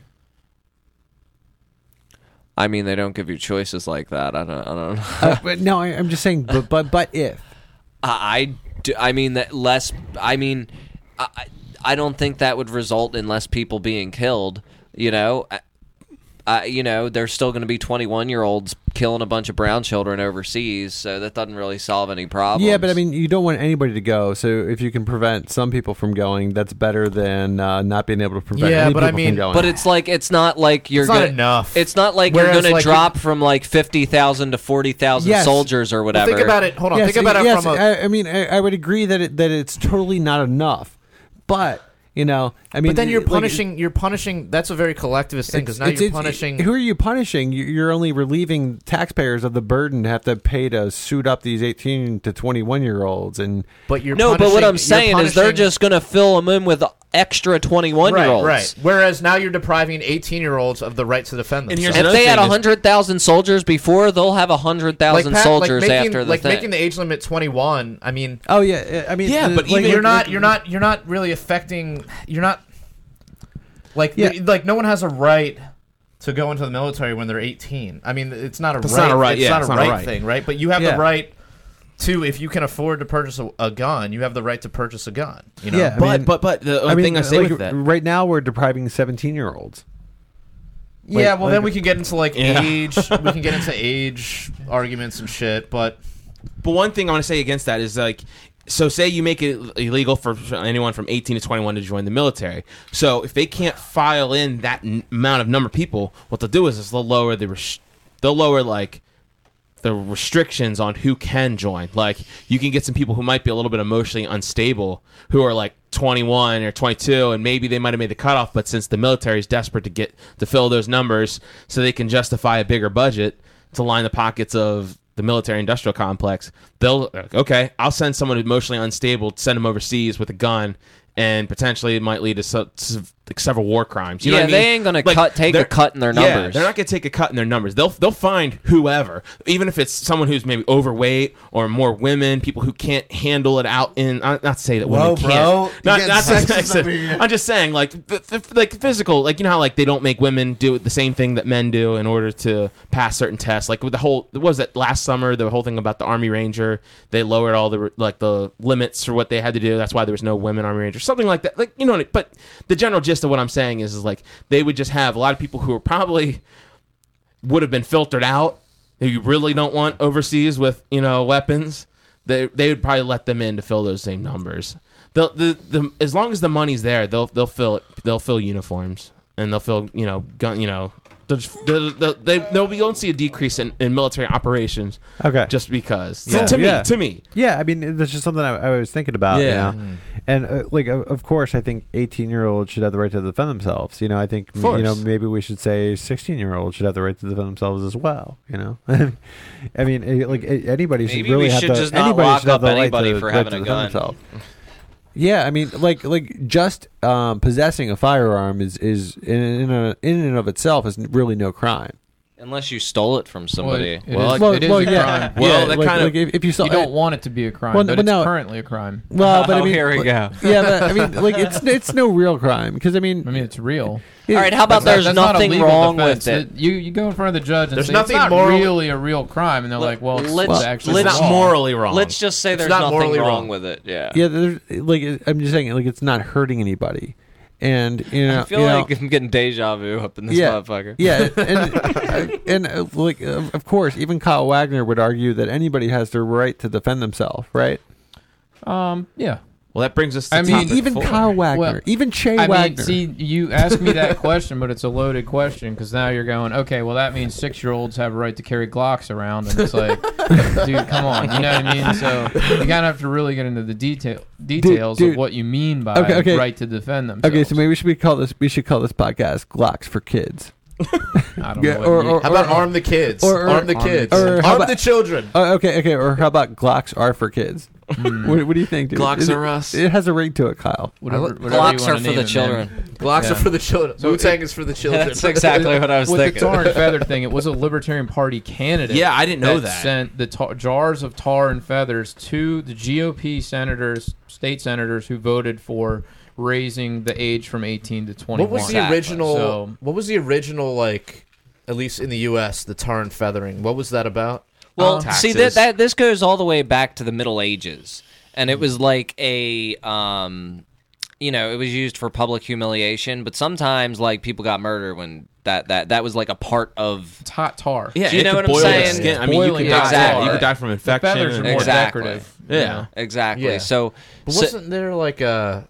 i mean they don't give you choices like that i don't, I don't know Uh, but no, I, I'm just saying. But but but if I, I, do- I mean that less. I mean, I, I don't think that would result in less people being killed. You know, uh, you know, there's still going to be 21 year olds killing a bunch of brown children overseas, so that doesn't really solve any problems. Yeah, but I mean, you don't want anybody to go. So if you can prevent some people from going, that's better than uh, not being able to prevent Yeah, any but I mean- But it's like it's not like you're It's not gonna, enough. It's not like Whereas, you're going like, to drop from like fifty thousand to forty thousand Yes. soldiers or Well, whatever. think about it. Hold on. yes, think about it yes, from a. I, I mean, I, I would agree that it, that it's totally not enough. But you know, I mean, but then you're like, punishing. You're punishing. That's a very collectivist thing because now it's- you're it's- punishing. Who are you punishing? You- You're only relieving taxpayers of the burden to have to pay to suit up these 18 to 21 year olds, and but you're no, but what I'm saying is they're just going to fill them in with extra 21 right, year olds. right. Whereas now you're depriving 18 year olds of the right to defend And here's themselves. If Another they had thing is- hundred thousand soldiers before, they'll have hundred thousand Pat- soldiers making, after the like thing. making the age limit 21. I mean, oh yeah, I mean, Yeah, the- but like, even- you're not. You're not. You're not really affecting. You're not. Like, Yeah. the- like no one has a right to go into the military when they're 18. I mean, it's not a That's right. not a right, It's yeah, not it's a not a right right. thing, right? But you have Yeah. the right to, if you can afford to purchase a, a gun, you have the right to purchase a gun. You know. Yeah, I but mean- but but the I only mean, thing I say like, with that, right now we're depriving 17 year olds. Yeah, Like- well, then like- we can get into like Yeah. age. we can get into age arguments and shit. But But one thing I want to say against that is like, so say you make it illegal for anyone from 18 to 21 to join the military. So if they can't file in that n- amount of number of people, what they'll do is, is they'll lower the res- they'll lower like the restrictions on who can join. Like you can get some people who might be a little bit emotionally unstable who are like 21 or 22 and maybe they might have made the cutoff but since the military is desperate to get to fill those numbers so they can justify a bigger budget to line the pockets of the military industrial complex they'll okay I'll send someone emotionally unstable send them overseas with a gun and potentially it might lead to like several war crimes. You know Yeah, what I mean? they ain't gonna Like, cut- take a cut in their numbers. Yeah, numbers. they're not going to take a cut in their numbers. They'll they'll find whoever, even if it's someone who's maybe overweight or more women, people who can't handle it out in. uh, Not to say that women Whoa, can't. bro. Not, getting not to sexist say- I'm just saying, like, f- f- like physical, like you know how like they don't make women do the same thing that men do in order to pass certain tests. Like with the whole, what was it last summer? The whole thing about the Army Ranger, they lowered all the like the limits for what they had to do. That's why there was no women Army Ranger, something like that. Like you know, but the general gist of what I'm saying is, is like they would just have a lot of people who are probably would have been filtered out who you really don't want overseas with you know weapons. They they would probably let them in to fill those same numbers. They'll the, the as long as the money's there they'll they'll fill it they'll fill uniforms and they'll fill you know gun you know they'll, just- they'll, they'll, they they'll be, you won't see a decrease in, in military operations Okay. just because Yeah. to me Yeah. to me Yeah, I mean, that's just something I, I was thinking about. Yeah. You know? And uh, like, of of course, I think 18 year olds should have the right to defend themselves. You know, I think Of you know maybe we should say 16 year olds should have the right to defend themselves as well. You know, I mean, eh, like anybody should Maybe really we have should the just not anybody lock should have up the right to, for right having to a defend gun. themselves. Yeah, I mean, like like just um, possessing a firearm is is in in, a, in and of itself is really no crime. Unless you stole it from somebody. it- it Well, is- well, it is well, a yeah, crime. Well, yeah, that like, kind of- like if, if you saw You don't want it to be a crime, Well, but but it's no- currently a crime. well, but I Oh, here we go. Yeah, but I mean, like it's it's no real crime because I mean, I mean, it's real. it- All right, how about That's there's that's not nothing legal wrong defense. with it? You you go in front of the judge and There's say nothing it's not moral- really a real crime, and they're like, well, it's, let's- it's actually let's- not wrong. morally wrong Let's just say there's not nothing morally wrong wrong. with it. Yeah. Yeah, there's like I'm just saying, like it's not hurting anybody, and you know, I feel you know, like I'm getting deja vu up in this Yeah. motherfucker. yeah, and and uh, like uh, of course, even Kyle Wagner would argue that anybody has the right to defend themselves, right? Um, yeah. Well that brings us to I mean, topic even four. Kyle Wagner, Well, even Che I Wagner. mean, see, you ask me that question, but it's a loaded question because now you're going, okay, well, that means six year olds have a right to carry Glocks around. And it's like, dude, come on. You know what I mean? So you kind of have to really get into the detail details dude. of what you mean by Okay, okay. right to defend them. okay, so maybe we should be call this. We should call this podcast "Glocks for Kids." I don't Yeah, know. Or- or- How about arm the kids? or- or- arm the kids. kids. Or how arm about- the children. Oh, okay, okay. Or how about Glocks are for kids? Hmm. What, what do you think? Dude? Glocks Is it- are us. It has a ring to it, Kyle. whatever, whatever you Glocks wanna are for name the it, man. Glocks are for the children. So Wu Tang is for the children. That's exactly what I was With thinking. the tar and feather thing, it was a Libertarian Party candidate. Yeah, I didn't know that. Sent the tar- jars of tar and feathers to the GOP senators, state senators who voted for raising the age from 18 to 21. What was the Exactly. original? So- what was the original like? At least in the U.S., the tar and feathering. What was that about? Well, Uh, see that that this goes all the way back to the Middle Ages, and it was like a um, you know it was used for public humiliation, but sometimes like people got murdered when that that that was like a part of It's hot tar. Yeah, Do you it know could what I'm boil the saying? Skin. I mean, you Boiling could die. Exactly. You could die from The infection. feathers are more Exactly. decorative. Yeah. you know? exactly. Yeah. So, But so wasn't there like a?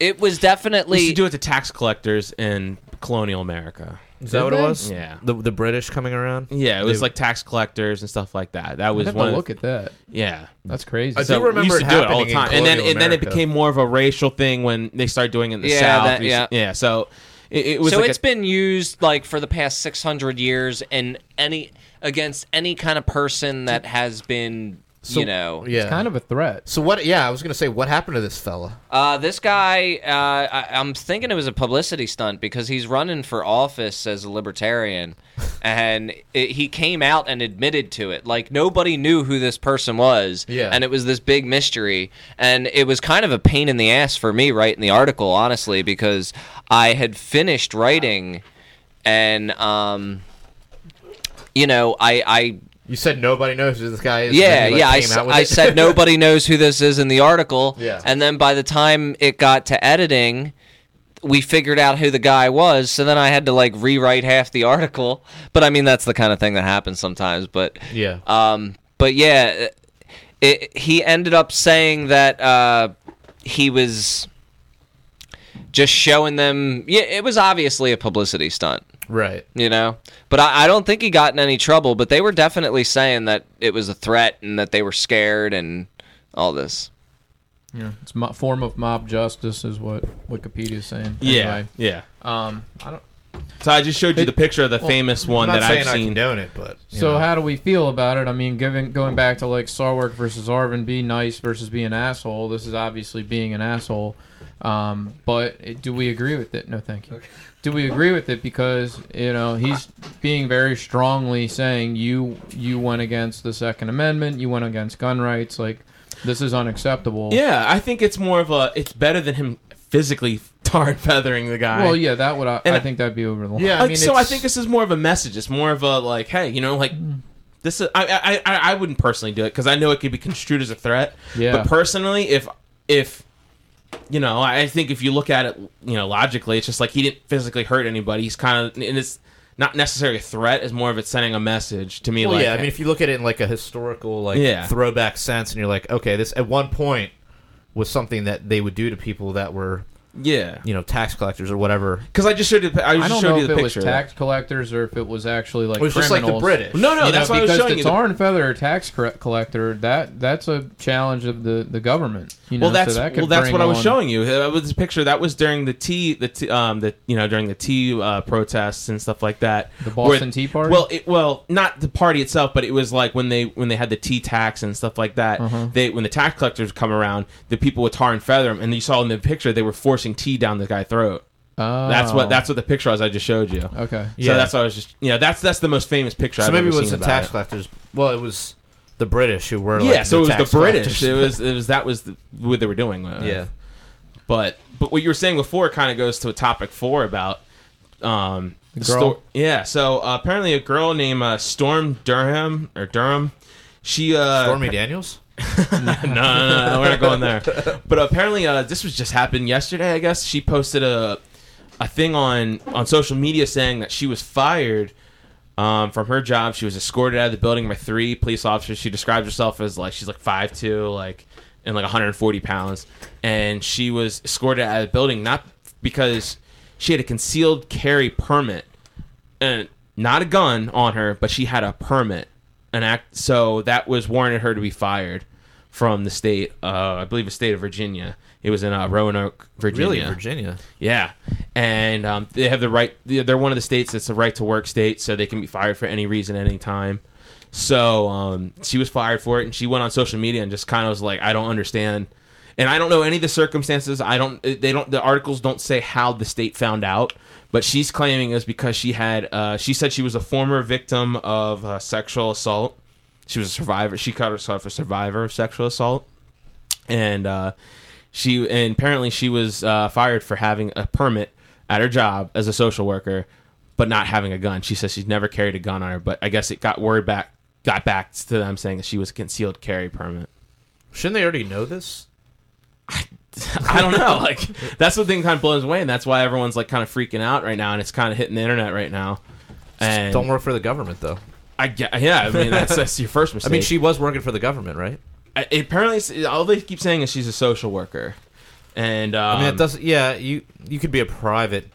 it was We definitely used to do it to tax collectors in colonial America. Is that Did what it was? Yeah. The the British coming around. Yeah, it was They- like tax collectors and stuff like that. That I was have one. to Of look at that. yeah, That's crazy. I do So we remember used it do it all happening the in time, and then colonial and then it America. became more of a racial thing when they started doing it in the Yeah, South. that- We used- yeah. yeah. So it, it was so like it's a, been used like for the past 600 years and any against any kind of person that has been So- you know Yeah. It's kind of a threat. So what? Yeah, I was gonna say, what happened to this fella? uh, this guy uh, I, i'm thinking it was a publicity stunt because he's running for office as a libertarian and it, he came out and admitted to it like nobody knew who this person was Yeah. and it was this big mystery and it was kind of a pain in the ass for me writing the article honestly because i had finished writing and um you know i i You said nobody knows who this guy is. yeah, yeah. like, I, came s- out with I said nobody knows who this is in the article. Yeah. And then by the time it got to editing, we figured out who the guy was. So then I had to like rewrite half the article. But I mean, that's the kind of thing that happens sometimes. But Yeah. um, but yeah, it, he ended up saying that uh, he was just showing them. Yeah, it was obviously a publicity stunt right. you know. But I, I don't think he got in any trouble. But they were definitely saying that it was a threat and that they were scared and all this. Yeah, it's a form of mob justice, is what Wikipedia is saying. yeah, Anyway, yeah. um, I don't. So I just showed you It- the picture of the famous one that I've I seen. condone it, but So know. how do we feel about it? I mean, given going back to like Sarwark versus Arvin, be nice versus be an asshole. This is obviously being an asshole. Um, but it, do we agree with it? No, thank you. Do we agree with it because you know he's being very strongly saying you you went against the Second Amendment, you went against gun rights, like this is unacceptable. Yeah, I think it's more of a. It's better than him physically tar and feathering the guy. Well, yeah, that would I, And I I- think that'd be over the line. yeah, I mean, so I think this is more of a message. It's more of a like, hey, you know, like mm. this is. I I I, I wouldn't personally do it because I know it could be construed as a threat. Yeah. But personally, if if you know, I think if you look at it, you know, logically, it's just like he didn't physically hurt anybody. He's kind of, and it's not necessarily a threat. It's more of it sending a message to me. Well, like, yeah, I mean, if you look at it in like a historical, like Yeah. throwback sense, and you're like, okay, this at one point was something that they would do to people that were, yeah, you know, tax collectors or whatever. because I just showed you. The, I just I don't showed know you if the it was tax collectors or if it was actually like It was just like the. British. no, no, You that's know, why I was showing the you. the- tar and feather tax collector that that's a challenge of the, the government. You know, well, that's so that could well, that's bring what I was showing you. That was the picture. That was during the tea, the tea, um, the you know during the tea uh, protests and stuff like that. The Boston Tea Party? Well, it, well, not the party itself, but it was like when they when they had the tea tax and stuff like that. Uh-huh. They when the tax collectors come around, the people would tar and feather and you saw in the picture they were forcing tea down the guy's throat. Oh. That's what that's what the picture was I just showed you. Okay. Yeah. So that's what I was just you know that's that's the most famous picture. So I've maybe ever it was seen the about tax it. collectors. Well, it was the British who were. Yeah, like, so it was tax the British. collectors. It was it was that was the, what they were doing. uh, yeah. But but what you were saying before kind of goes to a topic four about um The the girl? sto- yeah. So uh, apparently a girl named uh, Storm Durham or Durham, she uh Stormy Daniels. No, no, no, no, we're not going there. But apparently, uh, this was just happened yesterday. I guess she posted a a thing on on social media saying that she was fired um, from her job. She was escorted out of the building by three police officers. She describes herself as like she's like five two, like and like 140 pounds, and she was escorted out of the building not because she had a concealed carry permit and not a gun on her, but she had a permit, an act. So that was warranted her to be fired from the state. Uh, I believe the state of Virginia. It was in uh, Roanoke, Virginia. Really, Virginia. Yeah, and um, they have the right. They're one of the states that's a right to work state, so they can be fired for any reason, any time. So um, she was fired for it, and she went on social media and just kind of was like, "I don't understand," and I don't know any of the circumstances. I don't. They don't. The articles don't say how the state found out, but she's claiming is because she had. Uh, she said she was a former victim of uh, sexual assault. She was a survivor. She called herself a survivor of sexual assault, and uh, she and apparently she was uh, fired for having a permit at her job as a social worker, but not having a gun. She says she's never carried a gun on her, but I guess it got word back got back to them saying that she was a concealed carry permit. Shouldn't they already know this? I don't know. Like that's the thing kind of blows away, and that's why everyone's like kind of freaking out right now, and it's kind of hitting the internet right now. And Don't work for the government though. I get, yeah, I mean that's that's your first I mistake. mean, she was working for the government, right? I- apparently it's- all they keep saying is she's a social worker, and um, I mean, it doesn't. Yeah, you you could be a private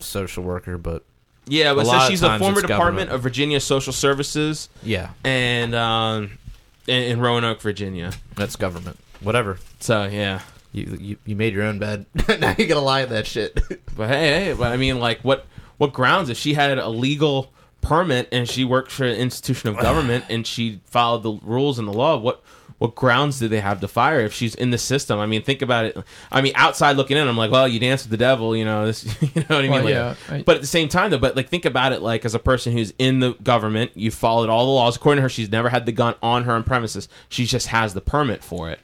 social worker, but yeah, but a so lot of she's a times former it's Department government. of Virginia Social Services, yeah, and um, in, in Roanoke, Virginia. that's government. Whatever. So yeah, You you, you made your own bed. now you gotta lie in that shit. but hey, hey, but I mean, like, what what grounds if she had a legal permit and she worked for an institution of government and she followed the rules and the law? What what grounds do they have to fire if she's in the system? I mean, think about it. I mean, outside looking in, I'm like, well, you dance with the devil, you know. This, you know what I mean? Well, Like, yeah, I- but at the same time, though, but like, think about it, like as a person who's in the government, you followed all the laws. According to her, she's never had the gun on her on premises. She just has the permit for it.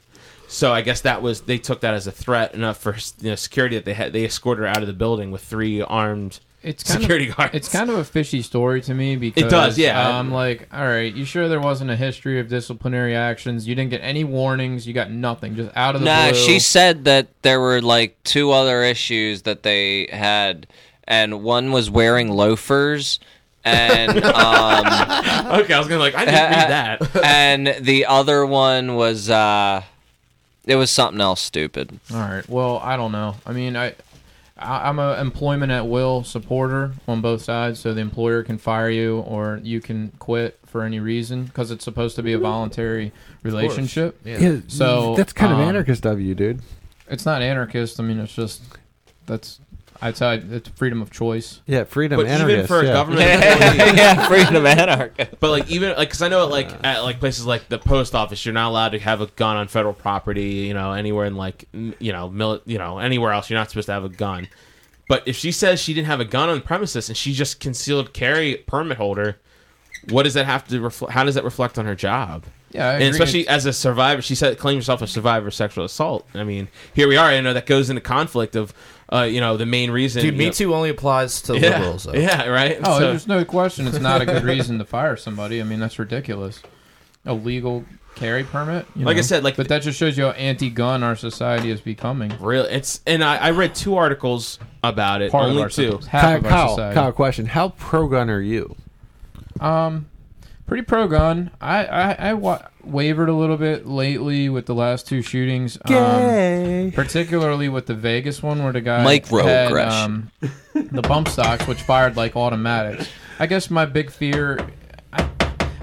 So I guess that was they took that as a threat enough for you know, security that they had they escorted her out of the building with three armed it's kind security of, guards. It's kind of a fishy story to me because it does, yeah. I'm like, all right, you sure there wasn't a history of disciplinary actions? You didn't get any warnings. You got nothing, just out of the Nah, blue. she said that there were like two other issues that they had, and one was wearing loafers, and um, okay, I was gonna like I didn't read that. and the other one was uh, it was something else stupid. All right. Well, I don't know. I mean, I, I I'm a employment at will supporter on both sides, so the employer can fire you or you can quit for any reason because it's supposed to be a voluntary relationship. Yeah. Yeah, So, that's kind of um, anarchist of you, dude. It's not anarchist. I mean, it's just that's I'd say uh, it's freedom of choice. Yeah, freedom, But even anarchist. for a yeah. government employee, yeah, freedom anarchy. but like even like because I know like at like places like the post office, you're not allowed to have a gun on federal property. You know, anywhere in like m- you know mili- you know anywhere else, you're not supposed to have a gun. But if she says she didn't have a gun on the premises and she just concealed carry permit holder, what does that have to reflect? How does that reflect on her job? Yeah, I and agree. especially as a survivor, she said claims herself a survivor of sexual assault. I mean, here we are. I know that goes into conflict of, uh, you know, the main reason. Dude, you Me know- Too only applies to Yeah, liberals. Though. yeah, right. Oh, So- there's no question. It's not a good reason to fire somebody. I mean, that's ridiculous. A legal carry permit. you Like I said, like- but that just shows you how anti-gun our society is becoming. Real, it's and I, I read two articles about it, Part only of our two. half Kyle, of our Kyle, society. Kyle, question: How pro gun are you? Um, pretty pro gun. I I, I wa- wavered a little bit lately with the last two shootings. Um, particularly with the Vegas one where the guy Microaggression. had um, the bump stocks, which fired like automatics. I guess my big fear.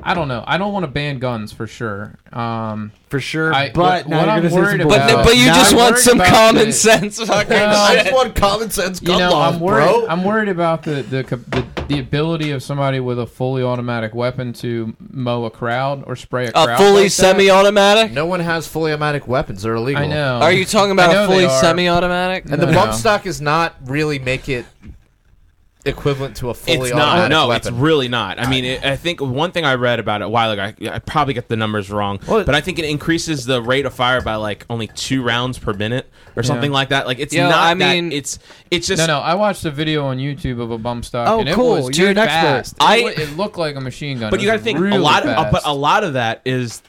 I, I don't know. I don't want to ban guns for sure. Um, for sure. I- but what- what you're I'm gonna say some worried bullshit. But about- but you Now just I'm want some common the- sense fucking Well, I shit. just want common sense you gun know, laws, I'm worried. bro. I'm worried about the, the the the ability of somebody with a fully automatic weapon to mow a crowd or spray a crowd. A fully like semi-automatic? no one has fully automatic weapons. They're illegal. I know. Are you talking about a fully semi-automatic? And the bump no. stock is not really make it equivalent to a fully It's not. automatic No, weapon. it's really not. I mean, it, I think one thing I read about it a while ago, I, I probably get the numbers wrong, Well, but I think it increases the rate of fire by like only two rounds per minute or something Yeah. like that. Like it's Yo, not. I that- mean- it's it's just No, no. I watched a video on YouTube of a bump stock. Oh, and it cool. Was You're too an expert. fast. It I- wa- it looked like a machine gun. But you got to think really a lot of, uh, but a lot of that is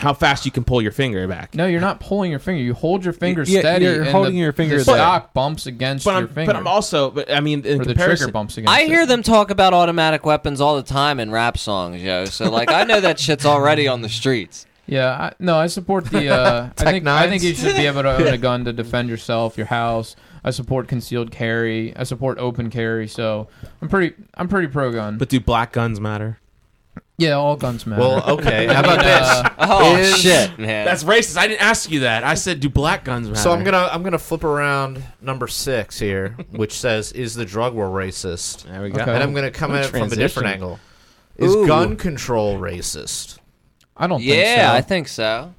how fast you can pull your finger back. No, you're not pulling your finger. You hold your finger Yeah, steady. you're and holding the, your finger The there. stock bumps against But your I'm, finger. but I'm also, but I mean, in or the comparison, trigger bumps against. I it. hear them talk about automatic weapons all the time in rap songs, yo. So like, I know that shit's already on the streets. Yeah, I, no, I support the. Uh, I Tech think I think nines. you should be able to own a gun to defend yourself, your house. I support concealed carry. I support open carry. So I'm pretty. I'm pretty pro gun. But do black guns matter? Yeah, all guns matter. Well, okay. How about this? uh, Oh Is- shit, man. That's racist. I didn't ask you that. I said, do black guns matter? So I'm gonna I'm gonna flip around number six here, which says, "Is the drug war racist?" There we go. Okay. And I'm gonna come What at a it from a transition. different angle. Is Ooh. gun control racist? I don't. think yeah, so. I think so.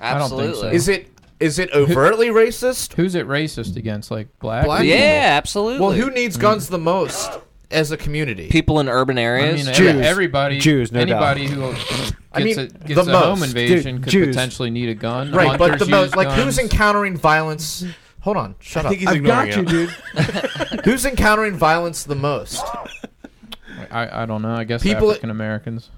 I don't think so. Absolutely. Is it is it overtly racist? Who's it racist against? Like black. Black people? Yeah, absolutely. Well, who needs guns the most as a community? people in urban I areas? mean, Jews. everybody, Jews, no doubt. anybody who gets, I mean, a, gets the a home most. invasion Dude, could Jews. potentially need a gun. right, but Hunters the most like who's guns. encountering violence? Hold on, shut I up. think he's I've ignoring got you, you. dude. Who's encountering violence the most? I, I don't know. I guess People- African Americans.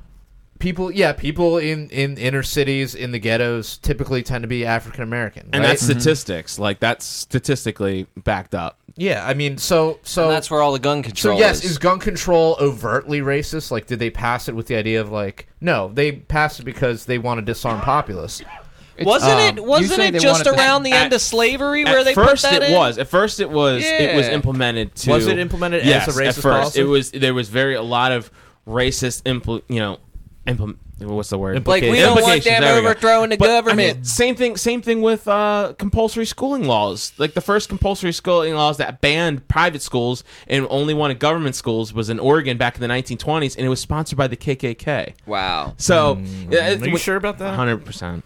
People, yeah, people in in inner cities in the ghettos typically tend to be African American, and right? that's statistics. Like that's statistically backed up. yeah. I mean, so so And that's where all the gun control So yes, is. is gun control overtly racist? Like, did they pass it with the idea of like, no, they passed it because they want to disarm populace? It's- wasn't um, it? Wasn't it just wanted to- around the At- end of slavery where they first, put that it in? was. At first, it was. It was implemented to. Was it implemented as a racist at first. policy? It was. There was very a lot of racist. Impl, you know, implement. What's the word? Like we don't want them there we go. overthrowing the But, I government. mean, same thing. Same thing with uh, compulsory schooling laws. Like the first compulsory schooling laws that banned private schools and only wanted government schools was in Oregon back in the 1920s, and it was sponsored by the KKK. wow. So, Are you sure about that? Hundred percent.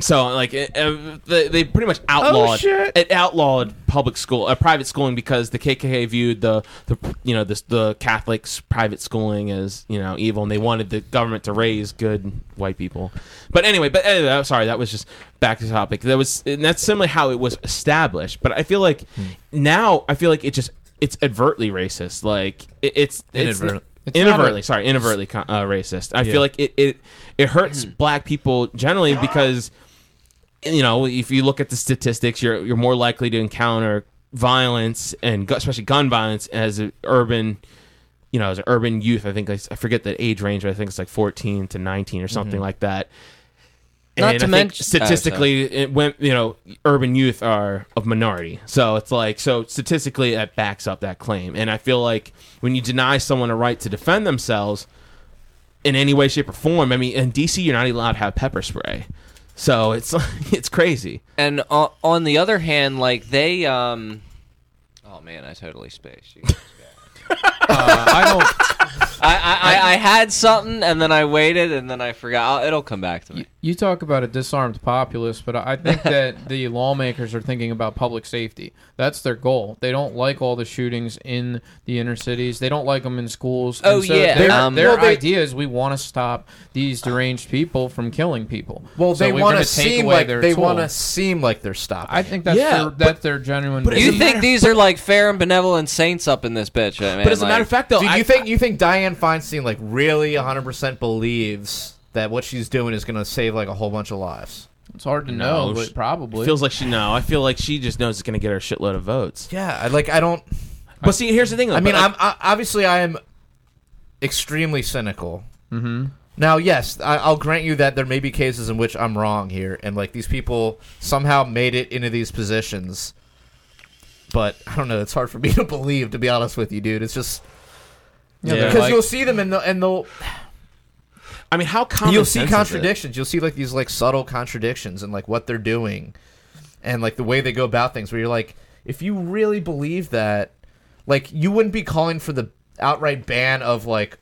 So, like, it, uh, they, they pretty much outlawed shit. it outlawed public school, uh, private schooling because the KKK viewed the, the you know the the Catholics private schooling as you know evil, and they wanted the government to raise good white people. But anyway, but anyway, I'm sorry, that was just back to the topic. That was and that's similarly how it was established. But I feel like now I feel like it just it's overtly racist. Like it, it's it's Inadvertent. It's inadvertently, a- sorry, inadvertently co- uh, racist. I Yeah. feel like it, it it hurts black people generally because you know if you look at the statistics, you're you're more likely to encounter violence and gu- especially gun violence as an urban. You know, as an urban youth, I think I, I forget the age range, but I think it's like 14 to 19 or something like that. Not and to I think mention- statistically, it went, you know, urban youth are of minority. So it's like, so statistically, that backs up that claim. And I feel like when you deny someone a right to defend themselves in any way, shape, or form, I mean, in DC, you're not allowed to have pepper spray. So it's it's crazy. And uh, on the other hand, like they, um, oh man, I totally spaced. You. Uh, I don't. I, I, I, I had something and then I waited and then I forgot. I'll, it'll come back to me. You, you talk about a disarmed populace, but I think that the lawmakers are thinking about public safety. That's their goal. They don't like all the shootings in the inner cities. They don't like them in schools. Oh, And so yeah. Their, Um, their Well, they- idea is we want to stop these deranged people from killing people. Well, So they want gonna to take seem away like they want to seem like they're stopping. I think that's Yeah, their, but- that's their genuine. but You think matter- these are like fair and benevolent saints up in this bitch? uh, Man, But as a like- matter of fact, though, Do I, you think you think Dianne Feinstein like really 100% believes that what she's doing is going to save like a whole bunch of lives? it's hard to No, know, she- but probably. feels like she no? I feel like she just knows it's going to get her a shitload of votes. Yeah, I, like I don't. But see, here's the thing. I mean, I'm I, obviously I am extremely cynical. hmm Now, yes, I, I'll grant you that there may be cases in which I'm wrong here, and like these people somehow made it into these positions. But I don't know. It's hard for me to believe, to be honest with you, dude. It's just Yeah, Yeah. because like- you'll see them and they'll, and they'll I mean, how common you'll see sense is it? contradictions. You'll see like these like subtle contradictions in like what they're doing, and like the way they go about things. Where you're like, if you really believe that, like you wouldn't be calling for the outright ban of like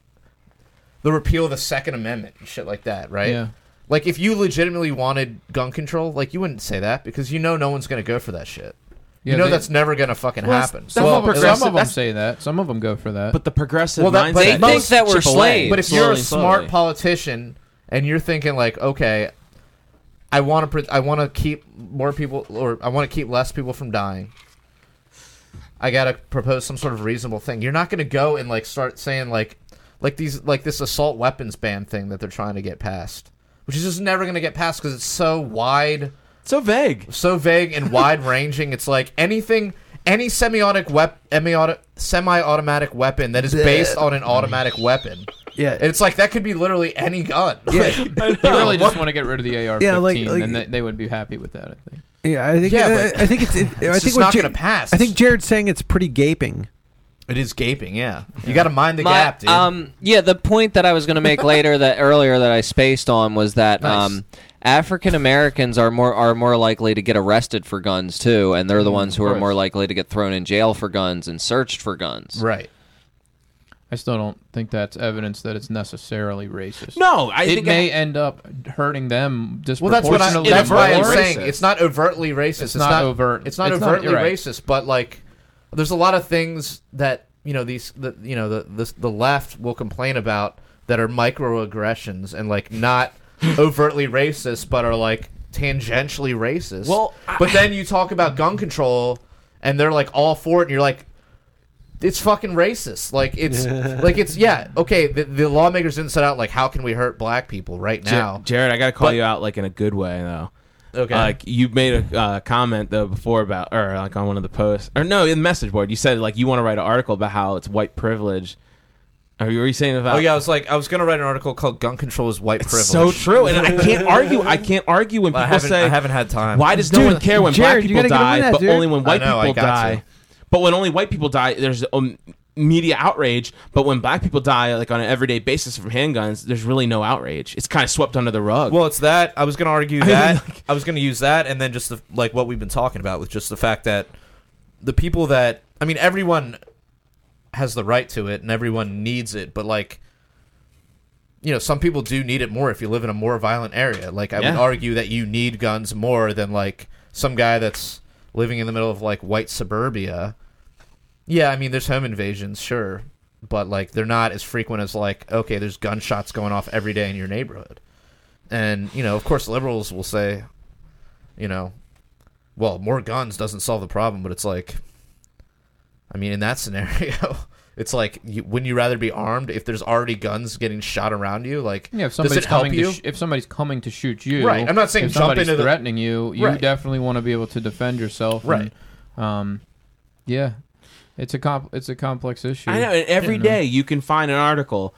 the repeal of the Second Amendment and shit like that, right? Yeah. Like if you legitimately wanted gun control, like you wouldn't say that because you know no one's gonna go for that shit. Yeah, you know they- that's never gonna fucking Well, happen. that's So, Well, not some of them say that. Some of them go for that. But the progressive well, that, mindset. They think that we're chip slaves. But if you're a smart slowly. politician and you're thinking like, okay, I want to, I want to keep more people, or I want to keep less people from dying. I gotta propose some sort of reasonable thing. You're not gonna go and like start saying like, like these, like this assault weapons ban thing that they're trying to get passed, which is just never gonna get passed because it's so wide, so vague. so vague and wide ranging. It's like anything, any semiotic wep, semi semi-automatic weapon that is based on an automatic weapon. Yeah, it's like that could be literally any gun. yeah, they really just want to get rid of the AR-15, Yeah, like- like- and they, they would be happy with that. I think. yeah. I think. Yeah, I, but I think it's. It, I think just what not Jar- going to pass. I think Jared's saying it's pretty gaping. It is gaping. Yeah, you got to mind the My- gap, dude. Um, yeah, the point that I was going to make later that earlier that I spaced on was that Nice. um, African Americans are more are more likely to get arrested for guns too, and they're the ones who are course. more likely to get thrown in jail for guns and searched for guns. right. I still don't think that's evidence that it's necessarily racist. No, I it think may end up hurting them disproportionately. Well, that's what I, that's why I'm more. saying it's not overtly racist. It's, not overt. It's not It's not- overtly you're right. racist, but like, there's a lot of things that you know these the you know the the, the left will complain about that are microaggressions and like not overtly racist, but are like tangentially racist. Well, I- but then you talk about gun control, and they're like all for it, and you're like, it's fucking racist. Like it's like it's yeah okay. The, the lawmakers didn't set out like how can we hurt black people right Ja- now. Jared, I gotta call But- you out like in a good way though. Okay, Like you made a uh, comment though before about, or like on one of the posts, or no, in the message board, you said like you want to write an article about how it's white privilege. Are you, were you saying about? oh yeah, I was like I was gonna write an article called "Gun Control is White it's Privilege." so true, and I can't argue. I can't argue when But I people say I haven't had time. Why does no one care when Jared, black people gotta get on die, that, but only when white know, people die? to. But when only white people die, there's um, media outrage. But when black people die, like on an everyday basis from handguns, there's really no outrage. It's kind of swept under the rug. Well, it's that I was going to argue that like- I was going to use that, and then just the, like what we've been talking about with just the fact that the people that I mean, everyone has the right to it, and everyone needs it, but like. You know, some people do need it more if you live in a more violent area. Like, I would argue that you need guns more than like some guy that's living in the middle of like white suburbia. Yeah, I mean, there's home invasions, sure, but like they're not as frequent as like okay, there's gunshots going off every day in your neighborhood. And, you know, of course, liberals will say, you know, well, more guns doesn't solve the problem, but it's like, I mean, in that scenario, it's like, you, wouldn't you rather be armed if there's already guns getting shot around you? Like, Yeah, if does somebody's it help coming you? to sh- if somebody's coming to shoot you, Right, I'm not saying if jump somebody's into the- threatening you. You Right. definitely want to be able to defend yourself. Right. And, um, yeah, it's a comp- it's a complex issue. I know, and every You day know. you can find an article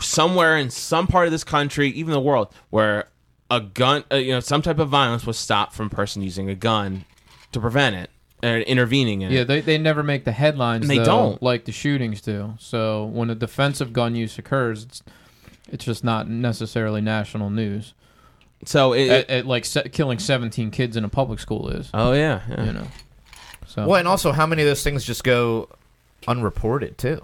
somewhere in some part of this country, even the world, where a gun, uh, you know, some type of violence was stopped from a person using a gun to prevent it or intervening in Yeah, it. they, they never make the headlines. And they though, don't. like the shootings do. So when a defensive gun use occurs, it's it's just not necessarily national news. So it, At, at like se- killing 17 kids in a public school is, oh yeah, yeah. you know. So Well, and also, how many of those things just go unreported, too?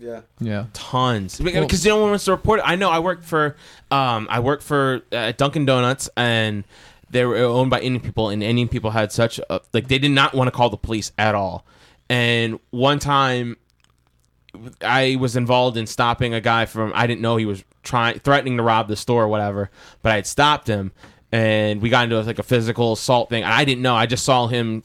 Yeah. yeah, tons because no one wants to report it. I know. I worked for um, I worked for uh, Dunkin' Donuts, and they were owned by Indian people, and Indian people had such a, like they did not want to call the police at all. And one time, I was involved in stopping a guy from I didn't know he was trying threatening to rob the store or whatever, but I had stopped him, and we got into like a physical assault thing. I didn't know. I just saw him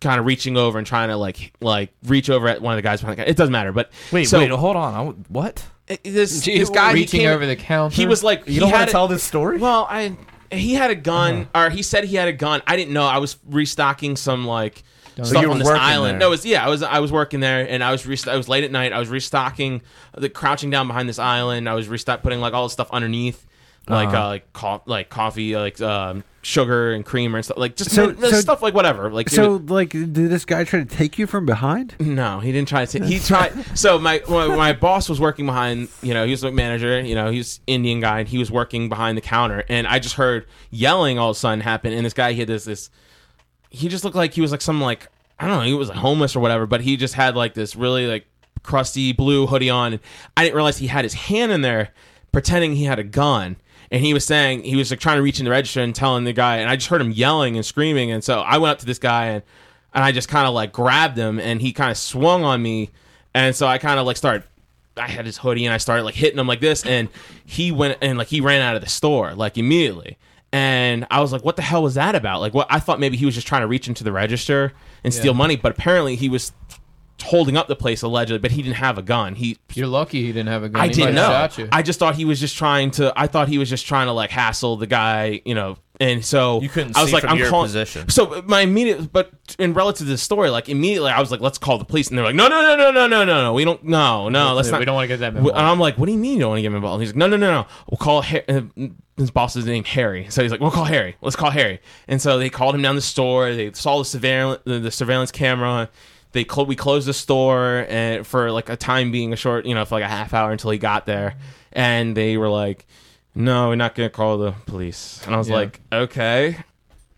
kind of reaching over and trying to like like reach over at one of the guys behind the guy. It doesn't matter, but Wait, so, wait, hold on. I w what? this, this guy reaching came- over the counter. he was like You don't want to tell this story? well i he had a gun uh-huh. or he said he had a gun i didn't know i was restocking some like So stuff on this island there. no it was yeah i was i was working there and i was rest- i was late at night i was restocking the crouching down behind this island i was restock putting like all the stuff underneath like Uh-huh. uh like co- like coffee like um sugar and cream and stuff like just So- min- so- stuff like whatever like So, like, did this guy try to take you from behind? no, he didn't try to. Take, He tried. So my, my my boss was working behind. You know, he was a manager. You know, he's Indian guy, and he was working behind the counter. And I just heard yelling all of a sudden happen. And this guy, he had this this. He just looked like he was like some like I don't know. He was like homeless or whatever. But he just had like this really like crusty blue hoodie on. And I didn't realize he had his hand in there, pretending he had a gun. And he was saying he was like trying to reach in the register and telling the guy. And I just heard him yelling and screaming. And so I went up to this guy and and I just kind of like grabbed him and he kind of swung on me and so I kind of like started I had his hoodie and I started like hitting him like this and he went and like he ran out of the store like immediately and I was like what the hell was that about like what I thought maybe he was just trying to reach into the register and steal money but apparently he was holding up the place allegedly but he didn't have a gun he You're lucky he didn't have a gun. I He didn't might have know. Shot you. I just thought he was just trying to. I thought he was just trying to like hassle the guy, you know. And so You couldn't I was see like, from I'm your calling. position. So my immediate, but in relative to the story, like immediately, I was like, let's call the police, and they're like, no, no, no, no, no, no, no, no, we don't, no, no, let's we not. don't want to get that. And involved. I'm like, what do you mean you don't want to get him involved? He's like, no, no, no, no. We'll call Har- uh, his boss's name Harry. So he's like, we'll call Harry. Let's call Harry. And so they called him down the store. They saw the surveillance, the, the surveillance camera. They clo- we closed the store and for like a time being a short, you know, for like a half hour until he got there. And they were like, no, we're not gonna call the police. And I was Yeah. like, okay.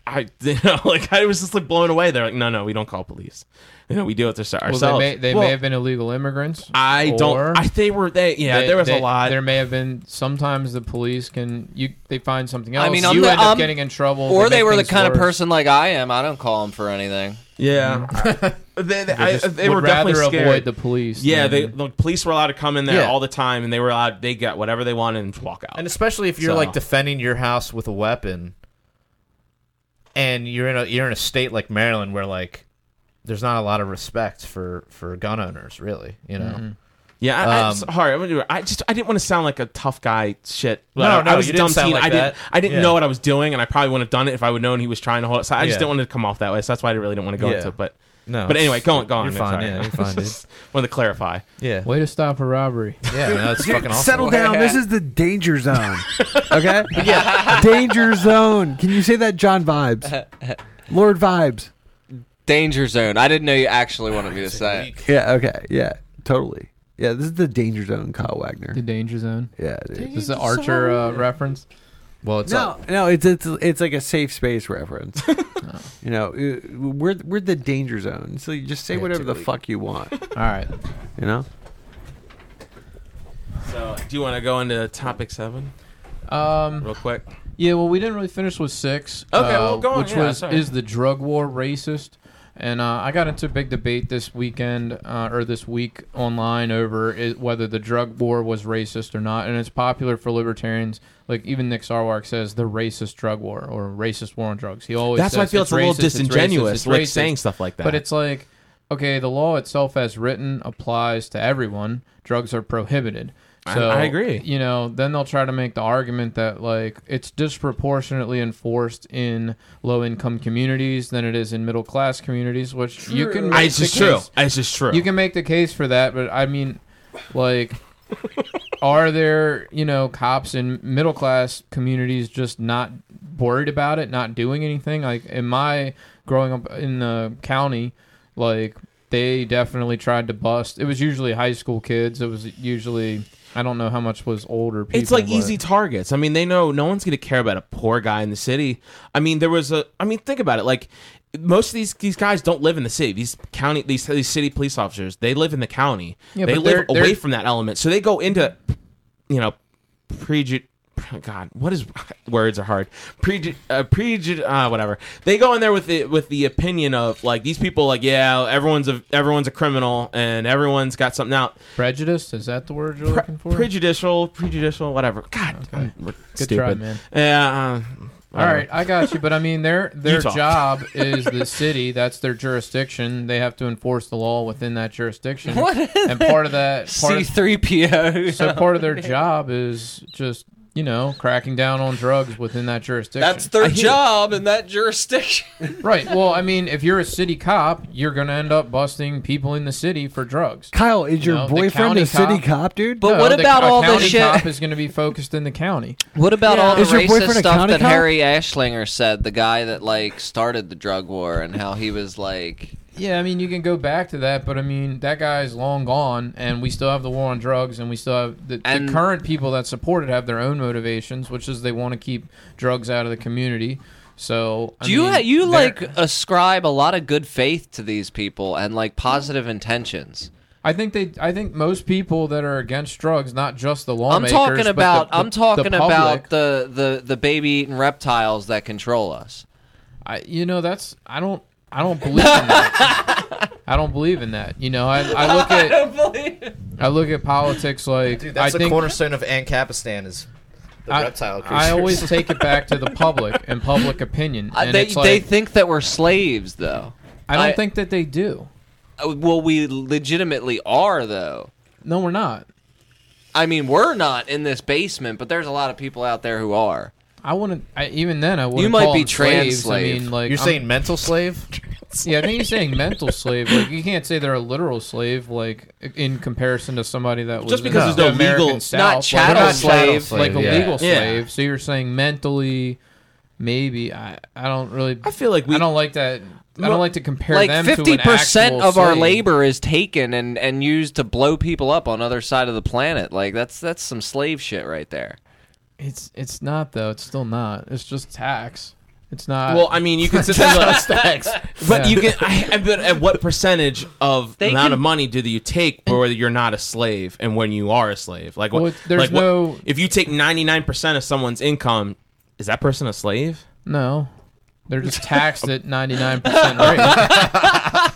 I, you know, like I was just like blown away. They're like, no, no, we don't call police. You know, we deal with this well, ourselves. they may they Well- may have been illegal immigrants. I or don't. I they were they. Yeah, they- there was they- a lot. There may have been. Sometimes the police can you they find something else. I mean, I'm you the- end up I'm- getting in trouble. Or they make were the things kind of person like I am. I don't call them for anything. Yeah, they, they, I, they would were rather definitely scared. avoid the police. yeah, they the police were allowed to come in there Yeah. all the time, and they were allowed. They get whatever they wanted and walk out. And especially if you're So- like defending your house with a weapon, and you're in a you're in a state like Maryland where like there's not a lot of respect for for gun owners, really. You know. Mm-hmm. Yeah, I, I, Um, sorry. I'm gonna do it. I just I didn't want to sound like a tough guy. Shit. No, I, no, I was you a didn't dumb teen. like I didn't. that. I didn't Yeah. know what I was doing, and I probably wouldn't have done it if I would known he was trying to hold it. So I just Yeah. didn't want to come off that way. So that's why I really didn't want to go Yeah. into it. But No. but anyway, go on, go on. You're man, fine. sorry. Yeah, you're fine, dude. Just wanted to clarify. Yeah. Way to stop a robbery. Yeah, no, that's fucking awesome. Settle down. This is the danger zone. Okay? yeah. Danger zone. Can you say that, John Vibes? Lord Vibes. Danger zone. I didn't know you actually wanted me to say it. Yeah, okay. Yeah, totally. Yeah, this is the danger zone, Kyle Wagner. The danger zone. Yeah, dude. This is an Archer uh, reference. Well, it's No, no, it's it's it's like a safe space reference. You know, uh, we're we're the danger zone, so you just say Yeah, whatever the totally. fuck you want. All right. You know. So do you want to go into topic seven Um, real quick? yeah, well, we didn't really finish with six. Okay, uh, well, go on. Which Yeah, was sorry. is the drug war racist? And uh, I got into a big debate this weekend uh, or this week online over i whether the drug war was racist or not. And it's popular for libertarians. Like even Nick Sarwark says, the racist drug war or racist war on drugs. He always That's why I feel it's, a little racist, it's racist, disingenuous, it's like racist. saying stuff like that. But it's like, okay, the law itself as written applies to everyone. Drugs are prohibited. I- So I agree. You know, then they'll try to make the argument that like it's disproportionately enforced in low income communities than it is in middle class communities, which you can. Make it's the just true. It's just true. You can make the case for that, but I mean, like. Are there, you know, cops in middle class communities just not worried about it, not doing anything? Like in my growing up in the county, like they definitely tried to bust. It was usually high school kids. It was usually I don't know how much was older people. it's like but- easy targets. I mean, they know no one's going to care about a poor guy in the city. I mean, there was a. I mean, think about it. Like most of these these guys don't live in the city. These county these these city police officers they live in the county. Yeah, they live they're- away they're- from that element, so they go into, you know, preju. God, what is words are hard. Preju, uh, preju, uh, whatever. They go in there with the with the opinion of like these people, like yeah, everyone's a everyone's a criminal and everyone's got something out. prejudice. Is that the word you're Pre- looking for? prejudicial, prejudicial, whatever. God, I'm Good stupid. try, man. Yeah. Uh, All right, I got you. But I mean, their their You talk. job is the city. That's their jurisdiction. They have to enforce the law within that jurisdiction. What is and part of that, part C of, three PO. so part of their job is just you know cracking down on drugs within that jurisdiction. That's their I hear- job in that jurisdiction. right. Well, I mean, if you're a city cop, you're gonna end up busting people in the city for drugs. Kyle, is You your know, the boyfriend county a city cop- cop, dude? But what about a all the shit? The county cop is going to be focused in the county. What about Yeah. all the Is racist a stuff that cop? Harry Anslinger said? The guy that like started the drug war and how he was like, Yeah, I mean, you can go back to that, but I mean, that guy's long gone, and we still have the war on drugs, and we still have the, And- the current people that support it have their own motivations, which is they want to keep drugs out of the community. So, I do you mean, ha- you like ascribe a lot of good faith to these people and like positive intentions? I think they. I think most people that are against drugs, not just the lawmakers. I'm talking but the- about the- I'm talking the about the the the baby eating reptiles that control us. I, you know, that's I don't. I don't believe in that. I don't believe in that. You know, I, I look at I look at politics like Dude, that's I the think cornerstone of Ancapistan is the I, reptile creatures. I always take it back to the public and public opinion. Uh, And they it's they think that we're slaves though. I don't I- think that they do. Uh, Well, we legitimately are though. No, we're not. I mean, we're not in this basement, but there's a lot of people out there who are. I wouldn't. I, even then, I wouldn't. You might call be them slaves. trans-slave. I mean, like You're I'm- saying mental slave? yeah. I think you're saying mental slave. Like you can't say they're a literal slave. Like in comparison to somebody that was Just in because the there's no American legal- South, Not like, chattel they're not slave. chattel like a yeah. legal Yeah. slave. So you're saying mentally, maybe. I I don't really. I feel like we I don't like that. I don't like to compare Like them fifty to an percent actual of our slave. labor is taken and and used to blow people up on other side of the planet. Like that's that's some slave shit right there. It's it's not though. It's still not. It's just tax. It's not. Well, I mean, you can sit there and look, but Yeah. you can. I, but at what percentage of They amount can- of money do you take where you're not a slave and when you are a slave? Like, Well, what? it's- there's like what- no- if you take 99 percent of someone's income, is that person a slave? no. They're just taxed at ninety nine percent rate.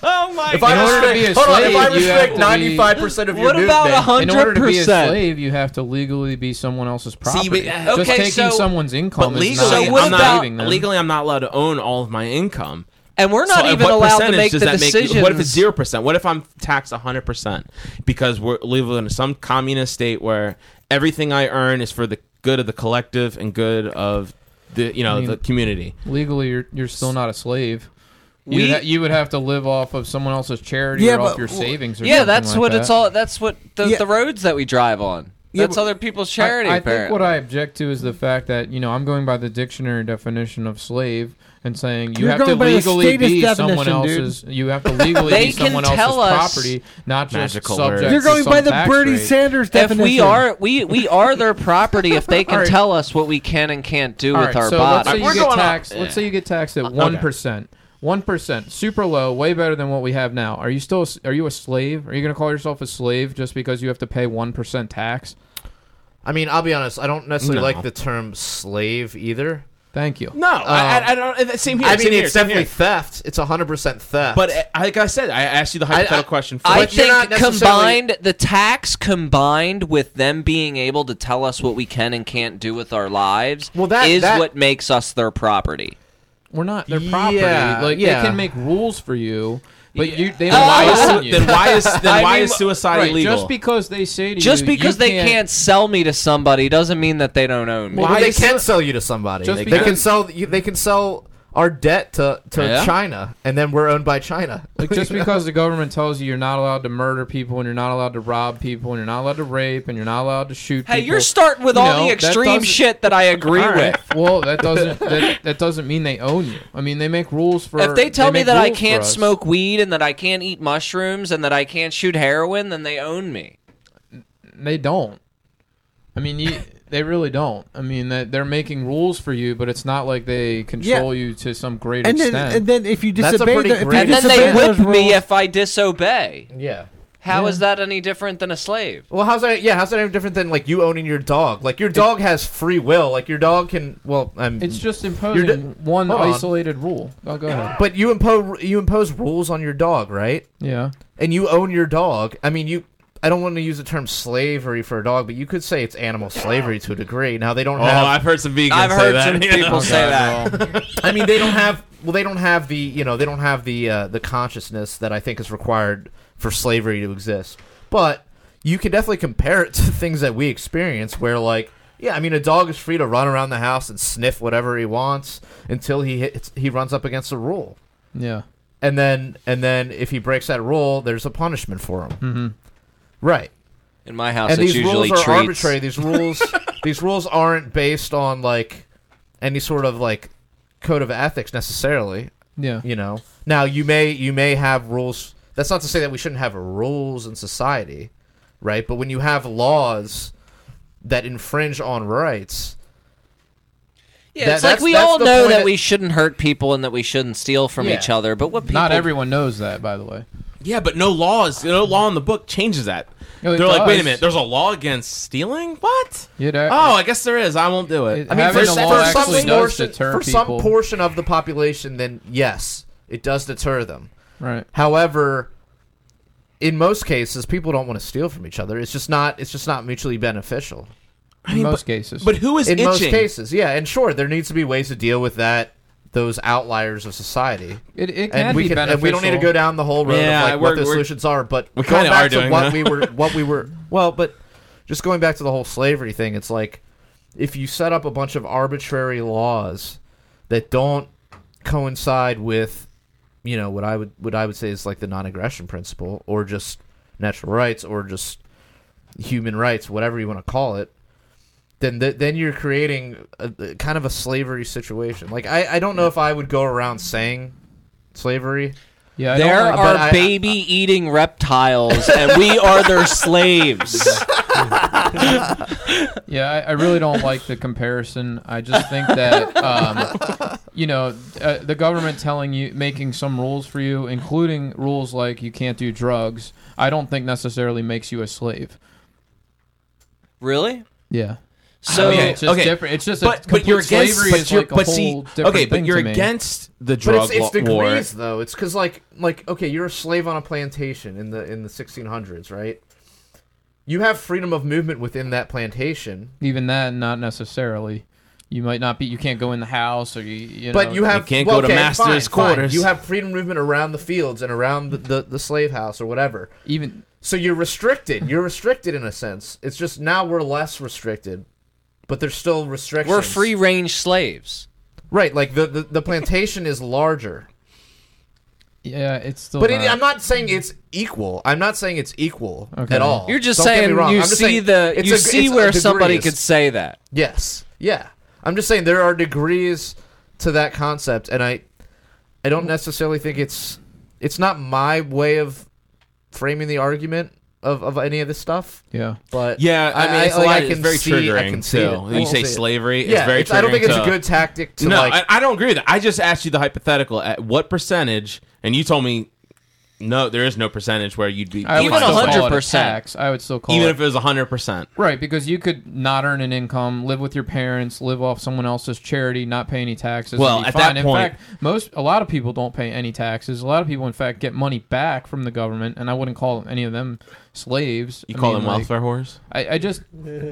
Oh my! If In order to be a on, if I slave, restrict ninety five percent of your What about movement, a hundred In order to be a percent? slave, you have to legally be someone else's property. but- just Okay, taking so- someone but income is legally, not So what I'm about- not them. legally I'm not allowed to own all of my income. and we're not So, even allowed to make the does that decisions. what if it's zero percent? What if I'm taxed hundred percent because we're living in some communist state where everything I earn is for the good of the collective and good of the you know I mean- the community. Legally, you're you're still not a slave. We- You ha- you would have to live off of someone else's charity Yeah, or off but- your savings. Or Yeah, something that's like what that. it's all. That's what the, Yeah. the roads that we drive on. Yeah, That's but- other people's charity. I, I think apparently. what I object to is the fact that you know I'm going by the dictionary definition of slave and saying you You're have going to by the legally statist be someone definition, dude. else's. You have to legally They be can someone tell else's us- property, not just Magical subject. words. You're to going some by the tax Bernie rate. Sanders if definition. we are we we are their property if they can All right. tell us what we can and can't do All with right, our so body. let's say We're you get going on- taxed. Let's say you get taxed at uh, one One percent, super low, way better than what we have now. Are you still? a s- Are you a slave? Are you going to call yourself a slave just because you have to pay one percent tax? I mean, I'll be honest. I don't necessarily No. like the term slave either. Thank you. No, I, I, I don't. Same here. I mean, same here, it's same definitely here. theft. It's hundred percent theft. But uh, like I said, I asked you the hypothetical I- question. I But you're not think necessarily- combined the tax combined with them being able to tell us what we can and can't do with our lives Well, that- is that- what makes us their property. We're not their property. Yeah, like yeah. they can make rules for you, but you they don't why own is, you. then why is then why mean, is suicide Right, illegal? Just because they say to you. Just you, because you they can't sell me to somebody doesn't mean that they don't own me. Well, Why they can it- sell you to somebody. Just They, they can sell. You, they can sell our debt to to Yeah? China, and then we're owned by China. Like just because the government tells you you're not allowed to murder people and you're not allowed to rob people and you're not allowed to rape and you're not allowed to shoot Hey, people. you're starting with you all know, the extreme doesn't- shit that I agree All right. with. Well, that doesn't that, that doesn't mean they own you. I mean, they make rules for. If they tell me that I can't smoke weed and that I can't eat mushrooms and that I can't shoot heroin, then they own me. they don't. I mean, you, they really don't. I mean, that they're making rules for you, but it's not like they control you to some great and then, extent. and then if you That's a disobey, pretty the, if you great- And then they those whip me if I disobey. Yeah. How Yeah. is that any different than a slave? Well, how's that? Yeah, how's that any different than like you owning your dog? Like your dog has free will. Like your dog can. Well, I'm. it's just imposing You're one on. isolated rule. Oh, go ahead. But you impose you impose rules on your dog, right? Yeah. And you own your dog. I mean, you. I don't want to use the term slavery for a dog, but you could say it's animal slavery to a degree. Now they don't oh, have. I've heard some vegans I've say heard that. some you know? people say that. I mean, they don't have. Well, they don't have the. You know, they don't have the uh, the consciousness that I think is required for slavery to exist. But you can definitely compare it to things that we experience, where like, yeah, I mean, a dog is free to run around the house and sniff whatever he wants until he hits, he runs up against a rule, yeah. and then and then if he breaks that rule, there's a punishment for him. Right. In my house, and it's these usually rules are treats. arbitrary. These rules, these rules aren't based on like any sort of like code of ethics necessarily. Yeah. You know. Now you may you may have rules. That's not to say that we shouldn't have rules in society, right? But when you have laws that infringe on rights, Yeah, That- it's like we all know that that- we shouldn't hurt people and that we shouldn't steal from Yeah. each other. But what people Not everyone knows that, by the way. Yeah, but no laws, no law in the book changes that. No, They're like, wait a does. minute, there's a law against stealing? What? Yeah, that- Oh, I guess there is. I won't do it. It- I mean, Having for, a law for some actually does portion, deter for some people. portion of the population, then yes, it does deter them. right. However, in most cases, people don't want to steal from each other. It's just not. It's just not mutually beneficial. In most cases. But who is in itching? most cases, yeah. And sure, there needs to be ways to deal with that. Those outliers of society, it, it can and we be can, and we don't need to go down the whole road Yeah, of like what the solutions are. But we back are to doing what that. we were, what we were, well, but just going back to the whole slavery thing, it's like if you set up a bunch of arbitrary laws that don't coincide with, you know, what I would what I would say is like the non-aggression principle, or just natural rights, or just human rights, whatever you want to call it. Then, th- then you're creating a, a kind of a slavery situation. Like I, I don't know if I would go around saying slavery. Yeah, I There don't like- but are I- baby eating reptiles, and we are their slaves. Yeah, I, I really don't like the comparison. I just think that um, you know uh, the government telling you making some rules for you, including rules like you can't do drugs. I don't think necessarily makes you a slave. Really? Yeah. So I mean, it's just okay, different. It's just But a but you're against. slavery But is you're like a but whole see. different Okay, but you're to me. against the But drug it's, it's war. degrees though. It's because like like okay, you're a slave on a plantation in the in the 1600s, right? You have freedom of movement within that plantation. even that, not necessarily. You might not be. You can't go in the house, or you. you know, But you have can't well, go to okay, master's fine, fine. quarters. You have freedom movement around the fields and around the, the, the slave house or whatever. even So you're restricted. You're restricted in a sense. It's just now we're less restricted, but there's still restrictions. We're free range slaves. right? Like the, the, the plantation is larger, yeah, it's still. but it, I'm not saying it's equal. I'm not saying it's equal Okay. at all. You're just Don't get me saying wrong. you I'm just see saying the it's you a- see it's a where somebody degrees. could say that. Yes. Yeah. I'm just saying there are degrees to that concept and I I don't necessarily think it's it's not my way of framing the argument of, of any of this stuff. yeah. But Yeah, I mean, it's, a like, lot, I it's can very see, I triggering can see too. it. You say see it. slavery, it's Yeah, very it's- I don't think triggering it's a good tactic to no, like I, I don't agree with that. I just asked you the hypothetical. At what percentage? And you told me no, there is no percentage where you'd be I would Even still call it a 100%. tax. I would still call even it if it was hundred percent. right because you could not earn an income, live with your parents, live off someone else's charity, not pay any taxes. Well, and be at that fine. in point- fact, most a lot of people don't pay any taxes. A lot of people, in fact, get money back from the government, and I wouldn't call any of them slaves. You I call mean, them like, welfare whores? I, I just,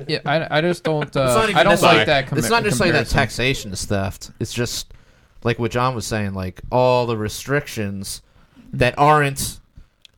yeah, I, I just don't. it's Uh, not even I don't necessarily- like that. Com- it's not necessarily that comparison. taxation is theft. It's just like what John was saying, like all the restrictions that aren't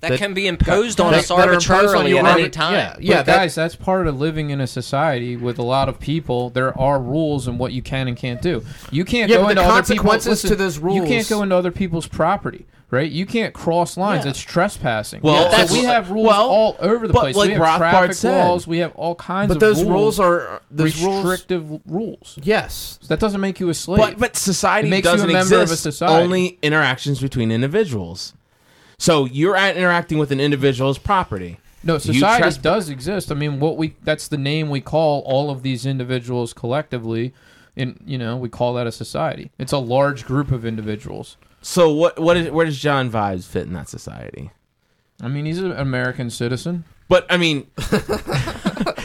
That, That- can be imposed on that- us that are imposed on arbitrarily at any time. Yeah, But yeah, that- guys, that's part of living in a society with a lot of people. There are rules and what you can and can't do. You can't Yeah, go into other consequences people's, to those You can't go into other people's property, right? You can't cross lines. Yeah. It's trespassing. Well, so that's- we have rules well, all over the but place. like we have Rothbard traffic said- laws. We have all kinds but of those rules, rules are uh, those rules are restrictive rules. Yes. That doesn't make you a slave. But but society It makes you a doesn't member of a exist. society. Only interactions between individuals. So you're at interacting with an individual's property. No, society does exist. I mean, what we that's the name we call all of these individuals collectively. In you know, we call that a society. It's a large group of individuals. So what what is where does John Vibes fit in that society? I mean, he's an American citizen. But I mean,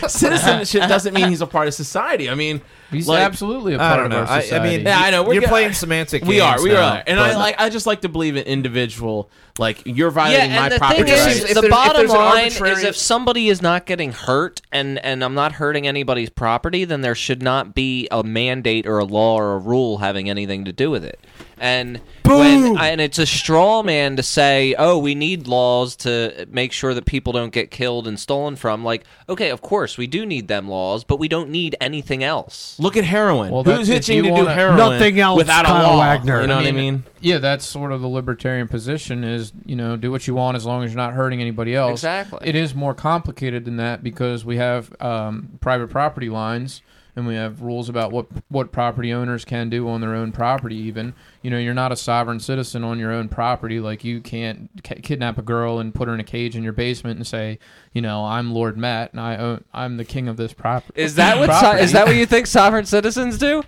citizenship doesn't mean he's a part of society. I mean, He's Like, absolutely a I part don't of know. our I, I mean, Yeah, I know. We're You're get- playing semantic. we are, we now, are, and I like. I just like to believe in individual. Like you're Yeah, violating and my the property thing rights. is, If the there- bottom there's an line is if somebody is not getting hurt and and I'm not hurting anybody's property, then there should not be a mandate or a law or a rule having anything to do with it. And when and it's a straw man to say, "Oh, we need laws to make sure that people don't get killed and stolen from." Like, okay, of course we do need them laws, but we don't need anything else. Look at heroin. Well, that's- Who's if itching you to do wanna- heroin? Nothing else, without a Kyle law. Wagner. You know I what I mean, mean? Yeah, that's sort of the libertarian position is, you know, do what you want as long as you're not hurting anybody else. Exactly. It is more complicated than that because we have um, private property lines and we have rules about what what property owners can do on their own property even. You know, you're not a sovereign citizen on your own property like you can't ki- kidnap a girl and put her in a cage in your basement and say, you know, I'm Lord Matt and I own I'm the king of this property. Is that what so- is that what you think sovereign citizens do?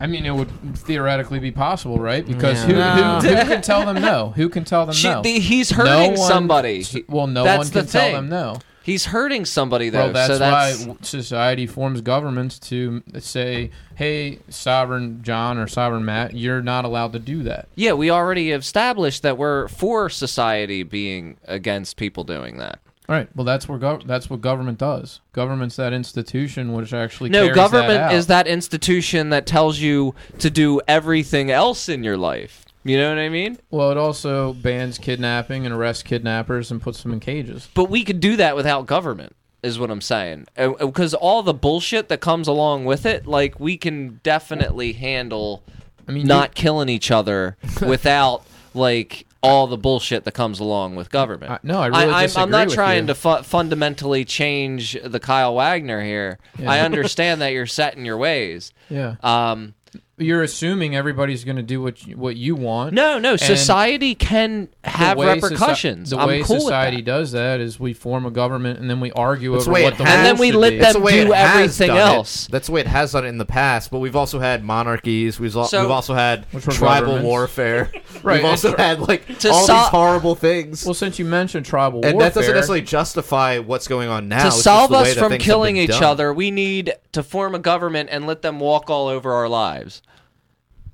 I mean, it would theoretically be possible, right? Because Yeah. who, who, who can tell them no? Who can tell them She- no? the- he's No hurting one- somebody. Well, no That's one the can tell them no. He's hurting somebody though. Well, that's, so that's why society forms governments to say, "Hey, sovereign John or sovereign Matt, you're not allowed to do that." Yeah, we already established that we're for society being against people doing that. All right. Well, that's where gov- that's what government does. Government's that institution which actually No, government that is that institution that tells you to do everything else in your life. You know what I mean? Well, it also bans kidnapping and arrests kidnappers and puts them in cages. But we could do that without government. Is what I'm saying. Because all the bullshit that comes along with it, like we can definitely handle I mean, not killing each other without like all the bullshit that comes along with government. I- no, I really I'm, I'm not trying you. to fu- fundamentally change the Kyle Wagner here. Yeah. I understand that you're set in your ways. yeah. Um, You're assuming everybody's going to do what you, what you want. no, no, society can have the way soci- repercussions. the I'm way cool society that. does that is we form a government and then we argue That's the over way what the And then we let be. them the do everything done it. else. That's the way it has done it in the past. But we've also had monarchies. We've, al- So- we've also had tribal warfare. Right, We've also had like To all sol- these horrible things. Well, since you mentioned tribal and warfare, that doesn't necessarily justify what's going on now. to It's solve us from killing each done. other, we need to form a government and let them walk all over our lives.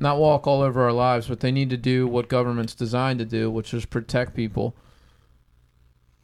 Not walk all over our lives, but they need to do what government's designed to do, which is protect people.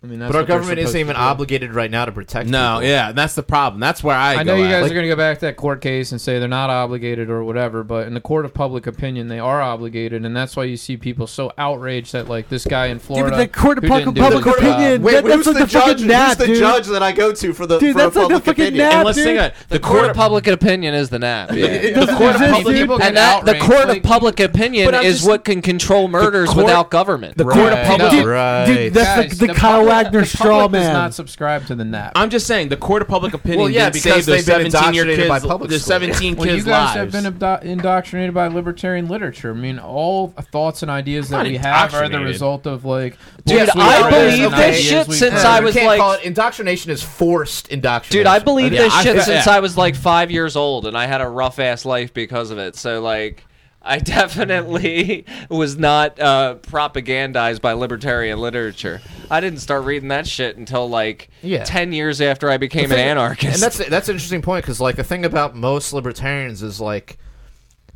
I mean, that's But our what they're government isn't supposed even to do. obligated right now to protect. No, people. yeah, that's the problem. That's where I. I go know you at. guys Like, are going to go back to that court case and say they're not obligated or whatever, but in the court of public opinion, they are obligated, and that's why you see people so outraged that like this guy in Dude, Florida. but the court of who public, didn't do public the job- opinion. Wait, that, that's who's like the, the, judge? fucking nap, who's the dude. judge that I go to for the Dude, for that's a like the public fucking opinion? nap, and let's dude. think of it. The, The court court of public opinion is the nap. It The doesn't court of exist, public dude. people get and that the outraged. court Like, of public opinion But I'm is just- what can control murders court- without government. the court of Right. public. No. Dude, Right. dude, that's Guys, the, the, the Kyle public- Wagner the straw public does not subscribe to the nap. I'm just saying the court of public opinion. Well, yeah, didn't because save those they've been 17 year indoctrinated kids, by public the school. 17 well, you guys lives. have been abdo- indoctrinated by libertarian literature. I mean, all thoughts and ideas that we have are the result of like. Dude, I believe this shit since. I was like- indoctrination is forced indoctrination. Dude, I believe this shit since I was like five years old, and I had a rough ass life because of it. So like, I definitely was not uh, propagandized by libertarian literature. I didn't start reading that shit until like Yeah. ten years after I became The an anarchist. And that's that's an interesting point because like the thing about most libertarians is like,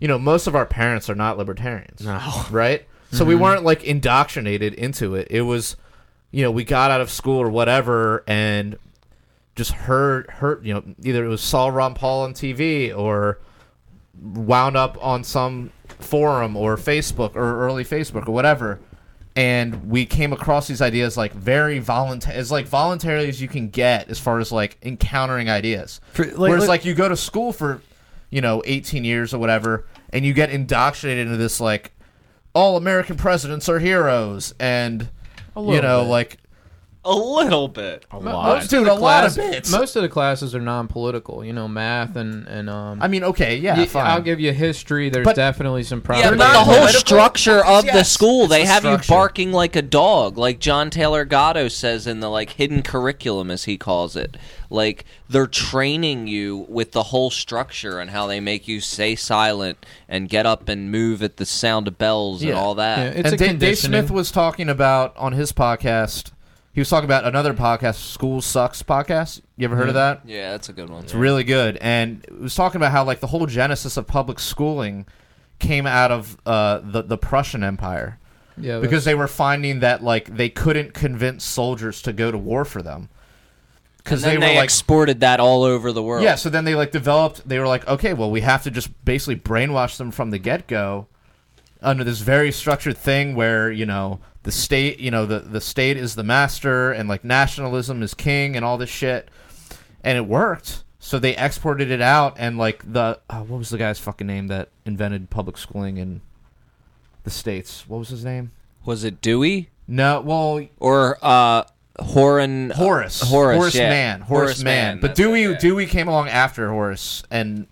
you know, most of our parents are not libertarians. No. right? So we weren't like indoctrinated into it. It was, you know, we got out of school or whatever and just heard heard you know either it was saw Ron Paul on TV or wound up on some forum or Facebook or early Facebook or whatever. And we came across these ideas like very voluntary, as like voluntarily as you can get as far as like encountering ideas. For- like- Whereas like- like you go to school for, you know, 18 years or whatever, and you get indoctrinated into this like, all American presidents are heroes, and you know, bit. like a little bit. A lot. Most Dude, of the a lot of bits. Most of the classes are non-political. You know, math and and um. I mean, okay, yeah, y- fine. I'll give you history. There's But- definitely some Yeah, problems. but not the whole political. structure of the Yes, school, it's they the have you barking like a dog, like John Taylor Gatto says in the like hidden curriculum, as he calls it. Like they're training you with the whole structure and how they make you stay silent and get up and move at the sound of bells and Yeah. all that. Yeah, it's and a Da- Dave conditioning. Smith was talking about on his podcast. He was talking about another podcast, School Sucks podcast. You ever heard of that? Yeah, that's a good one. It's really good, and it was talking about how like the whole genesis of public schooling came out of uh, the the Prussian Empire yeah, because they were finding that like they couldn't convince soldiers to go to war for them because they they, were like exported that all over the world. yeah. So then they like developed. They were like, okay, well, we have to just basically brainwash them from the get go under this very structured thing where you know the state, you know, the the state is the master and like nationalism is king and all this shit, and it worked. So they exported it out and like the uh, what was the guy's fucking name that invented public schooling in the states? What was his name? Was it Dewey No, well, or uh, Horan? Horace. Horace, yeah. Mann. Horace, Horace Mann. Mann, But Dewey yeah. Dewey came along after Horace and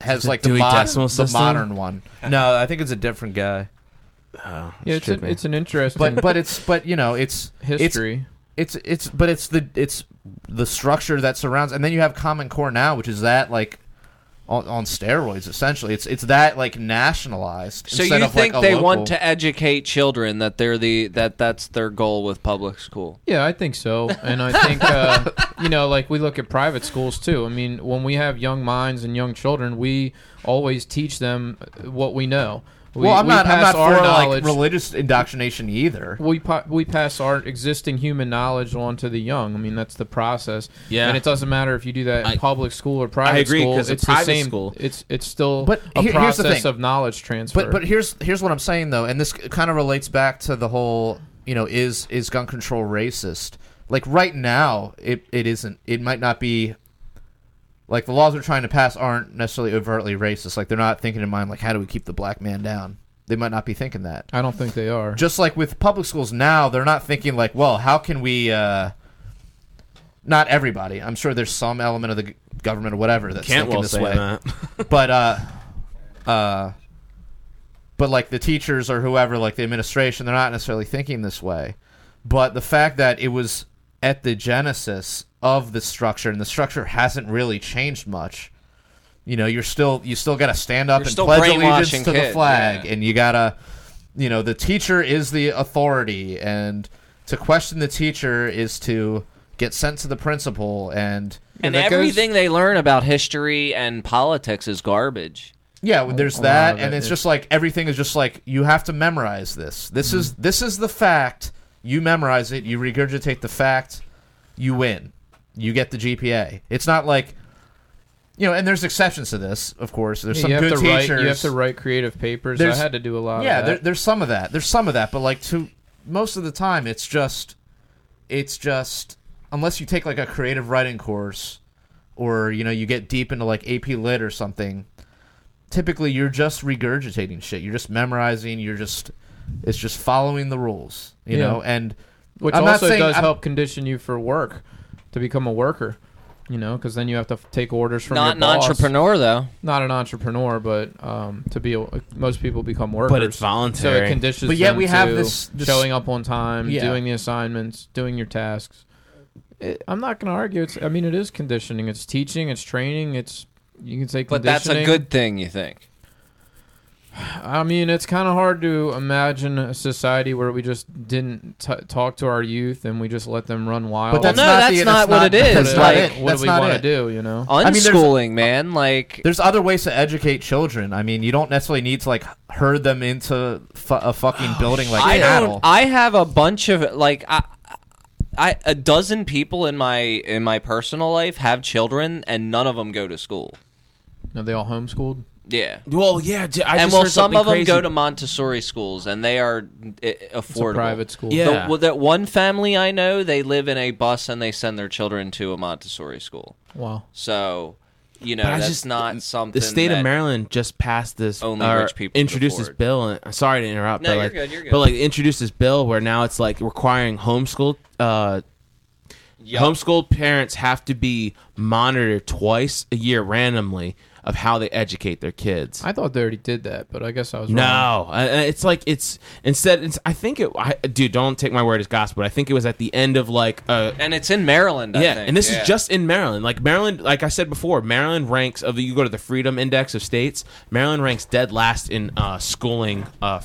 has like the, mod- the modern one. No, I think it's a different guy. Oh, yeah, it's, trippy. a, it's an interesting But but it's but you know it's history. It's it's it's but it's the it's the structure that surrounds and then you have Common Core now, which is that like on, on steroids essentially. It's it's that like nationalized. So instead you of, like, think a they local- want to educate children that they're the that that's their goal with public school? Yeah, I think so, and I think uh, you know, like we look at private schools too. I mean, when we have young minds and young children, we always teach them what we know. We, Well, I'm we not I'm not our for like religious indoctrination either. we pa- we pass our existing human knowledge on to the young. I mean, that's the process. Yeah. and it doesn't matter if you do that in I- public school or private agree, school. 'cause a it's private the same. school- It's it's still But a here- here's the process thing. of knowledge transfer. But but here's here's what I'm saying though, and this kind of relates back to the whole you know is is gun control racist? Like right now, it it isn't. It might not be. Like the laws we're trying to pass aren't necessarily overtly racist. Like they're not thinking in mind like how do we keep the black man down? They might not be thinking that. I don't think they are. Just like with public schools now, they're not thinking like, well, how can we? uh Not everybody. I'm sure there's some element of the government or whatever that's thinking Cantwell this saying way that. but uh uh but like the teachers or whoever like the administration they're not necessarily thinking this way but the fact that it was at the genesis of the structure and the structure hasn't really changed much you know you're still you still got to stand up You're and pledge allegiance brainwashing to the flag yeah. and you got to you know the teacher is the authority and to question the teacher is to get sent to the principal and And that goes- everything they learn about history and politics is garbage. Yeah, well, there's that, and it it's just like everything is just like you have to memorize this. This is Mm-hmm. this is the fact, You memorize it. You regurgitate the fact. You win. You get the GPA. It's not like, you know, and there's exceptions to this, of course. There's some you good to write. teachers. You have to write creative papers. I There's- had to do a lot. yeah, of there, there's some of that. There's some of that, but like to most of the time, it's just, it's just unless you take like a creative writing course, or you know you get deep into like AP Lit or something. Typically, you're just regurgitating shit. You're just memorizing. You're just, it's just following the rules, you Yeah. know. And which I'm not also saying- does I'm- help condition you for work to become a worker. You know, because then you have to f- take orders from Not an your boss. entrepreneur though. Not an entrepreneur, but um, to be a, most people become workers. But it's voluntary. So it conditions But yet them we have to this- this- showing up on time, Yeah. doing the assignments, doing your tasks. It, I'm not going to argue. It's. I mean, it is conditioning. It's teaching. It's training. It's. You can say But that's a conditioning. good thing, you think? I mean, it's kind of hard to imagine a society where we just didn't t- talk to our youth and we just let them run wild. But that's no, not that's the- not that's what not- it is. that's not Like, it. what That's do we want to do? You know. mean, there's- Unschooling, man. Like there's other ways to educate children. I mean, you don't necessarily need to like herd them into fu- a fucking oh, building like I cattle. don't. I have a bunch of like I, I a dozen people in my in my personal life have children, and none of them go to school. Are they all homeschooled? Yeah. well, yeah. j- I and well, heard some something of them crazy. go to Montessori schools, and they are uh, It's a affordable. private school. Yeah. The, well, that one family I know, they live in a bus and they send their children to a Montessori school. Wow. So, you know, I that's just- not something. the state that, of Maryland just passed this Only or rich people could introduced this bill and sorry to interrupt No, but you're like good, you're good. but like introduced this bill where now it's like requiring homeschool uh Yup. homeschool parents have to be monitored twice a year randomly of how they educate their kids. I thought they already did that, but I guess I was wrong. No, uh, it's like it's instead. It's, I think it. I, dude, don't take my word as gospel. But I think it was at the end of like a and it's in Maryland. I yeah, think. and this Yeah. is just in Maryland. Like Maryland, like I said before, Maryland ranks of the, you go to the Freedom Index of states. Maryland ranks dead last in uh, schooling uh,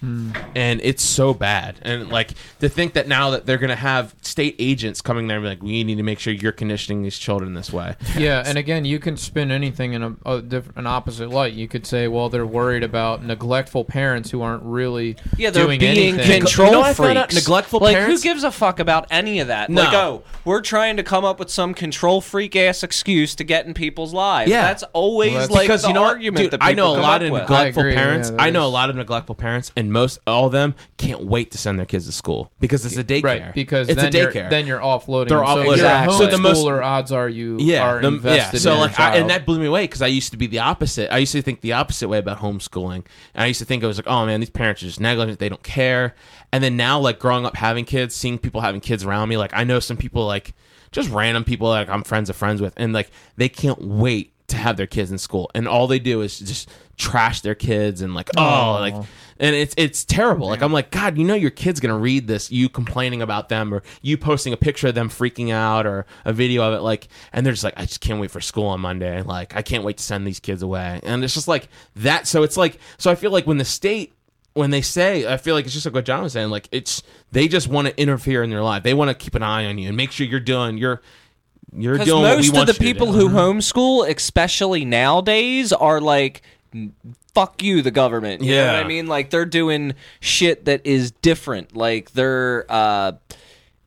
freedom, and it's so bad. And like to think that now that they're gonna have state agents coming there and be like, we need to make sure you're conditioning these children this way. Yeah, and again, you can spin anything in a, a different, an opposite light. You could say, well, they're worried about neglectful parents who aren't really Yeah, they're doing being anything. control You know freaks. found out? Neglectful like, parents- who gives a fuck about any of that? No. Like, oh, we're trying to come up with some control freak ass excuse to get in people's lives. Yeah. that's always Well, that's- like because the you know argument dude, that I know a lot up of with. neglectful I agree, parents. yeah, I know a lot of neglectful parents, and most all of them can't wait to send their kids to school because it's a daycare. Right, because it's then a You're, daycare. then you're offloading. They're. So offloading. you're a Exactly. So the most- homeschooler, odds are you yeah, are the- invested So in like, I, and that blew me away because I used to be the opposite. I used to think the opposite way about homeschooling. And I used to think it was like, oh man, these parents are just negligent. They don't care. And then now, like growing up having kids, seeing people having kids around me, like I know some people like just random people like I'm friends of friends with, and like they can't wait to have their kids in school, and all they do is just trash their kids and like oh Aw. like and it's it's terrible. Like I'm like, God, you know your kid's gonna read this, you complaining about them, or you posting a picture of them freaking out, or a video of it, like, and they're just like, I just can't wait for school on Monday. Like, I can't wait to send these kids away, and it's just like that. So it's like, so I feel like when the state, when they say, I feel like it's just like what John was saying, like it's they just want to interfere in your life. They want to keep an eye on you and make sure you're doing you're you're doing most of the people who homeschool, especially nowadays, are like, "Fuck you, the government." You know Yeah. what I mean? Like they're doing shit that is different. Like they're, uh,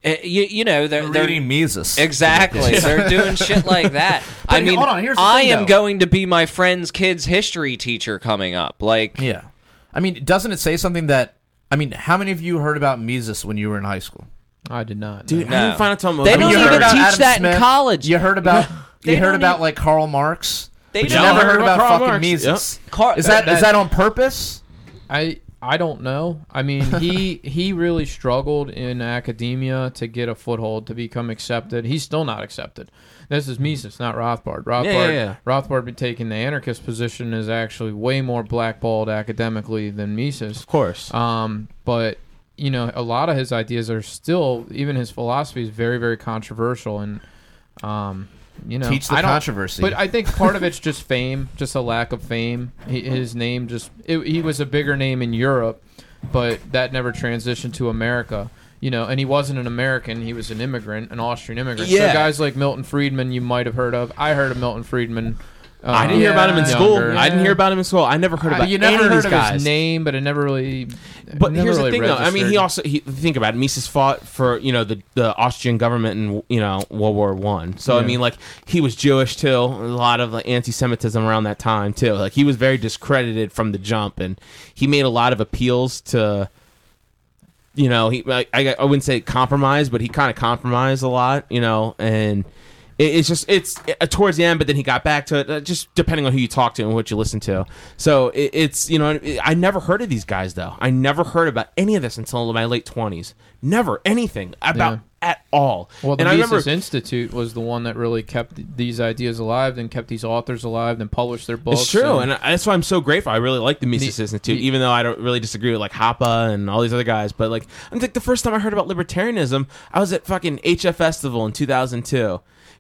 eh, you, you know, they're, they're reading Mises. Exactly. They're doing shit like that. I mean, hold on, here's the I thing, am though. going to be my friend's kid's history teacher coming up. Like, Yeah. I mean, doesn't it say something that? I mean, how many of you heard about Mises when you were in high school? I did not. Dude, no. I didn't find out till They I don't mean, you even about teach Adam that in college. You heard about They you heard about even- like Karl Marx. They but you don't- never heard heard about, about Karl fucking Marx. Mises. Car- Is that is that- that on purpose? I I don't know. I mean, he he really struggled in academia to get a foothold to become accepted. He's still not accepted. This is Mises, not Rothbard. Rothbard, Yeah, yeah, yeah. Rothbard be taking the anarchist position is actually way more blackballed academically than Mises. Of course. Um, but you know, a lot of his ideas are still, even his philosophy is very, very controversial, and um, you know, Teach the controversy. But I think part of it's just fame, just a lack of fame. He, his name just, it, he was a bigger name in Europe, but that never transitioned to America. You know, and he wasn't an American; he was an immigrant, an Austrian immigrant. Yeah. So guys like Milton Friedman, you might have heard of. I heard of Milton Friedman I didn't hear about him in school. younger. I didn't hear about him in school. I never heard Uh, about you any never heard of guys. his name, but it never really. But never here's the really thing, though. I mean, he also he, think about it. Mises fought for you know the, the Austrian government in you know World War One. So I mean, like he was Jewish too. A lot of like, anti-Semitism around that time too. Like he was very discredited from the jump, and he made a lot of appeals to. You know, he I, I I wouldn't say compromise, but he kind of compromised a lot. You know, and it, it's just it's uh, towards the end, but then he got back to it. Uh, just depending on who you talk to and what you listen to. So it, it's you know it- I never heard of these guys though. I never heard about any of this until my late twenties. Never anything about Yeah. at all. Well, the and Mises remember Institute was the one that really kept these ideas alive and kept these authors alive and published their books. it's true, and that's why I'm so grateful. I really like the Mises The- Institute, the- even though I don't really disagree with like Hoppe and all these other guys. But like, I think the first time I heard about libertarianism, I was at fucking HF Festival in 2002.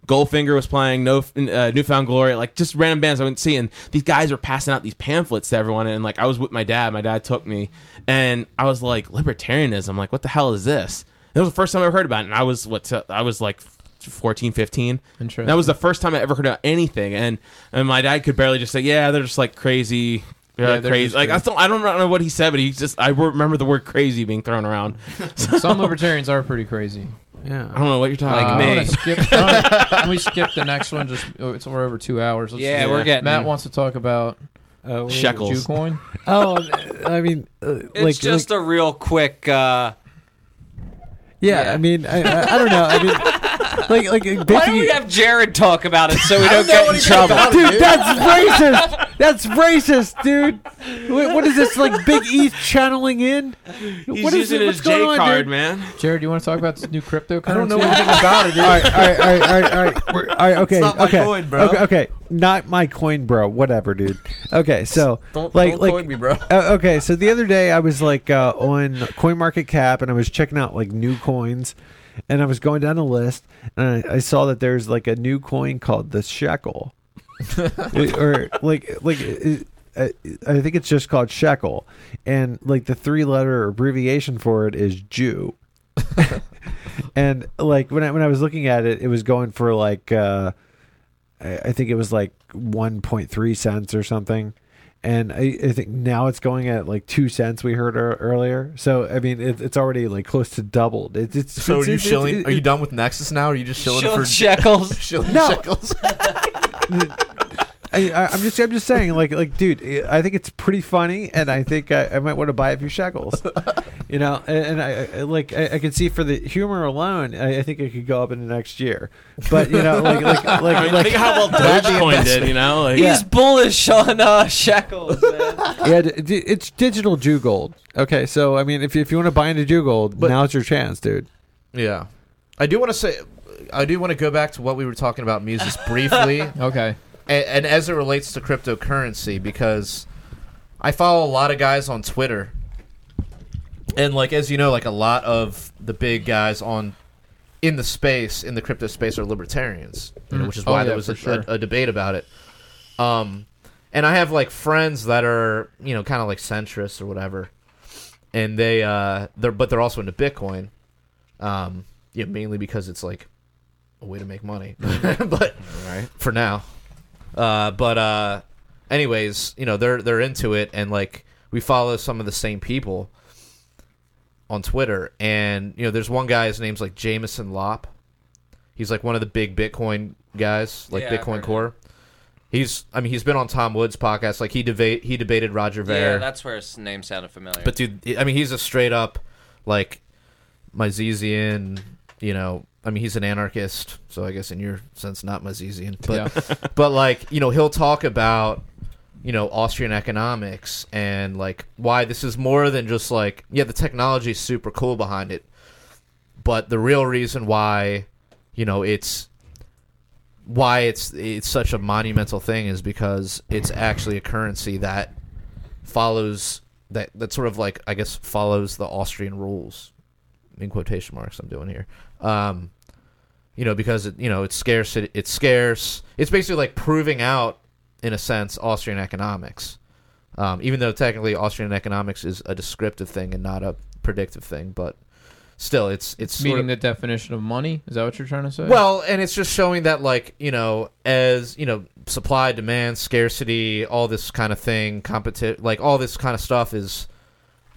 Goldfinger was playing No uh, Newfound Glory, like just random bands I went see, and these guys were passing out these pamphlets to everyone, and like I was with my dad. My dad took me, and I was like, libertarianism, like what the hell is this? It was the first time I ever heard about it, and I was what I was like 14, 15. Interesting. That was the first time I ever heard about anything, and and my dad could barely just say, "Yeah, they're just like crazy." They're Yeah, crazy. Like I, thought, I don't know what he said, but he just I remember the word "crazy" being thrown around. Some libertarians are pretty crazy. Yeah. I don't know what you're talking Like Uh, about. Me. skip, can we skip the next one? Just oh, it's we're over two hours. Let's Yeah, do we're getting- Matt wants to talk about Oh, Shekels. Jewcoin. Oh, I mean, uh, It's like, just like- a real quick. Uh, yeah, yeah. I mean, I, I, I don't know. I mean, like, like why don't we have Jared talk about it so we don't don't get in trouble? about it. dude, that's racist. That's racist, dude. What, what is this like? Big East channeling in? He's what is using it? his What's going J on, card, dude? man. Jared, you want to talk about this new cryptocurrency? I don't know anything about it, dude. All right, all right, all right, all right, all right. We're, all right okay, not my okay, coin, bro. okay, okay. Not my coin, bro. Whatever, dude. Okay, so Don't, like, don't like, coin me, bro. Uh, okay, so the other day I was like uh, on CoinMarketCap and I was checking out like new coins, and I was going down the list and I, I saw that there's like a new coin called the shekel, or like like uh, uh, I think it's just called shekel, and like the three letter abbreviation for it is Jew. and like when I when I was looking at it, it was going for like uh, I, I think it was like one point three cents or something and I, I think now it's going at like two cents. We heard earlier, so I mean it, it's already like close to doubled. It's it's So are you it's- shilling? it- Are you done with Nexus now? Or are you just shilling Shilling for shekels. shilling No. shekels? I, I, I'm just I'm just saying like like dude, I think it's pretty funny, and I think I, I might want to buy a few shekels. you know, and, and I, I like I, I can see for the humor alone, I, I think it could go up in the next year. But you know, like like like, I mean, like think how well Dogecoin did, you know? Like, Yeah. He's bullish on uh, shekels, man. yeah, d- d- it's digital Jew gold. Okay, so I mean, if you, if you want to buy into Jew gold, But- now's your chance, dude. Yeah, I do want to say, I do want to go back to what we were talking about Mises briefly, Okay. And as it relates to cryptocurrency, because I follow a lot of guys on Twitter, and like as you know, like a lot of the big guys on in the space in the crypto space are libertarians, you know, Mhm. which is Oh, why yeah, there was a, sure. a, a debate about it. Um, and I have like friends that are you know kind of like centrists or whatever, and they uh they're but they're also into Bitcoin, um, yeah, mainly because it's like a way to make money, but Right. for now. Uh, but uh, anyways, you know they're they're into it, and like we follow some of the same people on Twitter, and you know there's one guy his name's like Jameson Lopp. He's like one of the big Bitcoin guys, like Yeah, I've Bitcoin heard Core. He's I mean he's been on Tom Woods podcast, like he debate he debated Roger Ver. Yeah, that's where his name sounded familiar. But dude, I mean, he's a straight up like Misesian. You know, I mean, he's an anarchist, so I guess in your sense, not Misesian. But yeah. but like you know, he'll talk about you know Austrian economics and like why this is more than just like yeah, the technology is super cool behind it, but the real reason why you know it's why it's it's such a monumental thing is because it's actually a currency that follows that that sort of like I guess follows the Austrian rules in quotation marks I'm doing here. Um, you know because it, you know it's scarce it, it's scarce. It's basically like proving out in a sense Austrian economics. Um, even though technically Austrian economics is a descriptive thing and not a predictive thing, but still, it's it's sort Meeting of- the definition of money. Is that what you're trying to say? Well, and it's just showing that, like, you know, as, you know, supply, demand, scarcity, all this kind of thing, competi- like, all this kind of stuff is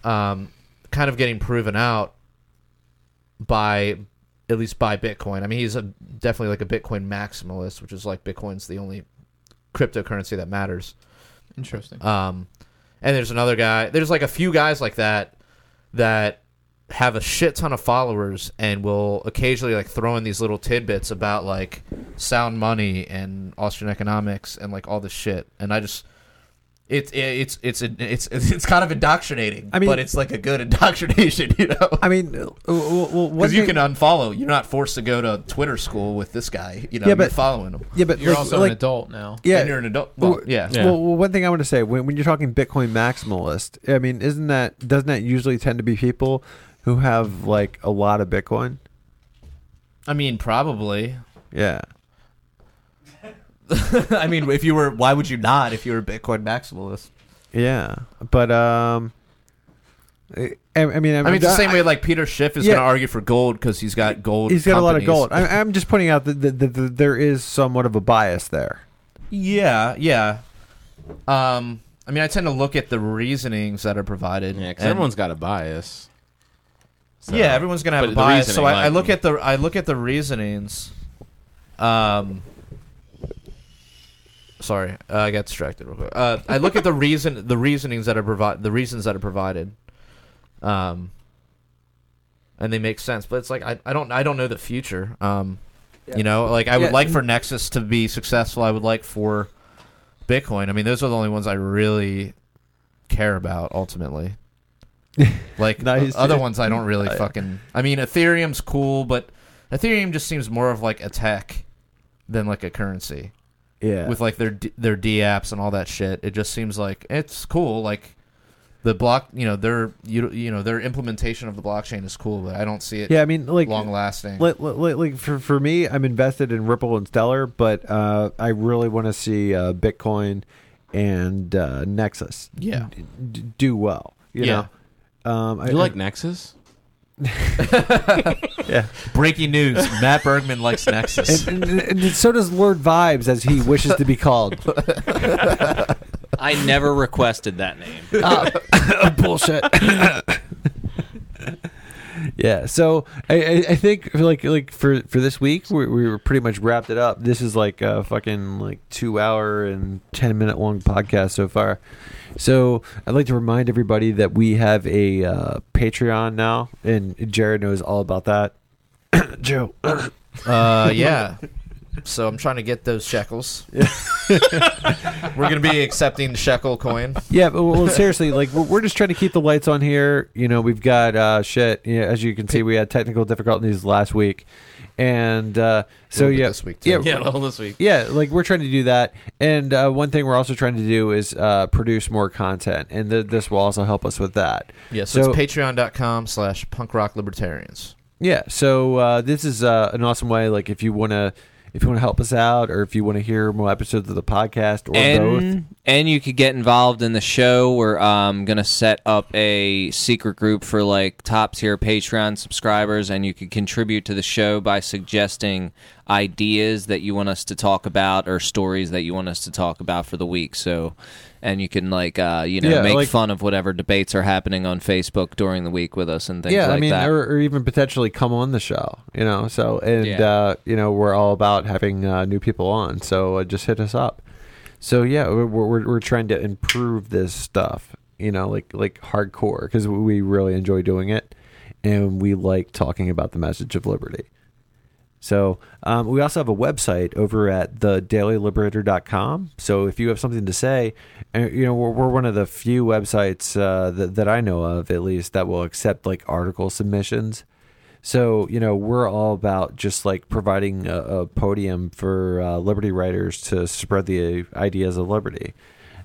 um, kind of getting proven out by, at least buy Bitcoin. I mean, he's a definitely like a Bitcoin maximalist, which is like Bitcoin's the only cryptocurrency that matters. interesting. Um, and there's another guy. There's like a few guys like that that have a shit ton of followers and will occasionally like throw in these little tidbits about like sound money and Austrian economics and like all this shit. And I just. It's it's it's it's it's it's kind of indoctrinating, I mean- but it's like a good indoctrination, you know. I mean, uh, well, well, Because you can unfollow. You're not forced to go to Twitter school with this guy. You know, Yeah, you're but- following him. yeah, but You're like, also like, an adult now. Yeah, and you're an adult. Well, Well, yeah. Yeah. Well, well, one thing I want to say when, when you're talking Bitcoin maximalist, I mean, isn't that doesn't that usually tend to be people who have like a lot of Bitcoin? I mean, probably. Yeah, I mean, if you were, why would you not if you were a Bitcoin maximalist? yeah, but um, I, I mean, I mean, it's the same way like Peter Schiff is Yeah. going to argue for gold because he's got gold. he's got a lot of gold. I, I'm just pointing out that, that, that, that there is somewhat of a bias there. yeah, yeah. Um, I mean, I tend to look at the reasonings that are provided. Yeah, because everyone's got a bias. So- yeah, everyone's going to have but a bias. So reasoning, I, I look at the I look at the reasonings. Um. Sorry, uh, I got distracted real quick. Uh, I look at the reason, the reasonings that are provide, the reasons that are provided, um, and they make sense. But it's like I, I don't, I don't know the future. Um, you know, like I would Yeah. like for Nexus to be successful. I would like for Bitcoin. I mean, those are the only ones I really care about ultimately. Like Nice. other ones, I don't really Uh, fucking. I mean, Ethereum's cool, but Ethereum just seems more of like a tech than like a currency Yeah, with like their D- their D apps and all that shit. It just seems like it's cool. Like the block, you know, their you you know their implementation of the blockchain is cool, but I don't see it yeah. I mean, like long lasting. Like, like, like for for me, I'm invested in Ripple and Stellar, but uh, I really want to see uh, Bitcoin and uh, Nexus Yeah. d- d- do well. You Yeah. know, um, I, You like Nexus? yeah, Breaking news: Matt Bergman likes Nexus. and, and, and so does Lord Vibes, as he wishes to be called. I never requested that name. Ah, bullshit. Yeah, so I, I, think like like for for this week we, we were pretty much wrapped it up. This is like a fucking like two hour and ten minute long podcast so far. So I'd like to remind everybody that we have a uh, Patreon now, and Jared knows all about that. Joe, Uh, yeah. So I'm trying to get those shekels. We're gonna be accepting the shekel coin. Yeah, but well, seriously, like we're, we're just trying to keep the lights on here. You know, we've got uh, shit. You know, as you can see, we had technical difficulties last week, and uh, so yeah, this week, too. yeah, Yeah, well, this week. yeah. Like we're trying to do that, and uh, one thing we're also trying to do is uh, produce more content, and th- this will also help us with that. Yeah, so, So- it's patreon.com slash punk rock libertarians. Yeah, so uh, this is uh, an awesome way. Like if you want to. If you want to help us out, or if you want to hear more episodes of the podcast, or both, and and you could get involved in the show. We're um gonna set up a secret group for like top tier Patreon subscribers, and you could contribute to the show by suggesting ideas that you want us to talk about or stories that you want us to talk about for the week. So, and you can like uh you know Yeah, make like- fun of whatever debates are happening on Facebook during the week with us and things yeah, like I mean, that. or, or even potentially come on the show, you know. So, and Yeah. uh, you know, we're all about having uh, new people on. So uh, just hit us up. So yeah, we're, we're we're trying to improve this stuff, you know, like like hardcore because we really enjoy doing it, and we like talking about the message of liberty. So um, we also have a website over at thedailyliberator.com. So if you have something to say, uh, you know, we're, we're one of the few websites uh, that, that I know of, at least, that will accept like article submissions. So you know, we're all about just like providing a, a podium for uh, liberty writers to spread the ideas of liberty,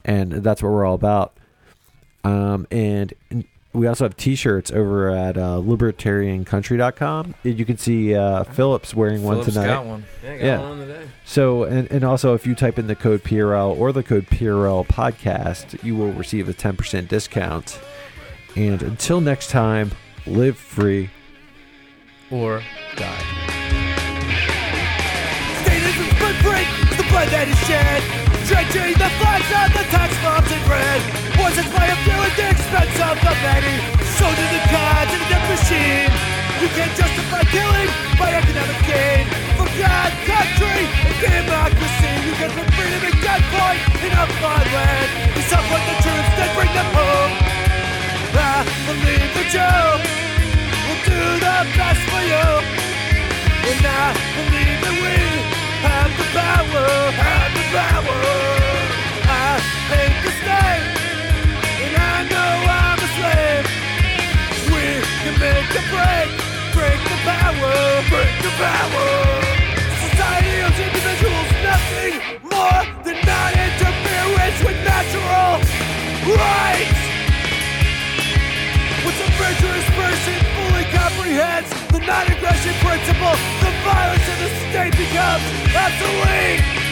and that's what we're all about. Um, and we also have T-shirts over at uh, libertariancountry.com. You can see uh, Phillips wearing one tonight. got one. Yeah. So, and, and also, if you type in the code PRL or the code PRL podcast, you will receive a 10% discount. And until next time, live free, or die. Statism's footprint is the blood that is shed. Drenching the flags of the tax bombs in red. Its way of doing the expense of the many. So do the gods in the machine. You can't justify killing by economic gain. For God, country, and democracy. You can put freedom in gunpoint in a foreign land. You support the troops, then bring them home. I believe that you will do the best for you. And I believe that we have the power, have the power. Power. Society owes individuals nothing more than non-interference with natural rights. Virtuous person fully comprehends the non-aggression principle, the violence of the state becomes obsolete.